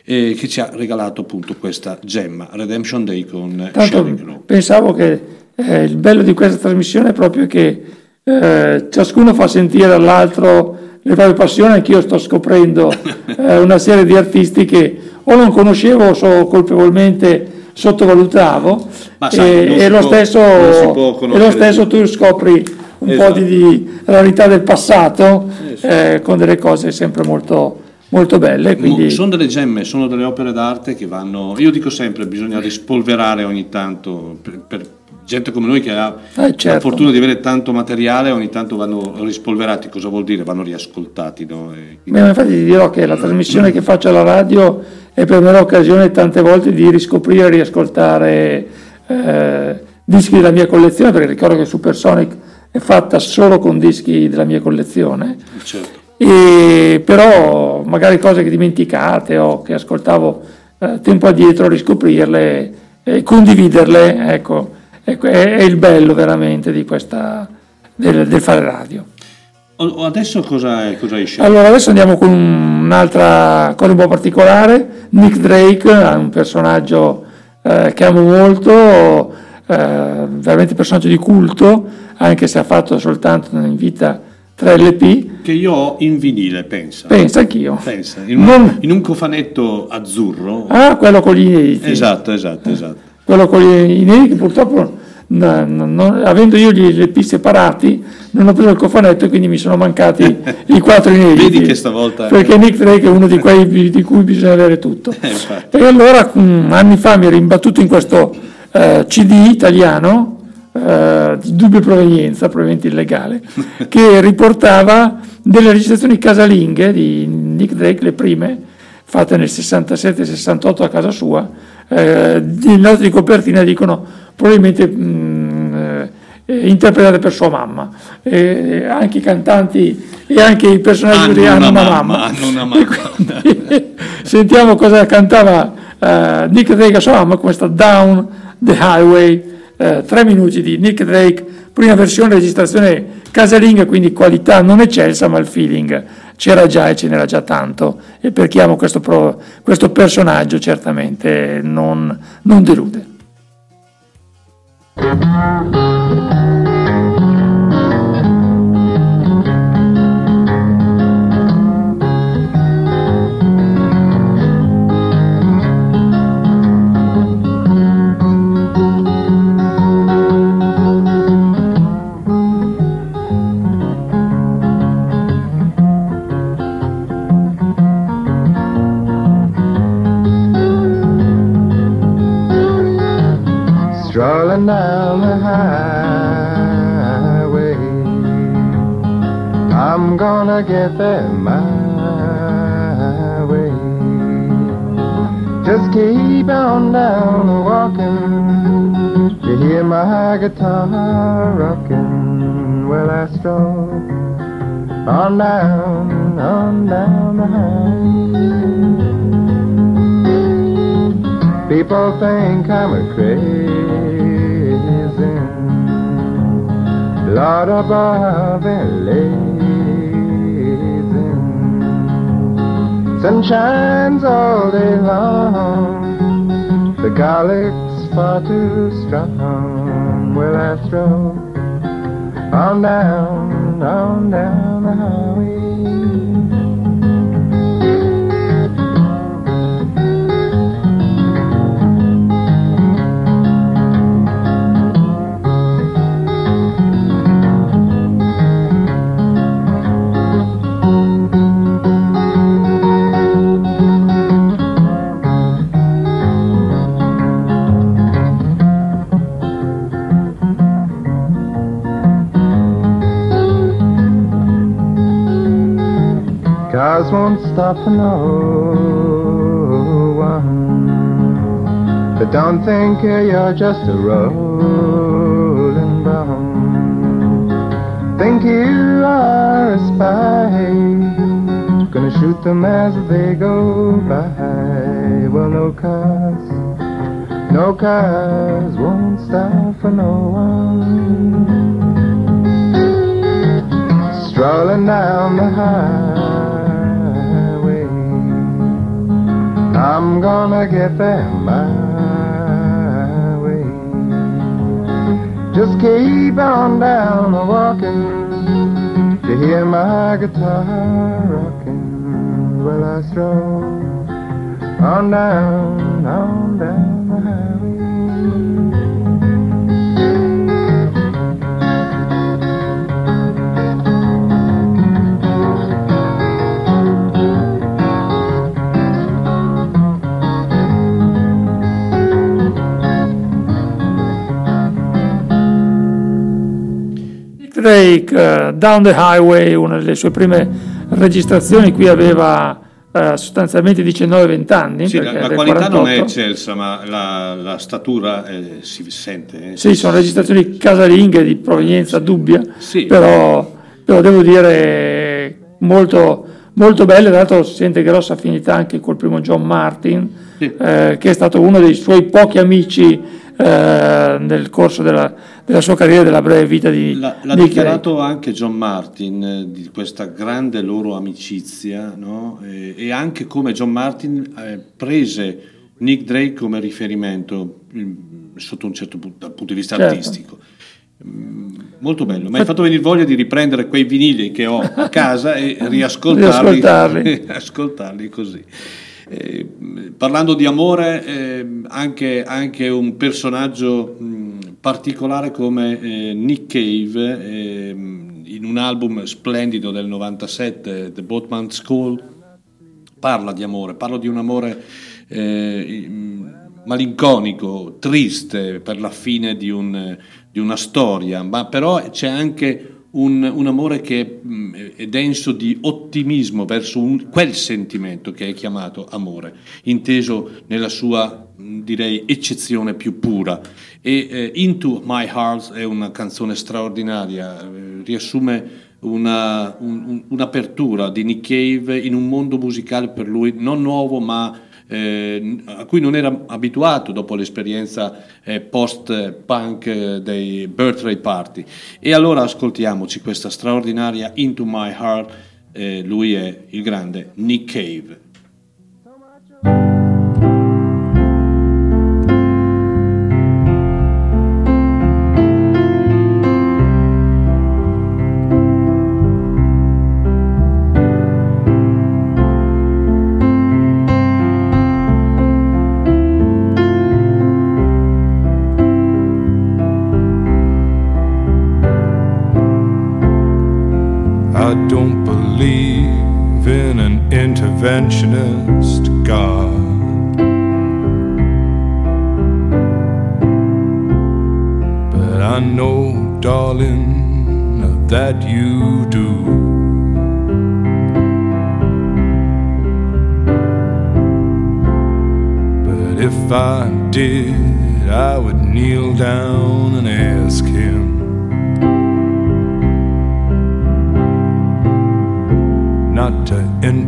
eh, che ci ha regalato appunto questa gemma, Redemption Day con Tanto Pensavo che eh, il bello di questa trasmissione è proprio che eh, ciascuno fa sentire all'altro le proprie passioni, anch'io sto scoprendo eh, una serie di artisti che o non conoscevo o so colpevolmente sottovalutavo sai, e, e, lo stesso, e, lo stesso, tu scopri un esatto. po' di, di rarità del passato sì. eh, con delle cose sempre molto molto belle. Quindi... Sono delle gemme, sono delle opere d'arte che vanno, io dico sempre, bisogna rispolverare ogni tanto per, per gente come noi che ha eh, certo. la fortuna di avere tanto materiale, ogni tanto vanno rispolverati, cosa vuol dire? Vanno riascoltati. No? Quindi... infatti ti dirò che la trasmissione che faccio alla radio è per me l'occasione tante volte di riscoprire e riascoltare eh, dischi della mia collezione, perché ricordo che Supersonic è fatta solo con dischi della mia collezione. Certo e però magari cose che dimenticate o che ascoltavo eh, tempo addietro, riscoprirle e condividerle, ecco è, è, il bello veramente di questa, del, del fare radio. Adesso cosa, cosa hai scelto? Allora, adesso andiamo con un'altra cosa un po' particolare. Nick Drake è un personaggio eh, che amo molto, eh, veramente personaggio di culto, anche se ha fatto soltanto in vita 3 LP. Che io ho in vinile, pensa. Pensa anch'io. Pensa, in, non... in un cofanetto azzurro. Ah, quello con gli inediti. Esatto, esatto, esatto. Quello con gli inediti, purtroppo, no, no, avendo io gli LP separati, non ho preso il cofanetto e quindi mi sono mancati i quattro inediti. Vedi che stavolta... Perché Nick Drake è uno di quei di cui bisogna avere tutto. Eh, e allora, anni fa mi ero imbattuto in questo eh, CD italiano, eh, di dubbia provenienza, probabilmente illegale, che riportava delle registrazioni casalinghe di Nick Drake, le prime, fatte nel 67-68 a casa sua, eh, le note di copertina dicono probabilmente mh, mm, eh, interpretate per sua mamma. Eh, anche i cantanti e anche i personaggi hanno, hanno una, mamma. mamma. Hanno una mamma. sentiamo cosa cantava uh, Nick Drake a sua mamma, questa Down the Highway eh, tre minuti di Nick Drake, prima versione registrazione casalinga, quindi qualità non eccelsa, ma il feeling c'era già e ce n'era già tanto e per chi ama questo, pro, questo personaggio certamente non, non delude. Thank you. Down the highway. I'm gonna get there my way. Just keep on down the walking. You hear my guitar rocking. Well, I stroll on down, on down the highway. People think I'm a crazy Lord above. Sun shines all day long. The garlic's far too strong. Well, I stroll on down, on down the highway. Won't stop for no one. But don't think you're just a rolling brown. Think you are a spy. Gonna shoot them as they go by. Well, no cars, no cars won't stop for no one. Strolling down the highway, I'm gonna get there my way. Just keep on down walking to hear my guitar rocking. Well, I stroll on down, on Drake, uh, Down the Highway, una delle sue prime registrazioni, qui aveva uh, sostanzialmente 19-20 anni. Sì, la, la qualità 48. non è eccelsa, ma la, la statura eh, si sente. eh. Sì, sono registrazioni casalinghe di provenienza dubbia, Sì. però, però devo dire molto, molto belle, tra l'altro si sente grossa affinità anche col primo John Martin, Sì. eh, che è stato uno dei suoi pochi amici eh, nel corso della, della sua carriera e della breve vita di L'ha, l'ha Nick dichiarato anche John Martin eh, di questa grande loro amicizia no? e, e anche come John Martin eh, prese Nick Drake come riferimento mm, sotto un certo punto, dal punto di vista Certo. artistico. Mm, Molto bello, mi hai fatto venire voglia di riprendere quei vinili che ho a casa e riascoltarli, Riascoltarli. ascoltarli così. Eh, parlando di amore, eh, anche, anche un personaggio mh, particolare come eh, Nick Cave, ehm, in un album splendido del 97, The Boatman's Call, parla di amore, parla di un amore eh, malinconico, triste per la fine di, un- di una storia, ma però c'è anche un, un amore che mh, è denso di ottimismo verso un- quel sentimento che è chiamato amore, inteso nella sua mh, direi eccezione più pura. E eh, Into My Heart è una canzone straordinaria, eh, riassume una- un- un- un'apertura di Nick Cave in un mondo musicale per lui non nuovo ma eh, a cui non era abituato dopo l'esperienza eh, post-punk eh, dei birthday party. E allora ascoltiamoci questa straordinaria Into My Heart, eh, lui è il grande Nick Cave. Interventionist God. But I know, darling, that you do. But if I did, I would kneel down and ask him.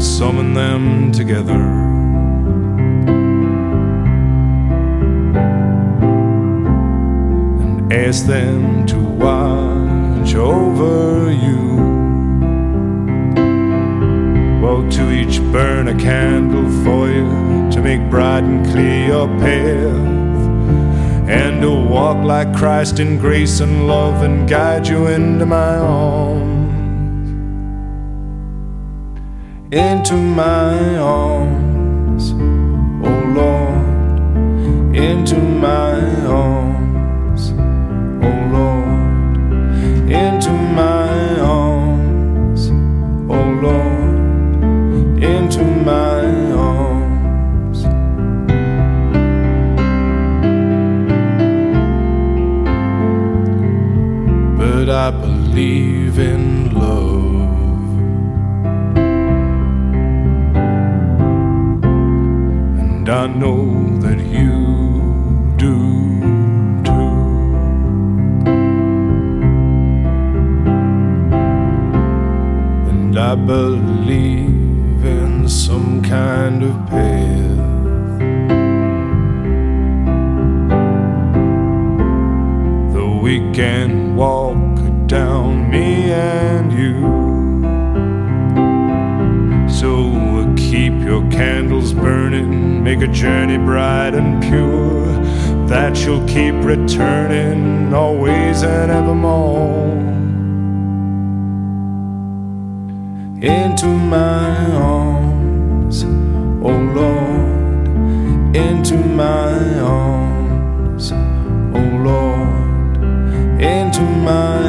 summon them together. and Ask them to watch over you. Well, to each burn a candle for you to make bright and clear your path and to walk like Christ in grace and love and guide you into my arms. Into my arms, oh Lord, into my arms, oh Lord, into my arms, oh Lord, into my arms. but I believe in I know that you do too. And I believe in some kind of path. Though we can walk down, me and you. So uh, keep your candles burning, make a journey bright and pure, that you'll keep returning always and evermore. Into my arms, oh Lord, into my arms, oh Lord, into my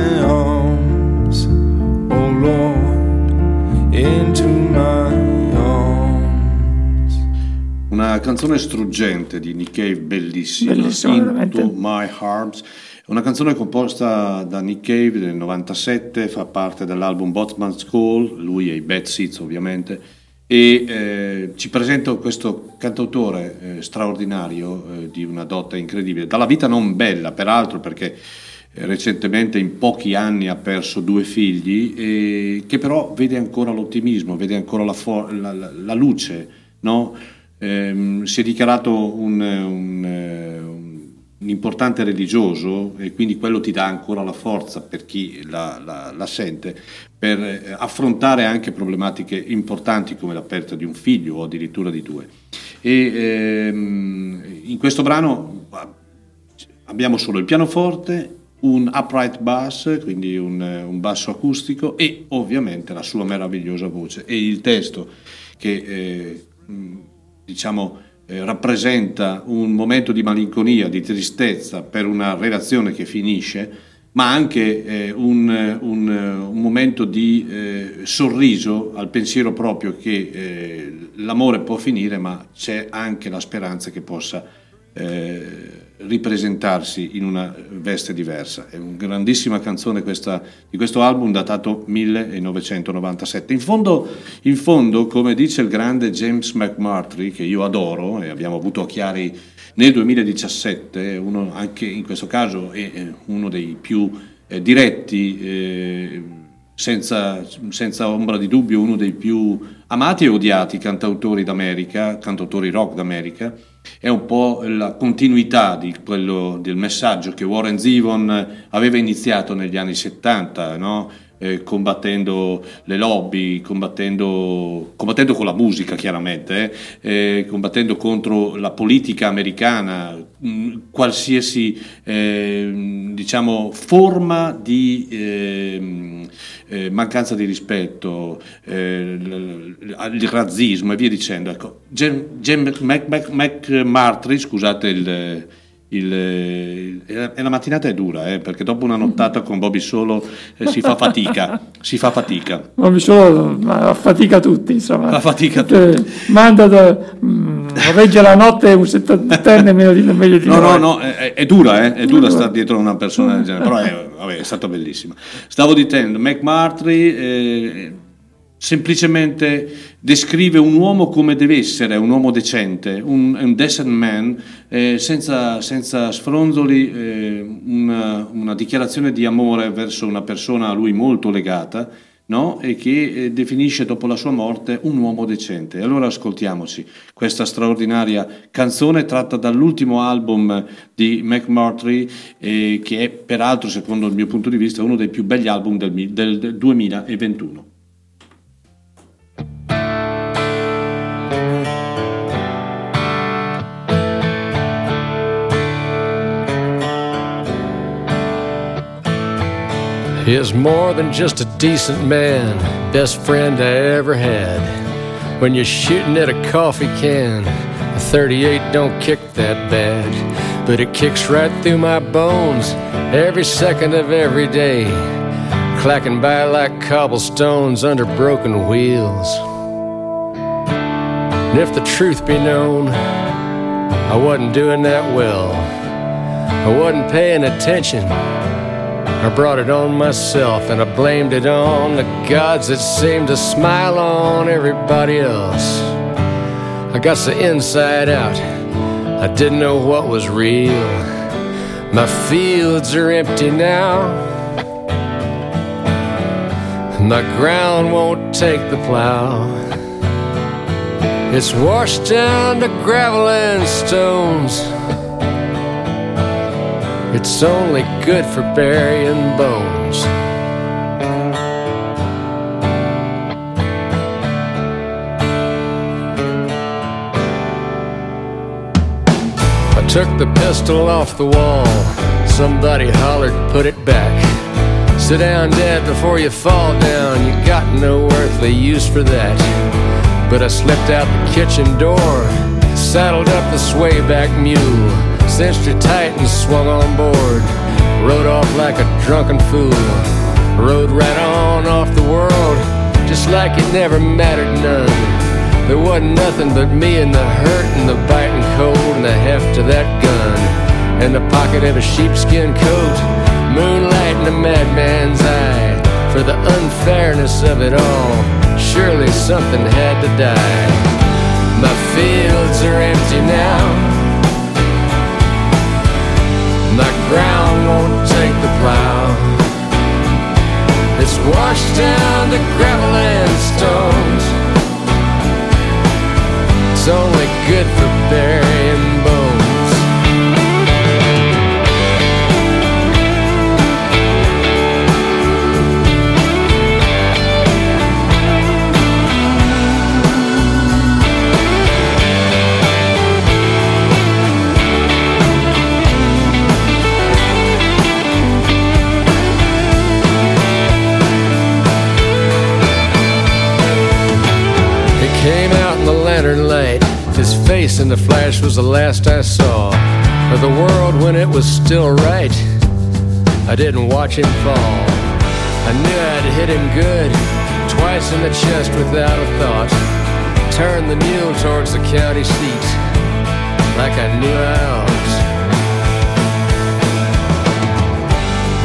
canzone struggente di Nick Cave, bellissima, Bellissima, Into. My Arms. È una canzone composta da Nick Cave nel 97, fa parte dell'album Botman's Call, lui e i Bad Seeds ovviamente, e eh, ci presenta questo cantautore eh, straordinario eh, di una dote incredibile, dalla vita non bella peraltro perché eh, recentemente in pochi anni ha perso due figli, che però vede ancora l'ottimismo, vede ancora la, for- la- la- la luce, no? Ehm, si è dichiarato un, un, un importante religioso e quindi quello ti dà ancora la forza per chi la, la- la sente per eh, affrontare anche problematiche importanti come la perdita di un figlio o addirittura di due. E ehm, in questo brano abbiamo solo il pianoforte, un upright bass, quindi un, un basso acustico e ovviamente la sua meravigliosa voce e il testo che eh, diciamo eh, rappresenta un momento di malinconia, di tristezza per una relazione che finisce, ma anche eh, un, un, un momento di eh, sorriso al pensiero proprio che eh, l'amore può finire, ma c'è anche la speranza che possa eh, ripresentarsi in una veste diversa. È una grandissima canzone questa, di questo album datato 1997. In fondo, in fondo, come dice il grande James McMurtry, che io adoro e abbiamo avuto a Chiari nel 2017, uno anche in questo caso è è uno dei più eh, diretti, eh, senza, senza ombra di dubbio, uno dei più amati e odiati cantautori d'America, cantautori rock d'America, è un po' la continuità quello, del messaggio che Warren Zevon aveva iniziato negli anni 70, no? Eh, combattendo le lobby, combattendo, combattendo con la musica chiaramente, eh, eh, combattendo contro la politica americana, mh, qualsiasi eh, diciamo, forma di ehm, eh, mancanza di rispetto, eh, il razzismo e via dicendo. Ecco, Mac- Mac- McMurtry, scusate il, il- eh, e la mattinata è dura, eh, perché dopo una nottata con Bobby Solo eh, si fa fatica, si fa fatica. Mi solo, ma fatica tutti, insomma. La fatica Eh, Manda da, mm, regge la notte un settantenne meno di, meglio di No, no, noi. no, è, è dura, eh, è dura stare dietro a una persona del genere, però è, vabbè, è stata bellissima. Stavo dicendo, McMurtry eh, semplicemente descrive un uomo come deve essere, un uomo decente, un, un decent man, eh, senza, senza sfronzoli, eh, una, una dichiarazione di amore verso una persona a lui molto legata, no? e che eh, definisce dopo la sua morte un uomo decente. Allora ascoltiamoci questa straordinaria canzone tratta dall'ultimo album di McMurtry eh, che è peraltro secondo il mio punto di vista uno dei più belli album del, del, del 2021. Is more than just a decent man, best friend I ever had. When you're shooting at a coffee can, a 38 don't kick that bad, but it kicks right through my bones every second of every day, clacking by like cobblestones under broken wheels. And if the truth be known, I wasn't doing that well. I wasn't paying attention. I brought it on myself and I blamed it on the gods that seemed to smile on everybody else. I got the inside out, I didn't know what was real. My fields are empty now, my ground won't take the plow. It's washed down to gravel and stones. It's only good for burying bones. I took the pistol off the wall. Somebody hollered, put it back. Sit down, Dad, before you fall down. You got no earthly use for that. But I slipped out the kitchen door, saddled up the swayback mule, cinched it tight and swung on board. Rode off like a drunken fool. Rode right on off the world, just like it never mattered none. There wasn't nothing but me and the hurt and the biting cold and the heft of that gun. And the pocket of a sheepskin coat, moonlight in a madman's eye. For the unfairness of it all, surely something had to die. My fields are empty now. Ground won't take the plow. It's washed down to gravel and stones. It's only good for burying bones. Face in the flash was the last I saw of the world when it was still right. I didn't watch him fall. I knew I'd hit him good, twice in the chest without a thought. Turned the mule towards the county seat, like I knew I ought.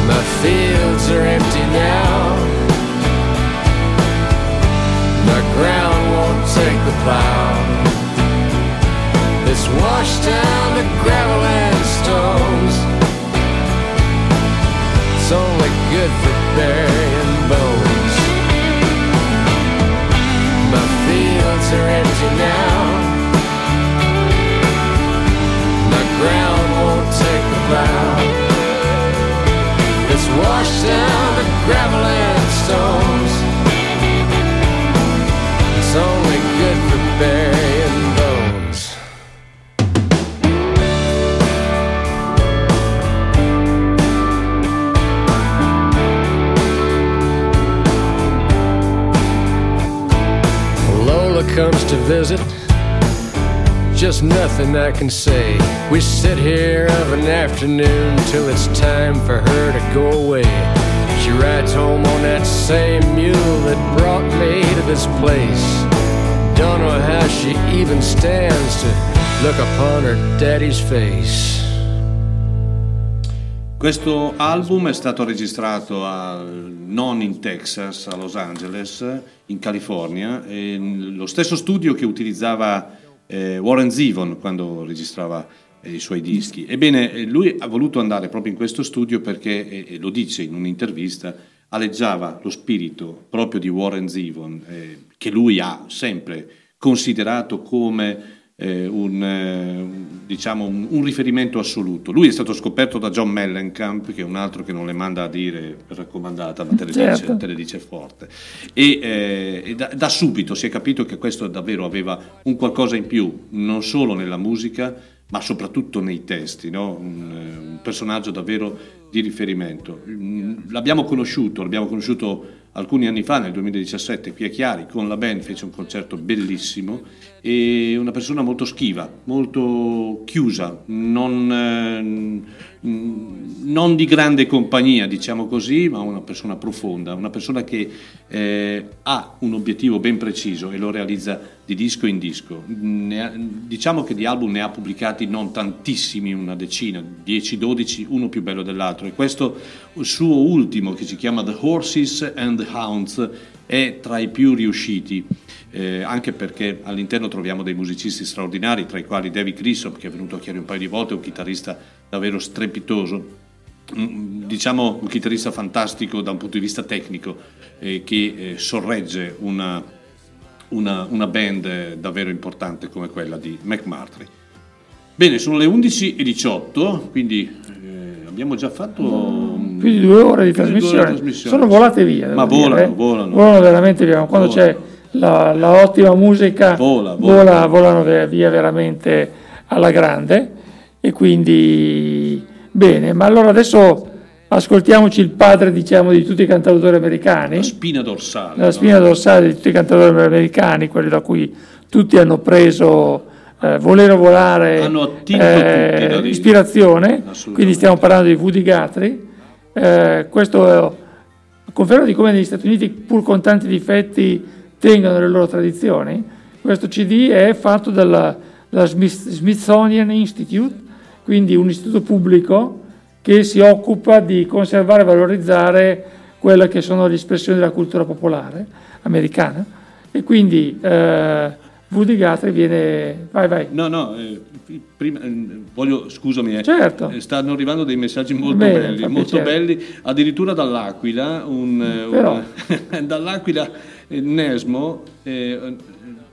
My fields are empty now. My ground won't take the plow. It's washed down to gravel and stones. It's only good for burying bones. My fields are empty now. My ground won't take the plow. It's washed down to gravel and stones. It's only good for burying comes to visit. Just nothing I can say. We sit here of an afternoon till it's time for her to go away. She rides home on that same mule that brought me to this place. Don't know how she even stands to look upon her daddy's face. Questo album è stato registrato a, non in Texas, a Los Angeles, in California, lo stesso studio che utilizzava eh, Warren Zevon quando registrava eh, i suoi dischi. Ebbene, eh, lui ha voluto andare proprio in questo studio perché, e lo dice in un'intervista, aleggiava lo spirito proprio di Warren Zevon, eh, che lui ha sempre considerato come eh, un, eh, diciamo un, un, riferimento assoluto. Lui è stato scoperto da John Mellencamp, che è un altro che non le manda a dire raccomandata, ma te le, certo. dice, te le dice, forte. E, eh, e da, da, subito si è capito che questo davvero aveva un qualcosa in più, non solo nella musica, ma soprattutto nei testi, no? un, eh, un personaggio davvero di riferimento. Mm, l'abbiamo conosciuto, l'abbiamo conosciuto alcuni anni fa, nel 2017, qui a Chiari, con la band fece un concerto bellissimo e una persona molto schiva, molto chiusa, non, eh, non di grande compagnia, diciamo così, ma una persona profonda, una persona che eh, ha un obiettivo ben preciso e lo realizza di disco in disco. Ha, diciamo che di album ne ha pubblicati non tantissimi, una decina, 10-12, uno più bello dell'altro e questo suo ultimo che si chiama The Horses and the Hounds è tra i più riusciti, eh, anche perché all'interno troviamo dei musicisti straordinari, tra i quali David Grissom, che è venuto a Chiari un paio di volte, un chitarrista davvero strepitoso, diciamo un chitarrista fantastico da un punto di vista tecnico, eh, che eh, sorregge una, una, una, band davvero importante come quella di McMurtry. Bene, sono le 11.18, quindi eh, abbiamo già fatto più di due ore di trasmissione, trasmissione. sono volate via. Ma volano, dire, volano. Volano veramente via. Quando volano. c'è la, la, ottima musica, vola, vola. volano via veramente alla grande. E quindi bene, ma allora adesso ascoltiamoci il padre diciamo di tutti i cantautori americani la spina dorsale la spina no? dorsale di tutti i cantautori americani quelli da cui tutti hanno preso eh, volere volare eh, tutti, ispirazione quindi stiamo parlando di Woody Guthrie eh, questo conferma di come negli Stati Uniti, pur con tanti difetti, tengono le loro tradizioni. Questo CD è fatto dalla, dalla Smithsonian Institute, quindi un istituto pubblico che si occupa di conservare e valorizzare quelle che sono le espressioni della cultura popolare americana. E quindi eh, Woody Guthrie viene... Vai, vai. No, no, eh, prima, eh, voglio, scusami, eh, certo. Eh, stanno arrivando dei messaggi molto Bene, belli, molto belli, addirittura dall'Aquila, un, un, dall'Aquila Nesmo,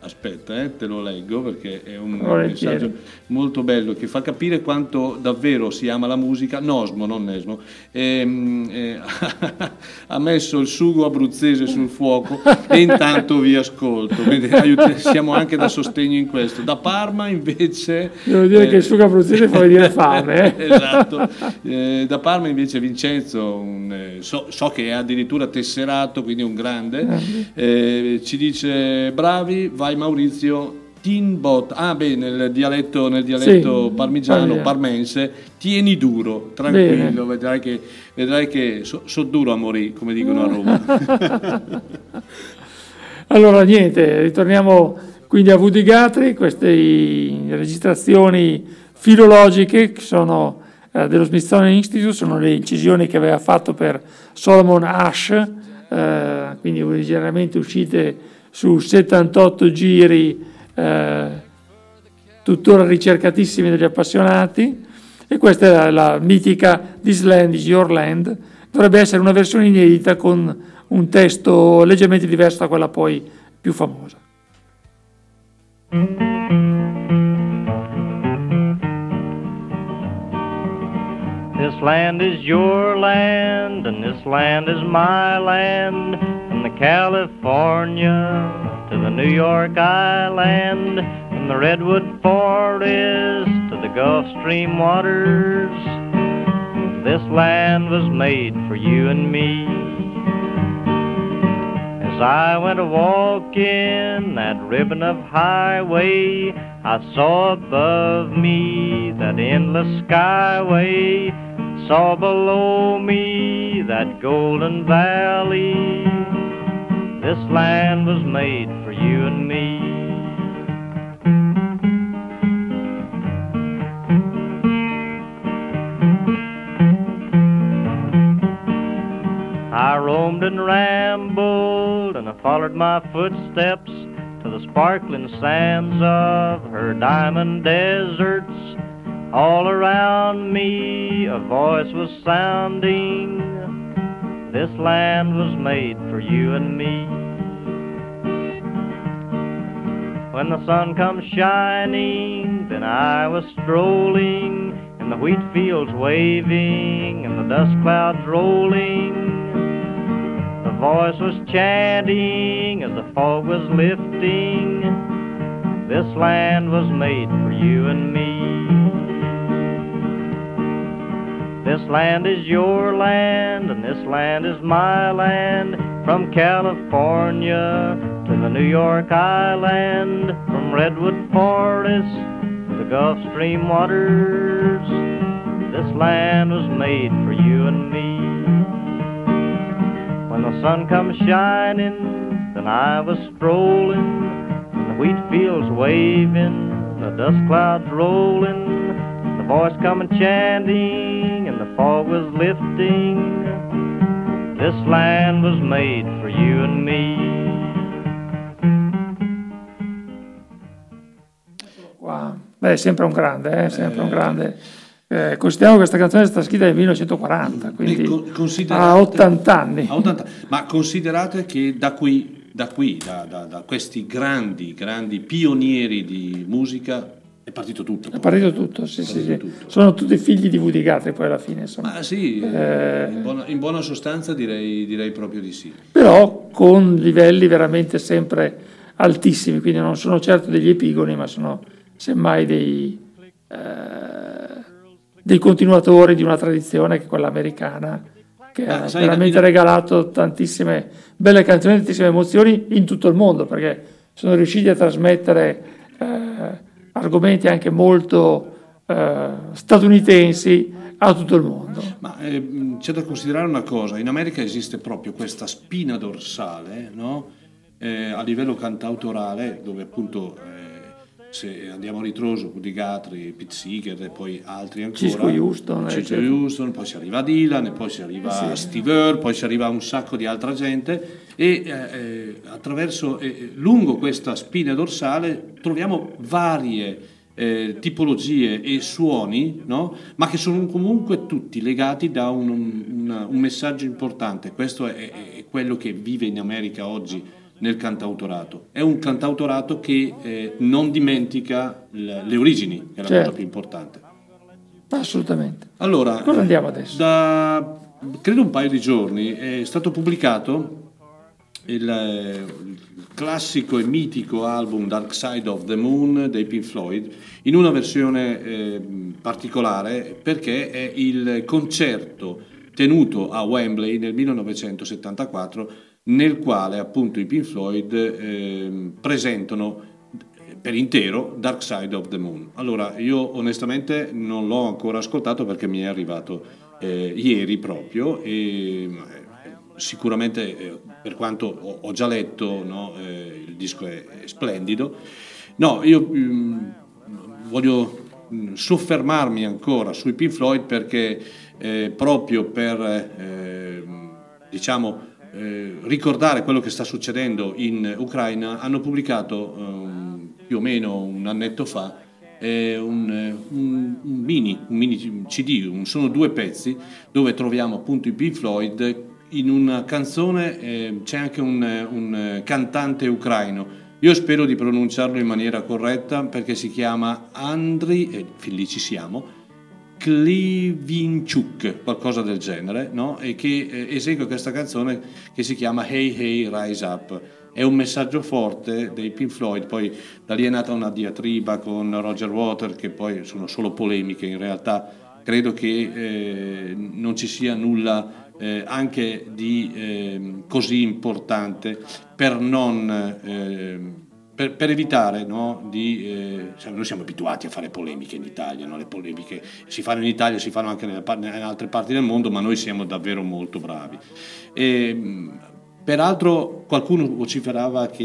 aspetta, eh, te lo leggo perché è un Volentieri. messaggio molto bello che fa capire quanto davvero si ama la musica. Nosmo, non Nesmo, ehm, eh, ha messo il sugo abruzzese sul fuoco e intanto vi ascolto. siamo anche da sostegno in questo. Da Parma invece... Devo dire eh, che il sugo abruzzese fa venire fame. Eh. esatto. Eh, da Parma invece Vincenzo, un, eh, so, so, che è addirittura tesserato, quindi un grande, ci dice bravi, vai vai Maurizio Tinbot, ah beh, nel dialetto, nel dialetto sì, parmigiano, parmense, tieni duro, tranquillo, vedrai che, vedrai che so, so, duro a morire, come dicono a Roma. allora niente, ritorniamo quindi a Guthrie, queste registrazioni filologiche che sono eh, dello Smithsonian Institute, sono le incisioni che aveva fatto per Solomon Ash, eh, quindi originariamente uscite su 78 giri eh, tuttora ricercatissimi dagli appassionati. E questa è la, la mitica This Land is Your Land dovrebbe essere una versione inedita con un testo leggermente diverso da quella poi più famosa. This land is your land and this land is my land the California to the New York Island, from the Redwood Forest to the Gulf Stream waters. This land was made for you and me. As I went a walking that ribbon of highway, I saw above me that endless skyway, saw below me that golden valley this land was made for you and me. I roamed and rambled, and I followed my footsteps to the sparkling sands of her diamond deserts. All around me a voice was sounding this land was made for you and me. When the sun comes shining, then I was strolling, and the wheat fields waving, and the dust clouds rolling. The voice was chanting as the fog was lifting. This land was made for you and me. This land is your land, and this land is my land. From California to the New York Island, from Redwood Forest to the Gulf Stream waters. This land was made for you and me. When the sun comes shining, then I was strolling, and the wheat fields waving, the dust clouds rolling, the voice coming chanting, was lifting. This land was made for you and me. Wow. Beh, è sempre un grande, eh, sempre un grande. Eh, consideriamo che questa canzone è stata scritta nel 1940, quindi con- considerate- ha 80 anni. A 80 Ma considerate che da qui, da, qui da, da- da questi grandi, grandi pionieri di musica è partito tutto. È partito tutto, sì, sì, sì. Sono tutti figli di Woody Guthrie poi alla fine, insomma. Ma sì, Eh, in, buona, in buona sostanza direi, direi proprio di sì. però con livelli veramente sempre altissimi, quindi non sono certo degli epigoni, ma sono semmai dei, eh, dei continuatori di una tradizione che è quella americana, che Ah, ha sai, veramente in- regalato tantissime belle canzoni, tantissime emozioni in tutto il mondo, perché sono riusciti a trasmettere eh, argomenti anche molto eh, statunitensi a tutto il mondo. Ma eh, c'è da considerare una cosa, in America esiste proprio questa spina dorsale, no? Eh, a livello cantautorale, dove appunto eh, se andiamo a ritroso, Guthrie, Pete Seeger e poi altri ancora. Cisco Houston, Cisco eccetera. Houston, poi si arriva a Dylan, poi si arriva Sì. a Steve Earle, poi si arriva a un sacco di altra gente e eh, eh, attraverso, eh, lungo questa spina dorsale troviamo varie eh, tipologie e suoni, no? ma che sono comunque tutti legati da un, un- un messaggio importante. Questo è, è quello che vive in America oggi nel cantautorato. È un cantautorato che eh, non dimentica l- le origini, che è la Certo. cosa più importante. Assolutamente. Allora, Cosa andiamo adesso? Da credo un paio di giorni è stato pubblicato il, il classico e mitico album Dark Side of the Moon dei Pink Floyd in una versione eh, particolare perché è il concerto tenuto a Wembley nel 1974 nel quale appunto i Pink Floyd eh, presentano per intero Dark Side of the Moon. Allora, io onestamente non l'ho ancora ascoltato perché mi è arrivato eh, ieri proprio e eh, sicuramente eh, per quanto ho, ho già letto no, eh, il disco è, è splendido. No, io mm, voglio mm, soffermarmi ancora sui Pink Floyd perché eh, proprio per diciamo eh, ricordare quello che sta succedendo in Ucraina hanno pubblicato ehm, più o meno un annetto fa eh, un, eh, un- un mini, un mini CD, sono due pezzi dove troviamo appunto i Pink Floyd in una canzone eh, c'è anche un, eh, eh, cantante ucraino. Io spero di pronunciarlo in maniera corretta perché si chiama Andriy, e fin lì ci siamo, Klivinchuk, qualcosa del genere, no? e che eh, esegue questa canzone che si chiama Hey Hey Rise Up. È un messaggio forte dei Pink Floyd, poi da lì è nata una diatriba con Roger Water, che poi sono solo polemiche, in realtà credo che eh, non ci sia nulla eh, anche di eh, così importante per non... per, per evitare no, di... eh, cioè, noi siamo abituati a fare polemiche in Italia, no? le polemiche si fanno in Italia, si fanno anche nelle, in altre parti del mondo, ma noi siamo davvero molto bravi. E, mh, peraltro qualcuno vociferava che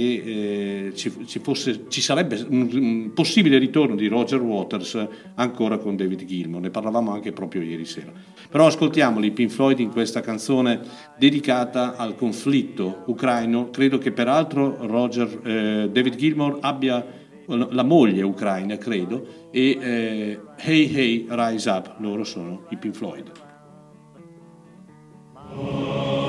eh, ci, ci fosse, ci sarebbe un, possibile ritorno di Roger Waters ancora con David Gilmour, ne parlavamo anche proprio ieri sera. Però ascoltiamoli, i Pink Floyd in questa canzone dedicata al conflitto ucraino, credo che peraltro Roger, eh, David Gilmour abbia la moglie ucraina, credo, e eh, Hey Hey Rise Up, loro sono i Pink Floyd. Oh,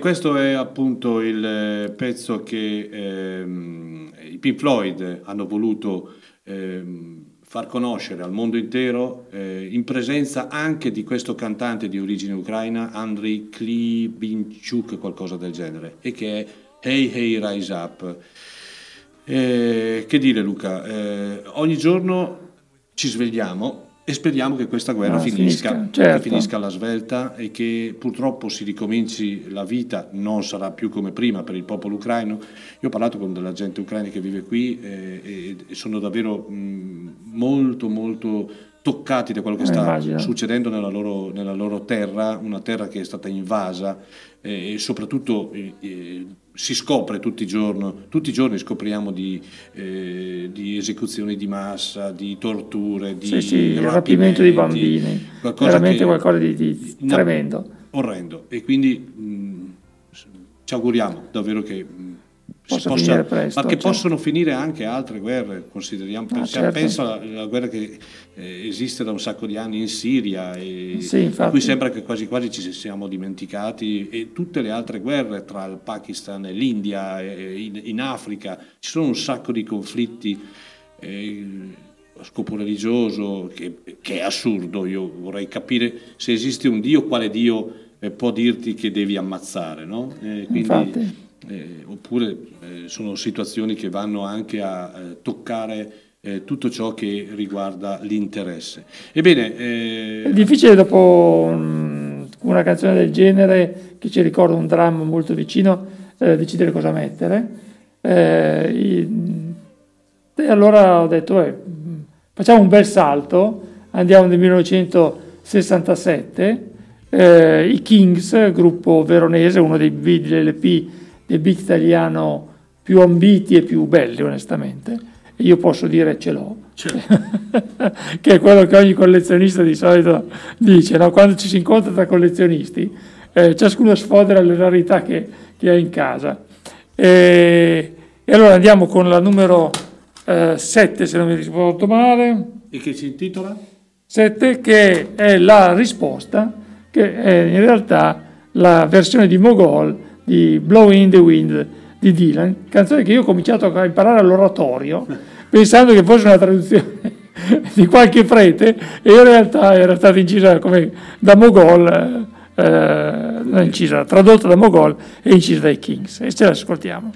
questo è appunto il eh, pezzo che ehm, i Pink Floyd hanno voluto ehm, far conoscere al mondo intero eh, in presenza anche di questo cantante di origine ucraina, Andriy Klibinchuk, qualcosa del genere, e che è Hey Hey Rise Up. Eh, che dire Luca, eh, ogni giorno ci svegliamo e speriamo che questa guerra Ah, finisca, finisca, certo. che finisca alla svelta e che purtroppo si ricominci la vita, non sarà più come prima per il popolo ucraino. Io ho parlato con della gente ucraina che vive qui eh, e, e sono davvero mh, molto molto toccati da quello che Eh, sta immagino. succedendo nella loro, nella loro terra, una terra che è stata invasa eh, e soprattutto eh, eh, si scopre tutti i giorni, tutti i giorni scopriamo di, eh, di esecuzioni di massa, di torture, di Sì, sì, rapimento di bambini, qualcosa veramente che- qualcosa di, di No, tremendo. orrendo e quindi mh, ci auguriamo davvero che mh, si Possa possa, presto, ma che certo. possono finire anche altre guerre, consideriamo, Ah, certo. penso alla, alla guerra che eh, esiste da un sacco di anni in Siria e Sì, infatti. cui sembra che quasi quasi ci siamo dimenticati e tutte le altre guerre tra il Pakistan e l'India e in, in Africa, ci sono un sacco di conflitti eh, a scopo religioso che, che è assurdo, io vorrei capire se esiste un Dio, quale Dio eh, può dirti che devi ammazzare, no? Eh, quindi, Infatti. Eh, oppure eh, sono situazioni che vanno anche a eh, toccare eh, tutto ciò che riguarda l'interesse. Ebbene, eh, È difficile dopo un- una canzone del genere che ci ricorda un dramma molto vicino decidere cosa mettere. E allora ho detto, eh, facciamo un bel salto, andiamo nel 1967, eh, i Kings, gruppo veronese, uno dei beat- del beat italiano più ambiti e più belli onestamente, e io posso dire ce l'ho, che è quello che ogni collezionista di solito dice, no? quando ci si incontra tra collezionisti, eh, ciascuno sfodera le rarità che, che ha in casa. E, e allora andiamo con la numero 7, se non mi ricordo male. e che si intitola? 7 che è la risposta, che è in realtà la versione di Mogol di Blow in the Wind di Dylan, canzone che io ho cominciato a imparare all'oratorio pensando che fosse una traduzione di qualche prete e in realtà era stata incisa come da Mogol, eh, non incisa, tradotta da Mogol e incisa dai Kings. E ce l'ascoltiamo.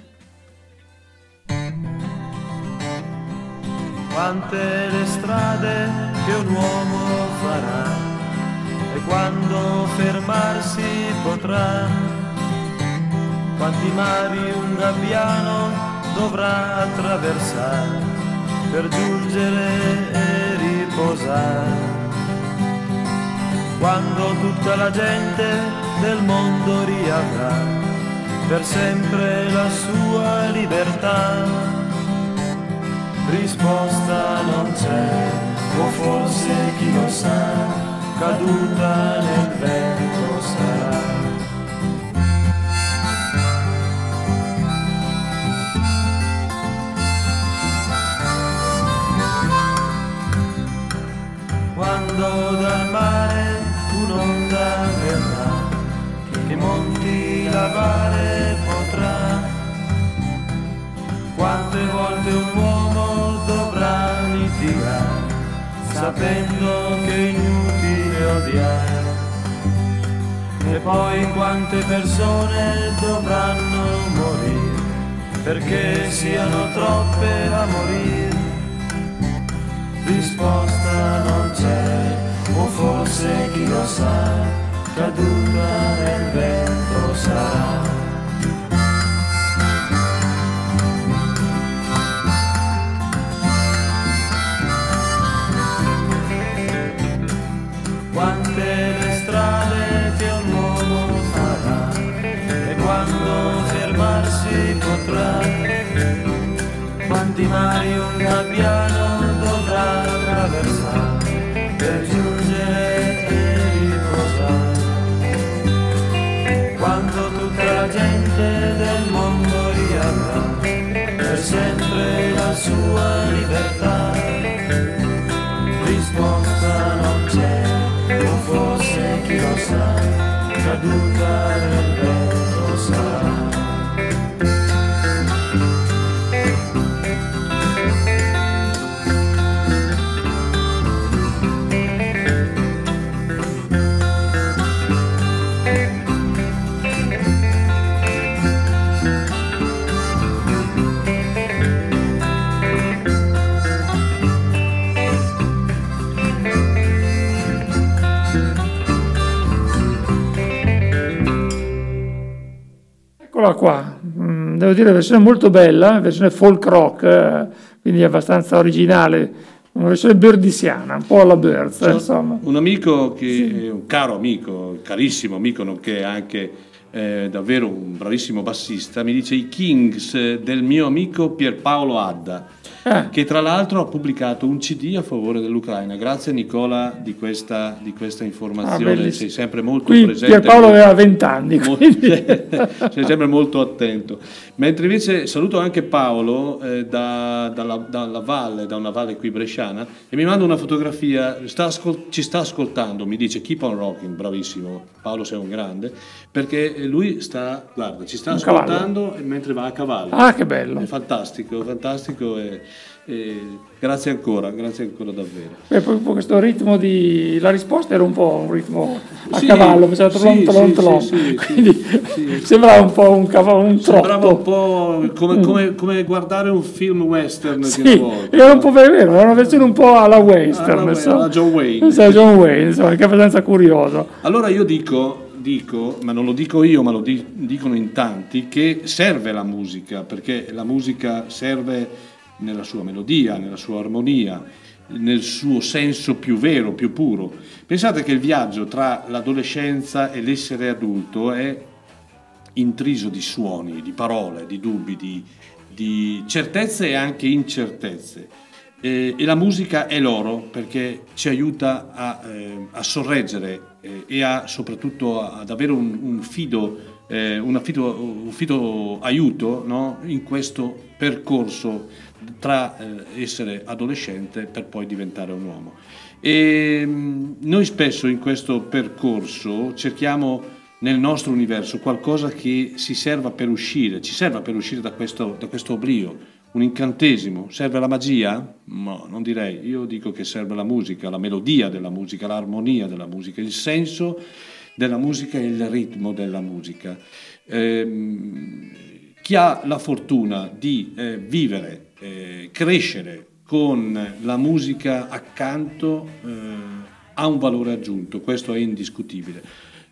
quante le strade che un uomo farà e quando fermarsi potrà, quanti mari un gabbiano dovrà attraversare per giungere e riposare. Quando tutta la gente del mondo riavrà per sempre la sua libertà risposta non c'è, o forse chi lo sa, caduta nel vento sarà. Quando dal mare un'onda verrà, che monti la mare potrà, quante volte un uomo dovrà litigare, sapendo che è inutile odiare. E poi quante persone dovranno morire, perché siano troppe a morire. Risposta non c'è, o forse chi lo sa, caduta nel vento sarà. quante le strade che un uomo farà e quando fermarsi potrà, quanti mari un gabbiano sua libertà. Risposta non c'è, o forse chi lo sa, caduta nel eccola qua. Mm, devo dire, versione molto bella, versione folk rock, eh, quindi abbastanza originale, una versione birdisiana, un po' alla Birds, C'è insomma. Un amico che è un caro amico, carissimo amico, nonché anche eh, davvero un bravissimo bassista, mi dice i Kings del mio amico Pierpaolo Adda, Ah. che tra l'altro ha pubblicato un CD a favore dell'Ucraina. Grazie Nicola di questa, di questa Ah, informazione, bellissimo. sei sempre molto Qui presente. Pierpaolo aveva 20 anni, sei sempre molto attento. Mentre invece saluto anche Paolo eh, da- dalla, dalla valle, da una valle qui bresciana, e mi manda una fotografia, sta ascol- ci sta ascoltando, mi dice keep on rocking, bravissimo, Paolo sei un grande, perché lui sta, guarda, ci sta Un cavallo. ascoltando mentre va a cavallo. Ah, che bello. È fantastico, fantastico e, e grazie ancora, grazie ancora davvero. Poi questo ritmo di... La risposta era un po' un ritmo a Sì, cavallo, mi sembra sì, tlon, tlon, sì, tlon. sembrava un po' un cavallo, un Sembrava un po' come, come- come guardare un film western volta. era un po' vero, era una versione un po' alla western, Alla- insomma. alla John Wayne. Sì, John Wayne, insomma, che è abbastanza curioso. Allora io dico, dico, ma non lo dico io, ma lo di- dicono in tanti, che serve la musica, perché la musica serve nella sua melodia, nella sua armonia, nel suo senso più vero, più puro. Pensate che il viaggio tra l'adolescenza e l'essere adulto è intriso di suoni, di parole, di dubbi, di, di certezze e anche incertezze. Eh, e la musica è l'oro perché ci aiuta a, eh, a sorreggere eh, e a, soprattutto ad avere un, un fido, eh, un, affido- un fido aiuto no? in questo percorso tra eh, essere adolescente per poi diventare un uomo. E mh, noi spesso in questo percorso cerchiamo nel nostro universo qualcosa che si serva per uscire, ci serva per uscire da questo, da questo oblio, un incantesimo. Serve la magia? No, non direi. Io dico che serve la musica, la melodia della musica, l'armonia della musica, il senso della musica e il ritmo della musica. Ehm, chi ha la fortuna di eh, vivere, eh, crescere con la musica accanto eh, ha un valore aggiunto, questo è indiscutibile.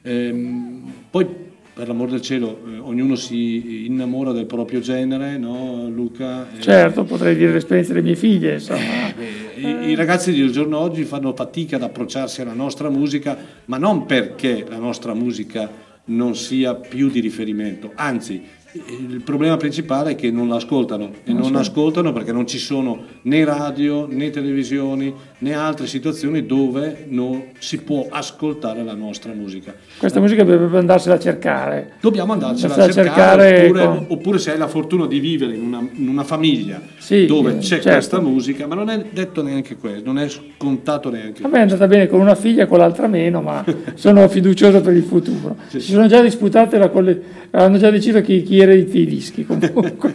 Ehm, poi, per l'amor del cielo, eh, ognuno si innamora del proprio genere, no Luca? Eh, Certo, potrei dire l'esperienza delle mie figlie, insomma. i, i ragazzi del giorno oggi fanno fatica ad approcciarsi alla nostra musica, ma non perché la nostra musica non sia più di riferimento, anzi il problema principale è che non la ascoltano e non certo. ascoltano perché non ci sono né radio né televisioni né altre situazioni dove non si può ascoltare la nostra musica. Questa musica dovrebbe andarsela a cercare. Dobbiamo andarcela a Andarsela cercare, oppure, con- oppure se hai la fortuna di vivere in una, in una famiglia Sì, dove c'è certo. questa musica, ma non è detto neanche questo, non è scontato neanche A me è andata bene con una figlia, con l'altra meno, ma sono fiducioso per il futuro. Si sono già disputate, la colle- hanno già deciso chi, chi erediti i dischi comunque.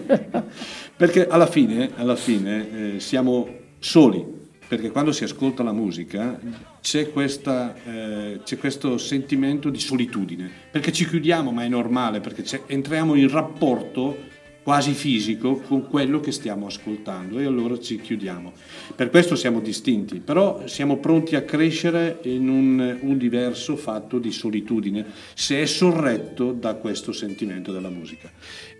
Perché alla fine, alla fine eh, siamo soli, perché quando si ascolta la musica c'è, questa, eh, c'è questo sentimento di solitudine, perché ci chiudiamo, ma è normale, perché entriamo in rapporto quasi fisico con quello che stiamo ascoltando e allora ci chiudiamo. Per questo siamo distinti, però siamo pronti a crescere in un universo fatto di solitudine se è sorretto da questo sentimento della musica.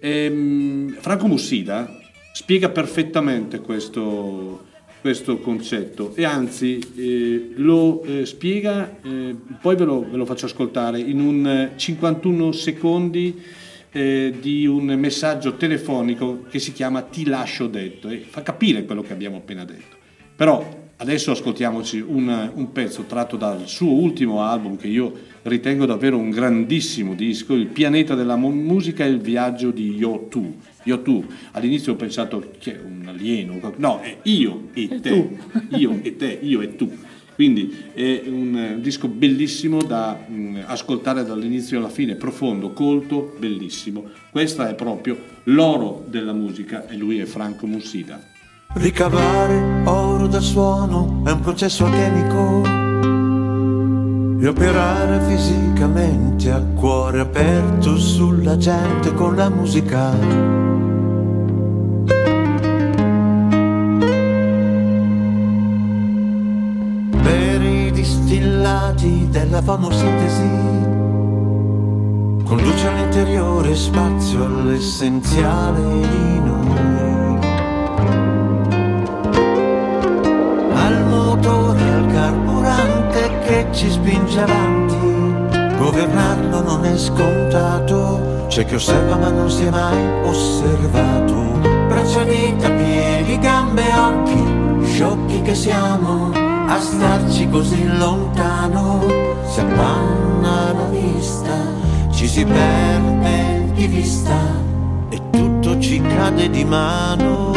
Ehm, Franco Mussida spiega perfettamente questo, questo concetto. E anzi eh, lo eh, spiega, eh, poi ve lo, ve lo faccio ascoltare, in un eh, 51 secondi eh, di un messaggio telefonico che si chiama Ti lascio detto. E fa capire quello che abbiamo appena detto. Però adesso ascoltiamoci un, un pezzo tratto dal suo ultimo album che io ritengo davvero un grandissimo disco, Il pianeta della mu- musica e il viaggio di Yo2. Yo2, all'inizio ho pensato che è un alieno, no, è io e te, io e te, io e tu. Quindi è un eh, disco bellissimo da mm, ascoltare dall'inizio alla fine, profondo, colto, bellissimo. Questa è proprio l'oro della musica e lui è Franco Mussida. Ricavare oro dal suono è un processo alchemico e operare fisicamente a cuore aperto sulla gente con la musica. Distillati della famosintesi conduce all'interiore spazio all'essenziale di noi. Al motore, al carburante che ci spinge avanti, governarlo non è scontato, c'è chi osserva ma non si è mai osservato. Braccia, dita, piedi, gambe, occhi, sciocchi che siamo a starci così lontano, si appanna la vista, ci si perde di vista e tutto ci cade di mano.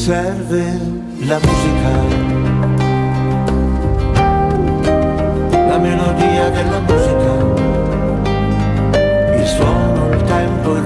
Serve la musica. La melodia della musica. Il suono, il tempo, il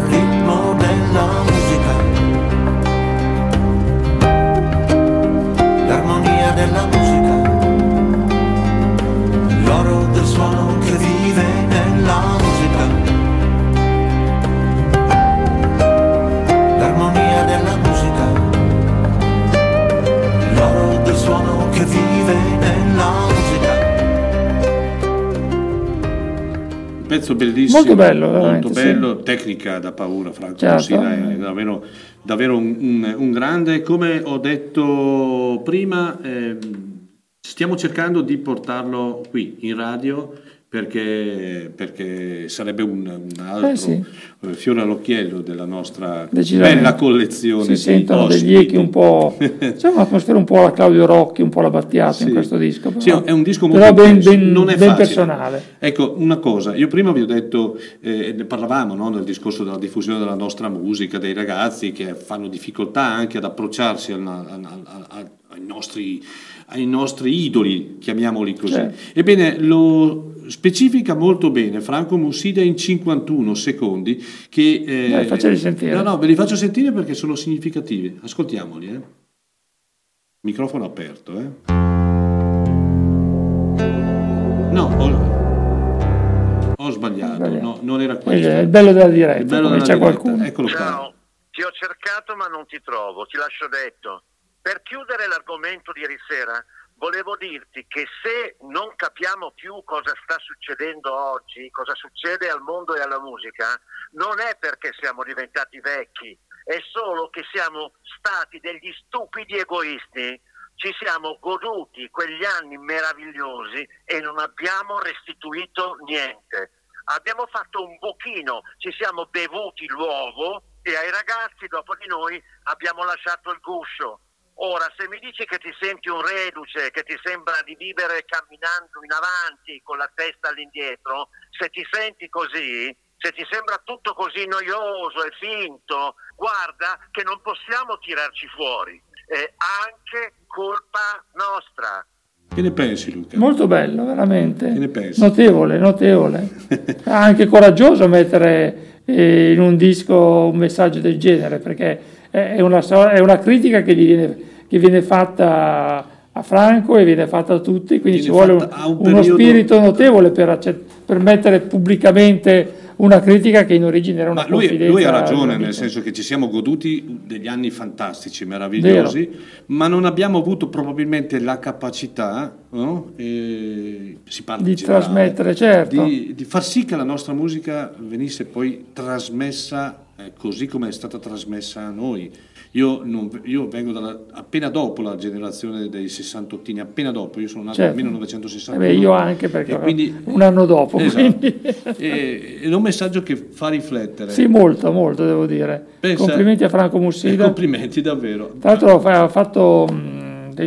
pezzo bellissimo, Molto bello, molto bello, tecnica da paura, Franco Certo. Corsina è davvero, davvero un, un- un grande. Come ho detto prima, ehm, stiamo cercando di portarlo qui in radio perché, perché sarebbe un, un altro Eh, sì. eh, fiore all'occhiello della nostra bella collezione Si sentono degli ospiti. echi un po'. C'è un'atmosfera un po' alla Claudio Rocchi, un po' alla Battiata in questo disco. Sì, però- è un disco molto ben, ben- non è ben facile. personale. Ecco, una cosa, io prima vi ho detto, eh, ne parlavamo no, nel discorso della diffusione della nostra musica, dei ragazzi che fanno difficoltà anche ad approcciarsi al- al- al- ai nostri ai nostri idoli, chiamiamoli così. Certo. Ebbene, lo specifica molto bene Franco Mussida in 51 secondi che... eh, Dai, facceli sentire. No, no, ve li faccio sentire perché sono significativi. Ascoltiamoli, eh. Microfono aperto, eh. No, ho, ho sbagliato, no, non era È questo. il bello della diretta, Il bello della c'è diretta, qualcuno. Eccolo qua. Ciao, ti ho cercato ma non ti trovo, ti lascio detto. Per chiudere l'argomento di ieri sera, volevo dirti che se non capiamo più cosa sta succedendo oggi, cosa succede al mondo e alla musica, non è perché siamo diventati vecchi, è solo che siamo stati degli stupidi egoisti. Ci siamo goduti quegli anni meravigliosi e non abbiamo restituito niente. Abbiamo fatto un buchino, ci siamo bevuti l'uovo e ai ragazzi dopo di noi abbiamo lasciato il guscio. Ora, se mi dici che ti senti un reduce, che ti sembra di vivere camminando in avanti con la testa all'indietro, se ti senti così, se ti sembra tutto così noioso e finto, guarda che non possiamo tirarci fuori. È anche colpa nostra. Che ne pensi Luca? Molto bello, veramente. Che ne pensi? Notevole, notevole. Anche coraggioso mettere eh, in un disco un messaggio del genere, perché è una, è una critica che, gli viene, che viene fatta a Franco e viene fatta a tutti, quindi Viene ci vuole un- un uno spirito notevole per, accett- per mettere pubblicamente una critica che in origine era una Ma lui, lui ha ragione, nel senso che ci siamo goduti degli anni fantastici, meravigliosi, ma non abbiamo avuto probabilmente la capacità, no? Eh, si parla Di generale, trasmettere, certo. di, di far sì che la nostra musica venisse poi trasmessa eh, così come è stata trasmessa a noi. Io, non- io vengo dalla- appena dopo la generazione dei sessantottini, appena dopo, io sono nato Certo. nel 1961. Eh io anche perché quindi, un anno dopo. Esatto. e, ed è un messaggio che fa riflettere. Sì, molto, molmolto devo dire. Pensa- Complimenti a Franco Eh, Mussida. complimenti davvero. Tra l'altro ha fatto,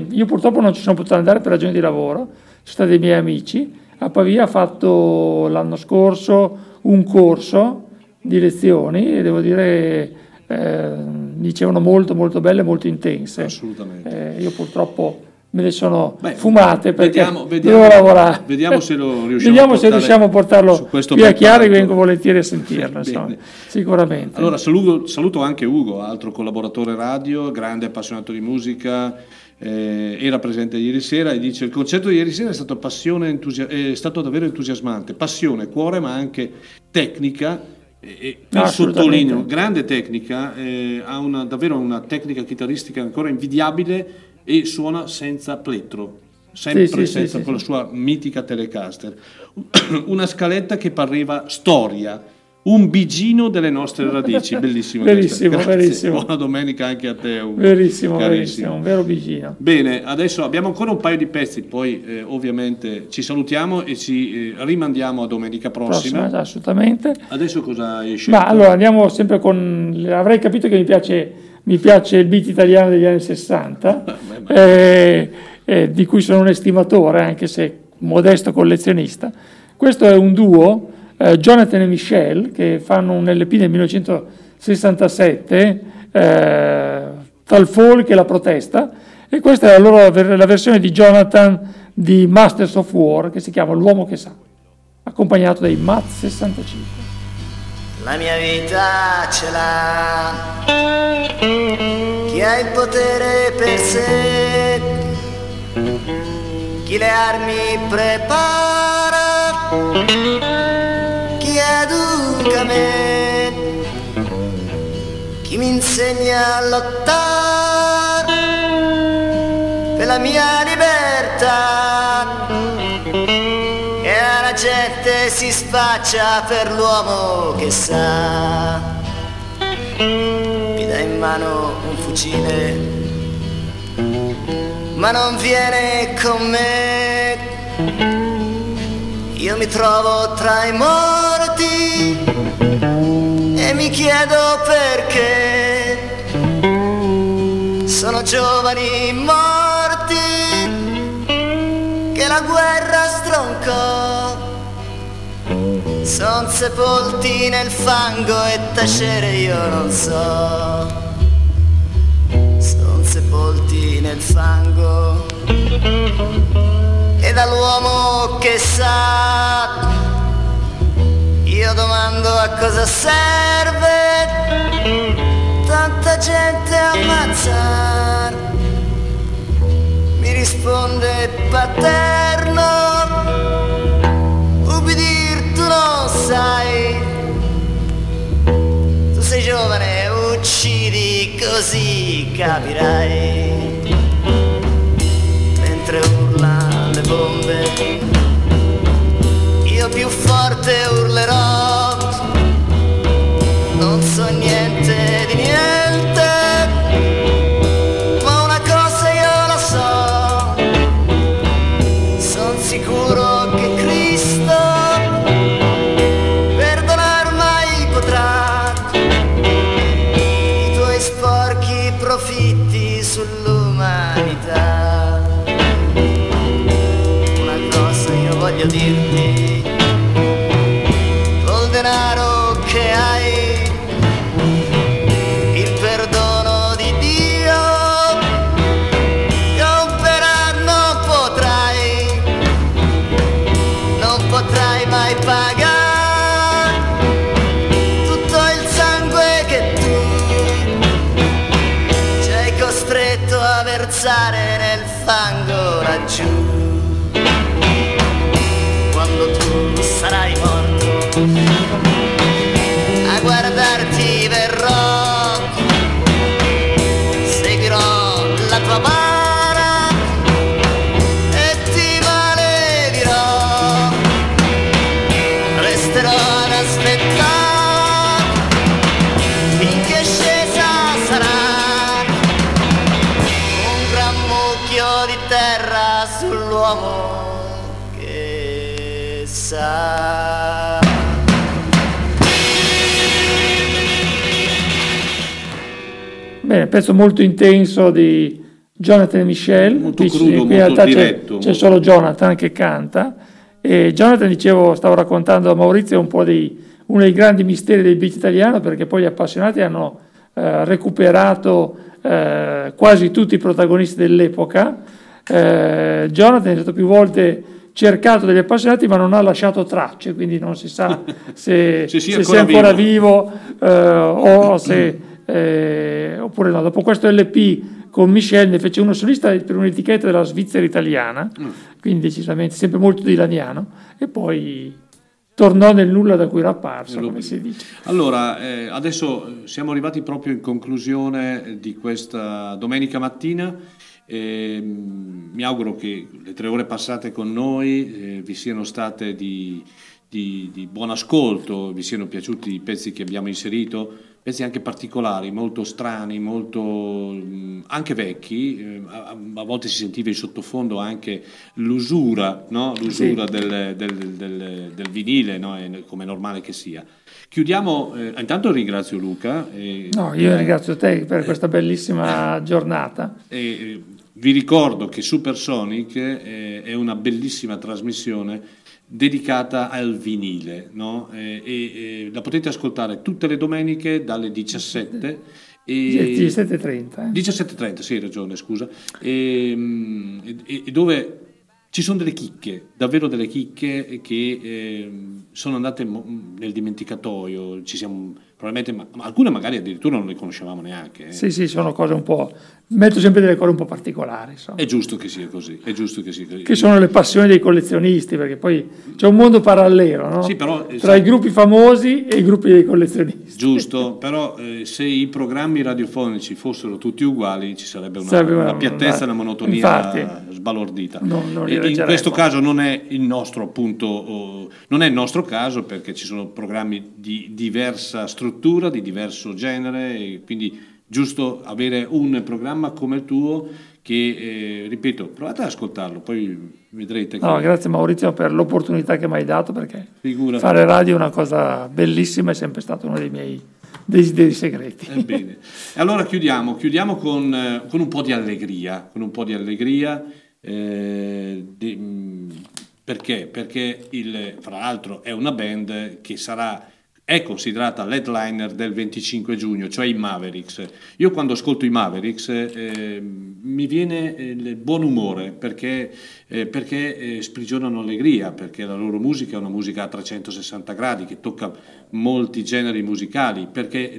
io purtroppo non ci sono potuto andare per ragioni di lavoro, sono stati dei miei amici, a Pavia ha fatto l'anno scorso un corso di lezioni e devo dire eh, dicevano molto molto belle, molto intense. Assolutamente. Eh, io purtroppo me le sono Beh, fumate perché vediamo- vediamo- devo lavorare. vediamo se lo riusciamo Vediamo a se riusciamo a portarlo qui a Chiari, palco. vengo volentieri a sentirlo, insomma, sicuramente. Allora saluto, saluto anche Ugo, altro collaboratore radio, grande appassionato di musica, eh, era presente ieri sera e dice il concerto di ieri sera è stato, passione, entusia- è stato davvero entusiasmante, passione, cuore ma anche tecnica. E, e Assolutamente. sottolineo, grande tecnica, eh, ha una, davvero una tecnica chitarristica ancora invidiabile e suona senza plettro, sempre Sì, sì, sì, senza sì, con la sua mitica Telecaster. Una scaletta che pareva storia, un bigino delle nostre radici, bellissimo. Verissimo. Grazie. verissimo. Buona domenica anche a te. Ugo. Verissimo, Carissimo. verissimo, un vero bigino. Bene, adesso abbiamo ancora un paio di pezzi, poi eh, ovviamente ci salutiamo e ci eh, rimandiamo a domenica prossima. Prossima, assolutamente. Adesso cosa hai scelto? Ma allora andiamo sempre con. Avrei capito che mi piace, mi piace il beat italiano degli anni 60, eh, eh, di cui sono un estimatore, anche se modesto collezionista. Questo è un duo, eh, Jonathan e Michelle, che fanno un LP nel 1967, eh, tra il folk e la protesta, e questa è la, loro, la versione di Jonathan di Masters of War, che si chiama L'uomo che sa, accompagnato dai Mat 65. La mia vita ce l'ha. Chi ha il potere per sé, chi le armi prepara, mi insegna a lottare per la mia libertà. E la gente si spaccia per l'uomo che sa. Mi dà in mano un fucile, ma non viene con me. Io mi trovo tra i morti e mi chiedo perché. Giovani morti che la guerra stroncò. Son sepolti nel fango e tacere io non so. Son sepolti nel fango e dall'uomo che sa io domando a cosa serve tanta gente ammazzar mi risponde paterno ubbidir tu non sai. Tu sei giovane uccidi così capirai. Mentre urla le bombe io più forte urlerò pezzo molto intenso di Jonathan e Michel. Molto crudo, in molto realtà c'è- diretto, C'è, molto- solo Jonathan che canta. E Jonathan, dicevo, stavo raccontando a Maurizio un po' dei, uno dei grandi misteri del beat italiano perché poi gli appassionati hanno eh, recuperato eh, quasi tutti i protagonisti dell'epoca. Eh, Jonathan è stato più volte cercato dagli appassionati ma non ha lasciato tracce, quindi non si sa se, Se sia se ancora sia ancora vivo. vivo eh, o se eh, oppure no. Dopo questo LP con Michel ne fece uno solista per un'etichetta della Svizzera italiana, Mm. quindi decisamente sempre molto dilaniano, e poi tornò nel nulla da cui era apparso, come si dice. Allora, eh, adesso eh, siamo arrivati proprio in conclusione eh, di questa domenica mattina. Ehm, mi auguro che le tre ore passate con noi eh, vi siano state di, di- di buon ascolto, vi siano piaciuti i pezzi che abbiamo inserito, pezzi anche particolari, molto strani, molto mh, anche vecchi, eh, a, volte si sentiva in sottofondo anche l'usura, no? l'usura Sì. del, del- del- del vinile, no? Come è normale che sia. Chiudiamo, eh, intanto ringrazio Luca. e- No, io ringrazio te per questa bellissima giornata. e eh, vi ricordo che Supersonic eh, è una bellissima trasmissione dedicata al vinile, no? Eh, e, e la potete ascoltare tutte le domeniche dalle 17 e 17.30. eh. 17.30, sì, hai ragione, scusa. E, mm, e- e dove ci sono delle chicche, davvero delle chicche che ehm, sono andate nel dimenticatoio, ci siamo probabilmente, ma, alcune magari addirittura non le conoscevamo neanche. eh. Sì, sì, sono cose un po'... Metto sempre delle cose un po' particolari, insomma. È giusto che sia così, è giusto che sia così. Che sono le passioni dei collezionisti, perché poi c'è un mondo parallelo, no? Sì, però, eh, Tra sai- i gruppi famosi e i gruppi dei collezionisti. Giusto, però eh, se i programmi radiofonici fossero tutti uguali ci sarebbe una, Sarebbe una- una piattezza e una- una monotonia infatti. sbalordita. E in questo caso non è il nostro appunto, oh, non è il nostro caso perché ci sono programmi di diversa struttura, di diverso genere e quindi giusto avere un programma come il tuo che, eh, ripeto, provate ad ascoltarlo, poi vedrete. No, grazie Maurizio per l'opportunità che mi hai dato, perché Figurati. fare radio è una cosa bellissima, è sempre stato uno dei miei desideri segreti. Ebbene. E allora chiudiamo, chiudiamo con, eh, con un po' di allegria, con un po' di allegria, eh, di- mh, perché? Perché il, fra l'altro è una band che sarà è considerata l'headliner del 25 giugno, cioè i Mavericks. Io quando ascolto i Mavericks eh, mi viene eh, il buon umore perché, eh, perché eh, sprigionano allegria, perché la loro musica è una musica a 360 gradi che tocca molti generi musicali, perché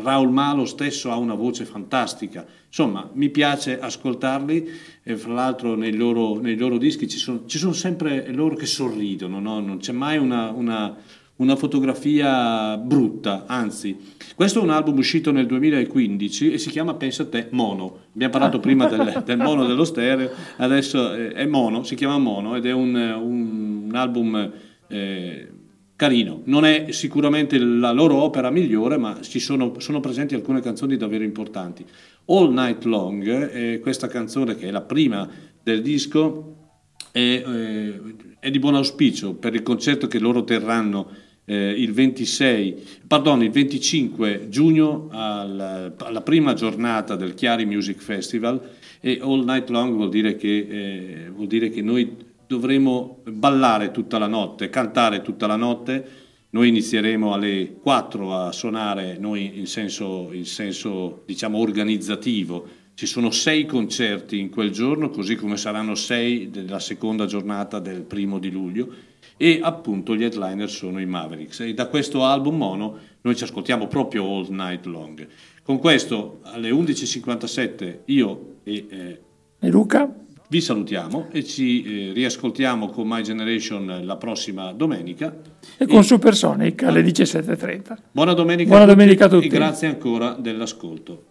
Raul Malo stesso ha una voce fantastica. Insomma, mi piace ascoltarli e fra l'altro nei loro, nei loro dischi ci sono, ci sono sempre loro che sorridono, no? non c'è mai una- una una fotografia brutta, anzi, questo è un album uscito nel 2015 e si chiama Pensa a te Mono. Abbiamo parlato prima del, del mono dello stereo, adesso eh, è Mono, si chiama Mono ed è un, un- album eh, carino. Non è sicuramente la loro opera migliore, ma ci sono, sono presenti alcune canzoni davvero importanti. All Night Long, eh, questa canzone che è la prima del disco, è, eh, è di buon auspicio per il concerto che loro terranno eh, il 26, pardon, il 25 giugno al- alla prima giornata del Chiari Music Festival e All Night Long vuol dire che, eh, vuol dire che noi dovremo ballare tutta la notte, cantare tutta la notte. Noi inizieremo alle 4 a suonare, noi in senso, in senso diciamo organizzativo, ci sono sei concerti in quel giorno, così come saranno sei della seconda giornata del primo di luglio e appunto gli headliner sono i Mavericks e da questo album mono noi ci ascoltiamo proprio All Night Long. Con questo alle 11.57 io e, eh, E Luca? vi salutiamo e ci eh, riascoltiamo con My Generation la prossima domenica. E con Supersonic alle 17.30. Buona domenica, Buona a, tutti domenica a tutti. e grazie ancora dell'ascolto.